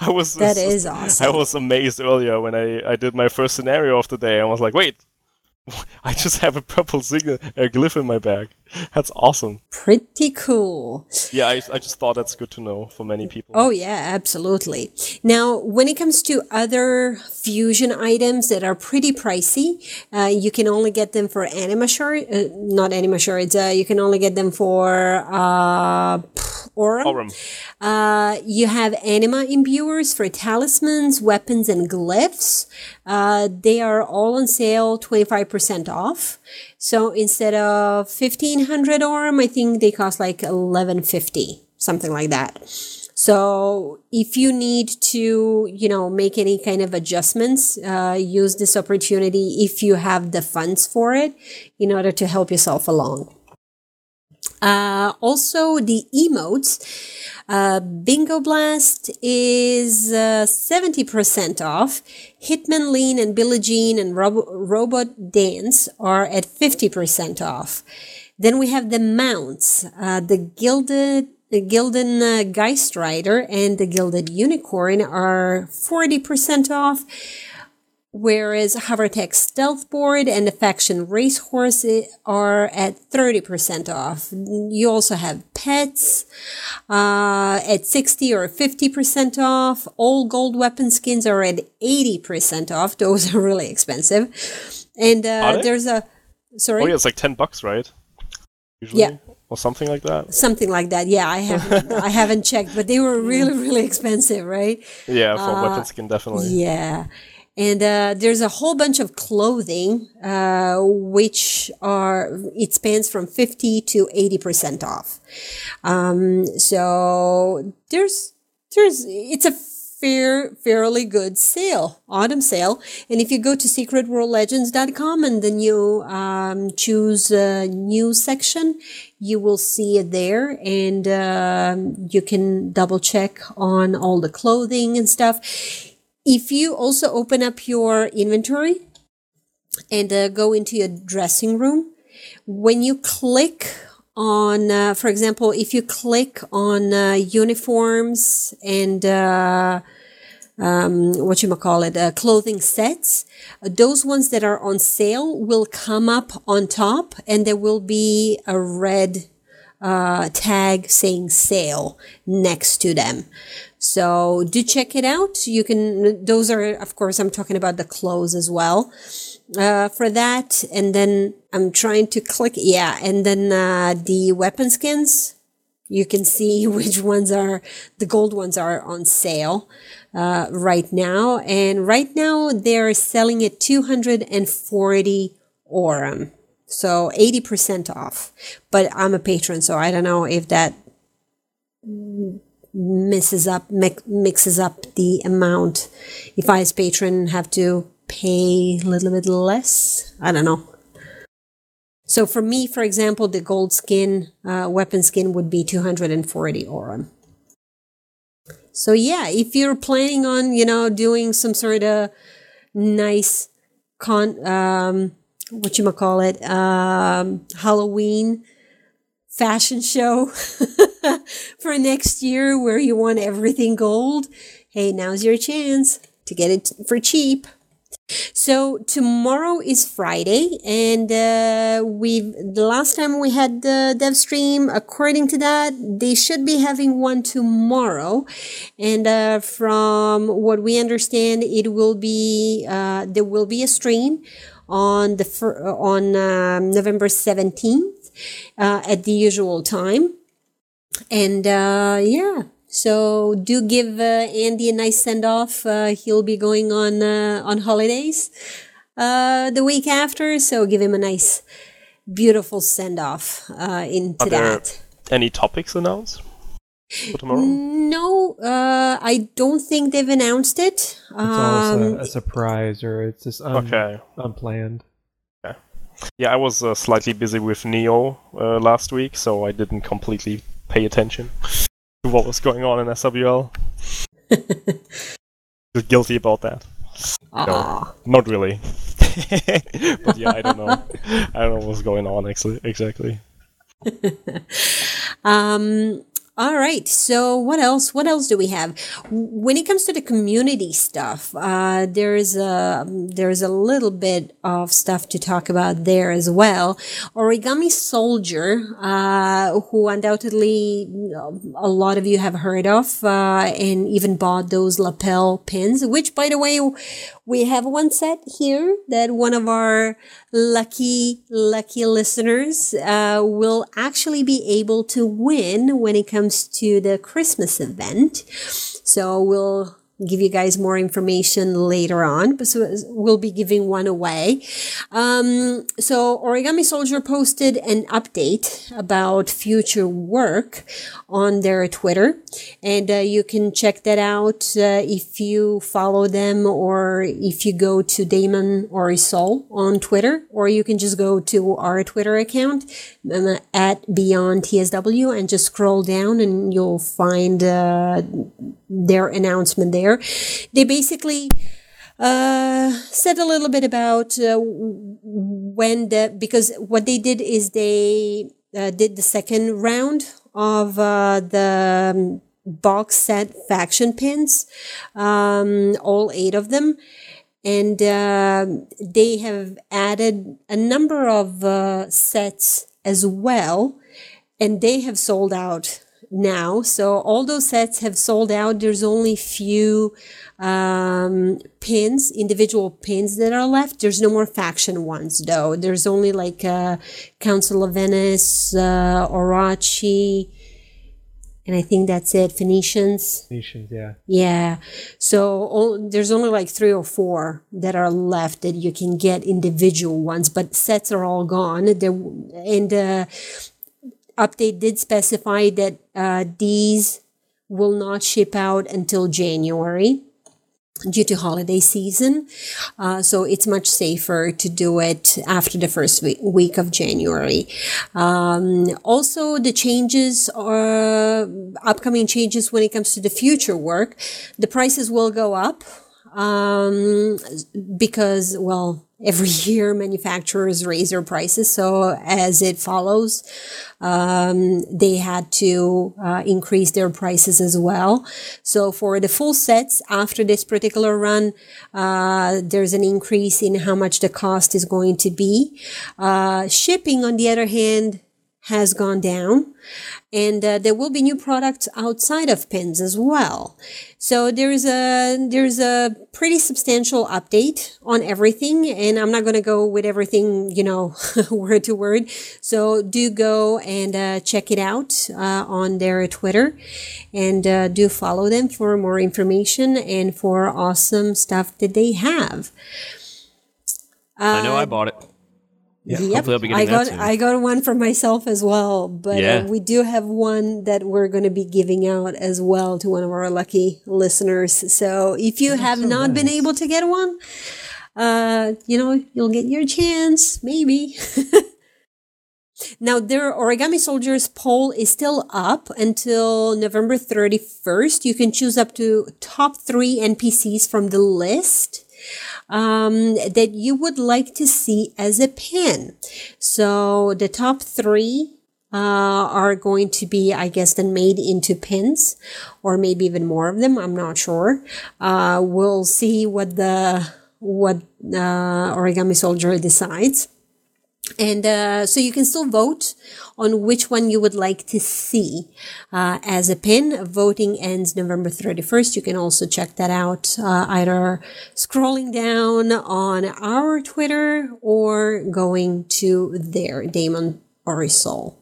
I was That it's- is I was amazed earlier when I, I did my first scenario of the day. I was like, wait, I just have a purple signet, a glyph in my bag. That's awesome. Pretty cool. Yeah, I, I just thought that's good to know for many people. Oh, yeah, absolutely. Now, when it comes to other fusion items that are pretty pricey, uh, you can only get them for anima shard, uh, not anima shards, uh, you can only get them for uh, Aurum. Aurum. Uh, you have anima imbuers for talismans, weapons, and glyphs. Uh, they are all on sale, 25% off. So instead of 1500 Aurum, I think they cost like 1150, something like that. So if you need to, you know, make any kind of adjustments, uh, use this opportunity if you have the funds for it in order to help yourself along. Uh, also, the emotes. Uh, Bingo Blast is uh, 70% off. Hitman Lean and Billie Jean and Robo- Robot Dance are at 50% off. Then we have the mounts. Uh, the Gilded the Gilden uh, Geist Rider and the Gilded Unicorn are 40% off whereas Hovertech Stealth Board and Affection Racehorse are at 30% off. You also have pets uh, at 60 or 50% off. All gold weapon skins are at 80% off. Those are really expensive. And uh, there's a, sorry? Oh yeah, it's like ten bucks, right? Usually, Yeah. or something like that. Something like that. Yeah, I haven't, I haven't checked, but they were really, really expensive, right? Yeah, for Uh, weapon skin, definitely. Yeah. And uh, there's a whole bunch of clothing, uh, which are, it spans from 50 to 80% off. Um, so there's, there's, it's a fair, fairly good sale, autumn sale. And if you go to secretworldlegends.com and then you um, choose a news section, you will see it there and um, you can double check on all the clothing and stuff. If you also open up your inventory and uh, go into your dressing room, when you click on, uh, for example, if you click on uh, uniforms and uh, um, what you might call it, uh, clothing sets, those ones that are on sale will come up on top, and there will be a red uh, tag saying sale next to them. So do check it out. You can, those are, of course, I'm talking about the clothes as well. Uh, for that, and then I'm trying to click, yeah, and then uh, the weapon skins, you can see which ones are, the gold ones are on sale uh, right now. And right now they're selling at 240 Aurum. So 80% off. But I'm a patron, so I don't know if that misses up, mi- mixes up the amount. If I as patron have to pay a little bit less, I don't know. So for me, for example, the gold skin, uh, weapon skin would be 240 Aurum. So yeah, if you're planning on, you know, doing some sort of nice con, um, what you might call it, um, Halloween fashion show for next year where you want everything gold, hey, now's your chance to get it for cheap. So tomorrow is Friday, and uh, we the last time we had the dev stream, according to that, they should be having one tomorrow, and uh, from what we understand, it will be uh, there will be a stream on the fir- on um, November seventeenth uh, at the usual time, and uh, yeah. So do give uh, Andy a nice send off. Uh, he'll be going on uh, on holidays uh, the week after, so give him a nice, beautiful send off uh, into Are there that. any topics announced? for tomorrow? No, uh, I don't think they've announced it. It's almost Um, a, a surprise, or it's just un- Okay. unplanned. Yeah, I was uh, slightly busy with Neo uh, last week, so I didn't completely pay attention to what was going on in SWL. Feel guilty about that. aw. Not really. but yeah, I don't know. I don't know what's going on actually exactly. um all right so what else what else do we have? When it comes to the community stuff uh there's a there's a little bit of stuff to talk about there as well. Origami soldier uh who undoubtedly a lot of you have heard of uh and even bought those lapel pins which by the way we have one set here that one of our lucky, lucky listeners uh, will actually be able to win when it comes to the Christmas event. So we'll give you guys more information later on, but so we'll be giving one away. Um, so Origami Soldier posted an update about future work on their Twitter, and uh, you can check that out uh, if you follow them or if you go to Damon or Isol on Twitter, or you can just go to our Twitter account um, at Beyond TSW and just scroll down and you'll find uh, their announcement there. They basically uh, said a little bit about uh, when the because what they did is they uh, did the second round of uh, the um, box set faction pins, um, all eight of them. And uh, they have added a number of uh, sets as well, and they have sold out now. So all those sets have sold out. There's only few um, pins, individual pins that are left. There's no more faction ones though. There's only like uh, Council of Venice, uh, Orochi, and I think that's it. Phoenicians. Phoenicians, yeah. Yeah. So all, there's only like three or four that are left that you can get individual ones, but sets are all gone. There and uh, update did specify that uh, these will not ship out until January due to holiday season. Uh, so it's much safer to do it after the first week, week of January. Um, also, the changes are upcoming changes when it comes to the future work. The prices will go up um, because, well, every year manufacturers raise their prices. So as it follows, um, they had to uh, increase their prices as well. So for the full sets after this particular run, uh, there's an increase in how much the cost is going to be. Uh, shipping, on the other hand, has gone down. And uh, there will be new products outside of pins as well. So there's a there's a pretty substantial update on everything. And i'm not going to go with everything you know word to word. So do go and uh, check it out uh, on their twitter. And uh, do follow them for more information and for awesome stuff that they have. I know I bought it. Yeah. Yep, Hopefully I'll be I got. I got one for myself as well, but Yeah. uh, we do have one that we're going to be giving out as well to one of our lucky listeners. So if you have so not been able to get one, uh, you know you'll get your chance, maybe. Now, their Origami Soldiers poll is still up until November 31st. You can choose up to top three NPCs from the list um, that you would like to see as a pin. So the top three uh, are going to be, I guess, then made into pins, or maybe even more of them. I'm not sure. Uh, we'll see what the what uh, Origami Soldier decides. And uh, so you can still vote on which one you would like to see uh, as a pin. Voting ends November 31st. You can also check that out uh, either scrolling down on our Twitter or going to their Damon or Soul.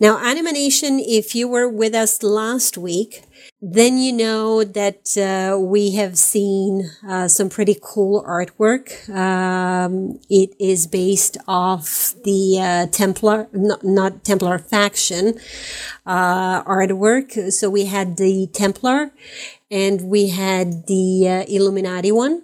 Now, Animation, if you were with us last week, then you know that uh, we have seen uh, some pretty cool artwork. Um, it is based off the uh, Templar, not, not, Templar faction uh, artwork. So we had the Templar and we had the uh, Illuminati one.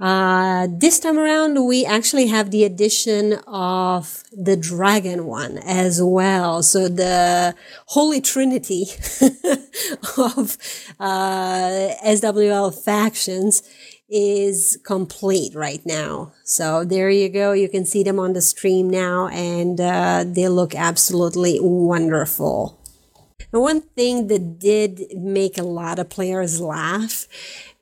Uh, this time around, we actually have the addition of the dragon one as well. So the holy trinity of uh, SWL factions is complete right now. So there you go. You can see them on the stream now, and uh, they look absolutely wonderful. And one thing that did make a lot of players laugh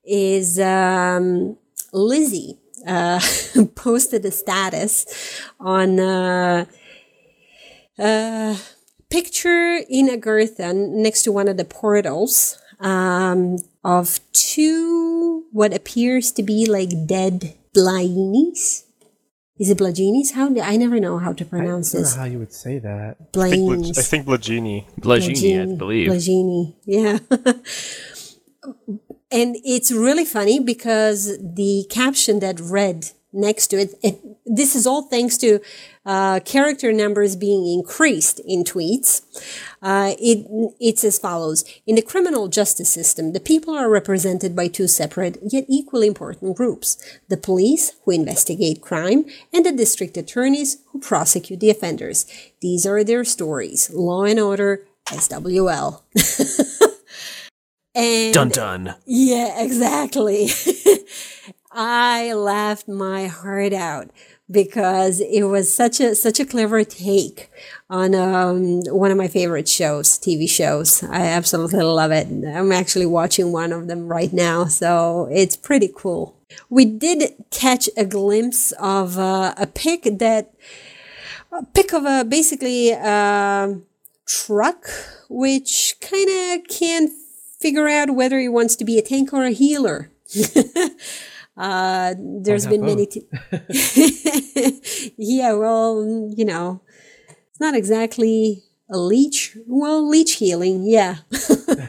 is. Um, Lizzie uh, posted a status on uh, a picture in Agartha next to one of the portals um, of two what appears to be like dead Blainis. Is it Blaginis? How do, I never know how to pronounce I don't this. how you would say that. I think, Blaines. I think Blagini. Blagini, I believe. Blagini, yeah. and it's really funny because the caption that read next to it, it this is all thanks to uh, character numbers being increased in tweets. Uh, it it's as follows: In the criminal justice system, the people are represented by two separate yet equally important groups: the police, who investigate crime, and the district attorneys, who prosecute the offenders. These are their stories. Law and Order, SWL. and Dun dun. yeah, exactly. I laughed my heart out because it was such a such a clever take on um, one of my favorite shows, TV shows. I absolutely love it. I'm actually watching one of them right now, so it's pretty cool. We did catch a glimpse of uh, a pic that a pic of a basically a truck, which kind of can't figure out whether he wants to be a tank or a healer. uh, there's been many. T- yeah, well, you know, it's not exactly a leech. Well, leech healing, yeah.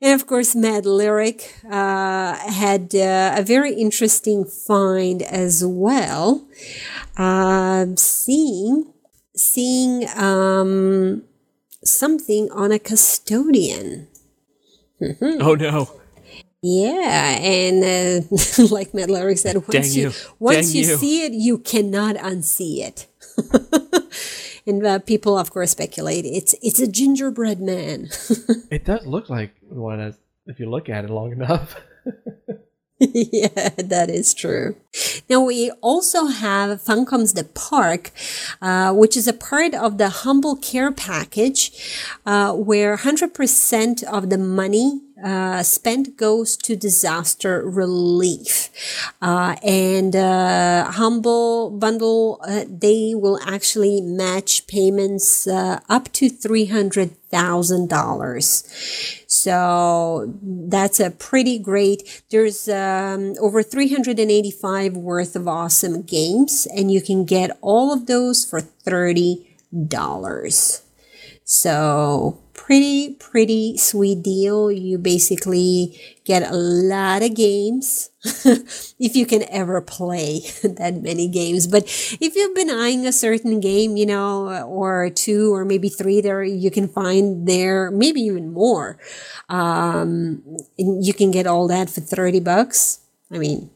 and of course, Mad Lyric uh, had uh, a very interesting find as well. Um seeing, seeing um, something on a custodian. Oh no. Yeah, and uh, like Matt Larry said, once Dang you, you. once Dang you, you. see it, you cannot unsee it. and uh, people, of course, speculate it's it's a gingerbread man. It does look like one if you look at it long enough. yeah, that is true. Now we also have Funcom's the Park, uh, which is a part of the Humble Care package, uh, where 100% of the money uh, spent goes to disaster relief. Uh, and uh, Humble Bundle, uh, they will actually match payments uh, up to $300,000. So that's a pretty great. There's um, over 385 worth of awesome games, and you can get all of those for $30. So pretty, pretty sweet deal. You basically get a lot of games if you can ever play that many games. But if you've been eyeing a certain game, you know, or two or maybe three there, you can find there, maybe even more. Um, you can get all that for 30 bucks. I mean,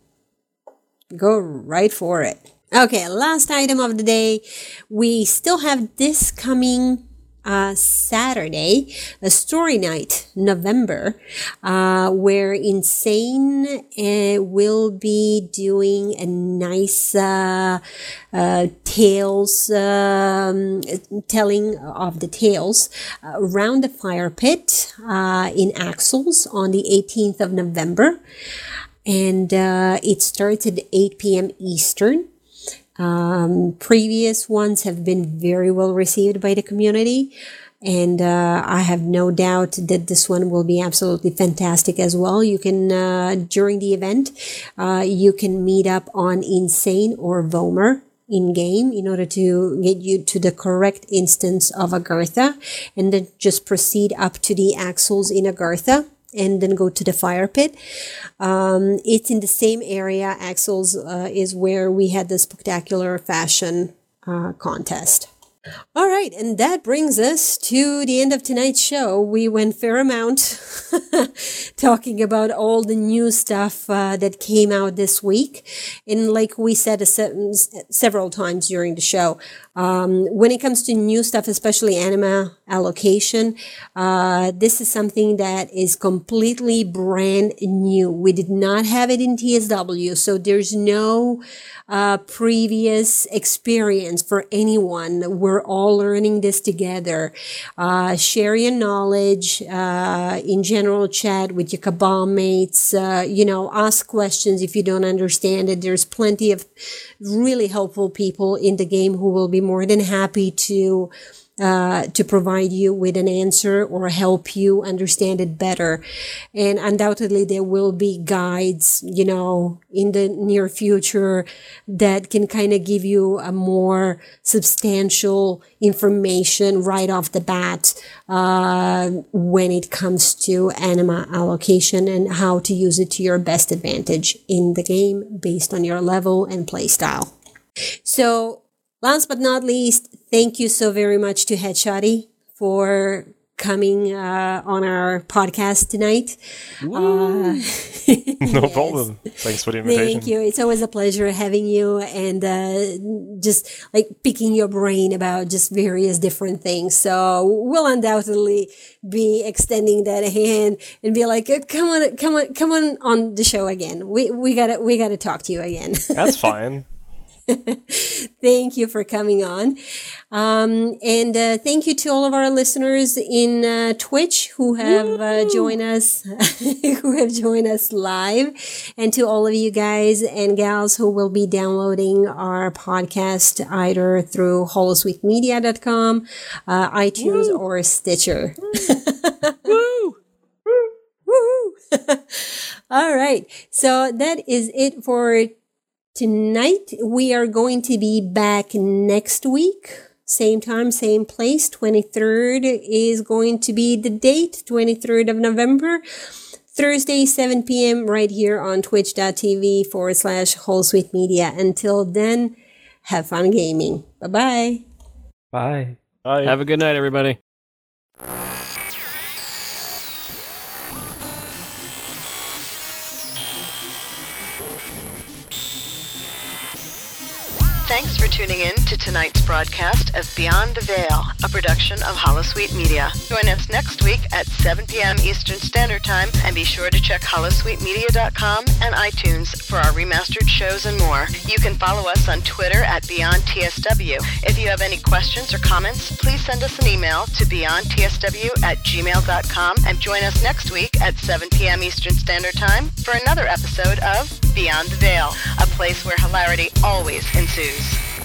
go right for it. Okay, last item of the day. We still have this coming uh, Saturday, a story night, November, uh, where Insane uh, will be doing a nice uh, uh, tales, um, telling of the tales around the fire pit uh, in Axles on the 18th of November. And uh, it starts at 8 p.m. Eastern. Um, previous ones have been very well received by the community. And uh, I have no doubt that this one will be absolutely fantastic as well. You can, uh, during the event, uh, you can meet up on Insane or Vomer in game in order to get you to the correct instance of Agartha and then just proceed up to the axles in Agartha and then go to the fire pit. Um, it's in the same area. Axles uh, is where we had the spectacular fashion uh, contest. All right, and that brings us to the end of tonight's show. We went fair amount talking about all the new stuff uh, that came out this week. And like we said a se- several times during the show, um, when it comes to new stuff, especially anima allocation, uh, this is something that is completely brand new. We did not have it in TSW, so there's no uh, previous experience for anyone. We're all learning this together. Uh, share your knowledge uh, in general chat with your cabal mates. Uh, you know, ask questions if you don't understand it. There's plenty of really helpful people in the game who will be more than happy to uh, to provide you with an answer or help you understand it better. And undoubtedly, there will be guides, you know, in the near future that can kind of give you a more substantial information right off the bat uh, when it comes to anima allocation and how to use it to your best advantage in the game based on your level and play style. So Last but not least, thank you so very much to Headshoty for coming uh, on our podcast tonight. Uh, no yes. problem. Thanks for the invitation. Thank you. It's always a pleasure having you and uh, just like picking your brain about just various different things. So we'll undoubtedly be extending that hand and be like, come on, come on, come on on the show again. We we gotta we gotta talk to you again. That's fine. thank you for coming on. Um, and uh, thank you to all of our listeners in uh, Twitch who have uh, joined us, who have joined us live, and to all of you guys and gals who will be downloading our podcast either through holosuitemedia.com, uh, iTunes, Woo. or Stitcher. Woo! Woo! all right. So that is it for Tonight, we are going to be back next week. Same time, same place. 23rd is going to be the date, 23rd of November. Thursday, 7 p.m. right here on twitch.tv forward slash holosuitemedia. Until then, have fun gaming. Bye-bye. Bye. Bye. Have a good night, everybody. Thanks for tuning in to tonight's broadcast of Beyond the Veil, a production of Holosuite Media. Join us next week at 7 p.m. Eastern Standard Time, and be sure to check holosuitemedia.com and iTunes for our remastered shows and more. You can follow us on Twitter at BeyondTSW. If you have any questions or comments, please send us an email to beyondtsw at gmail.com and join us next week at 7 p.m. Eastern Standard Time for another episode of Beyond the Veil, a place where hilarity always ensues. Peace.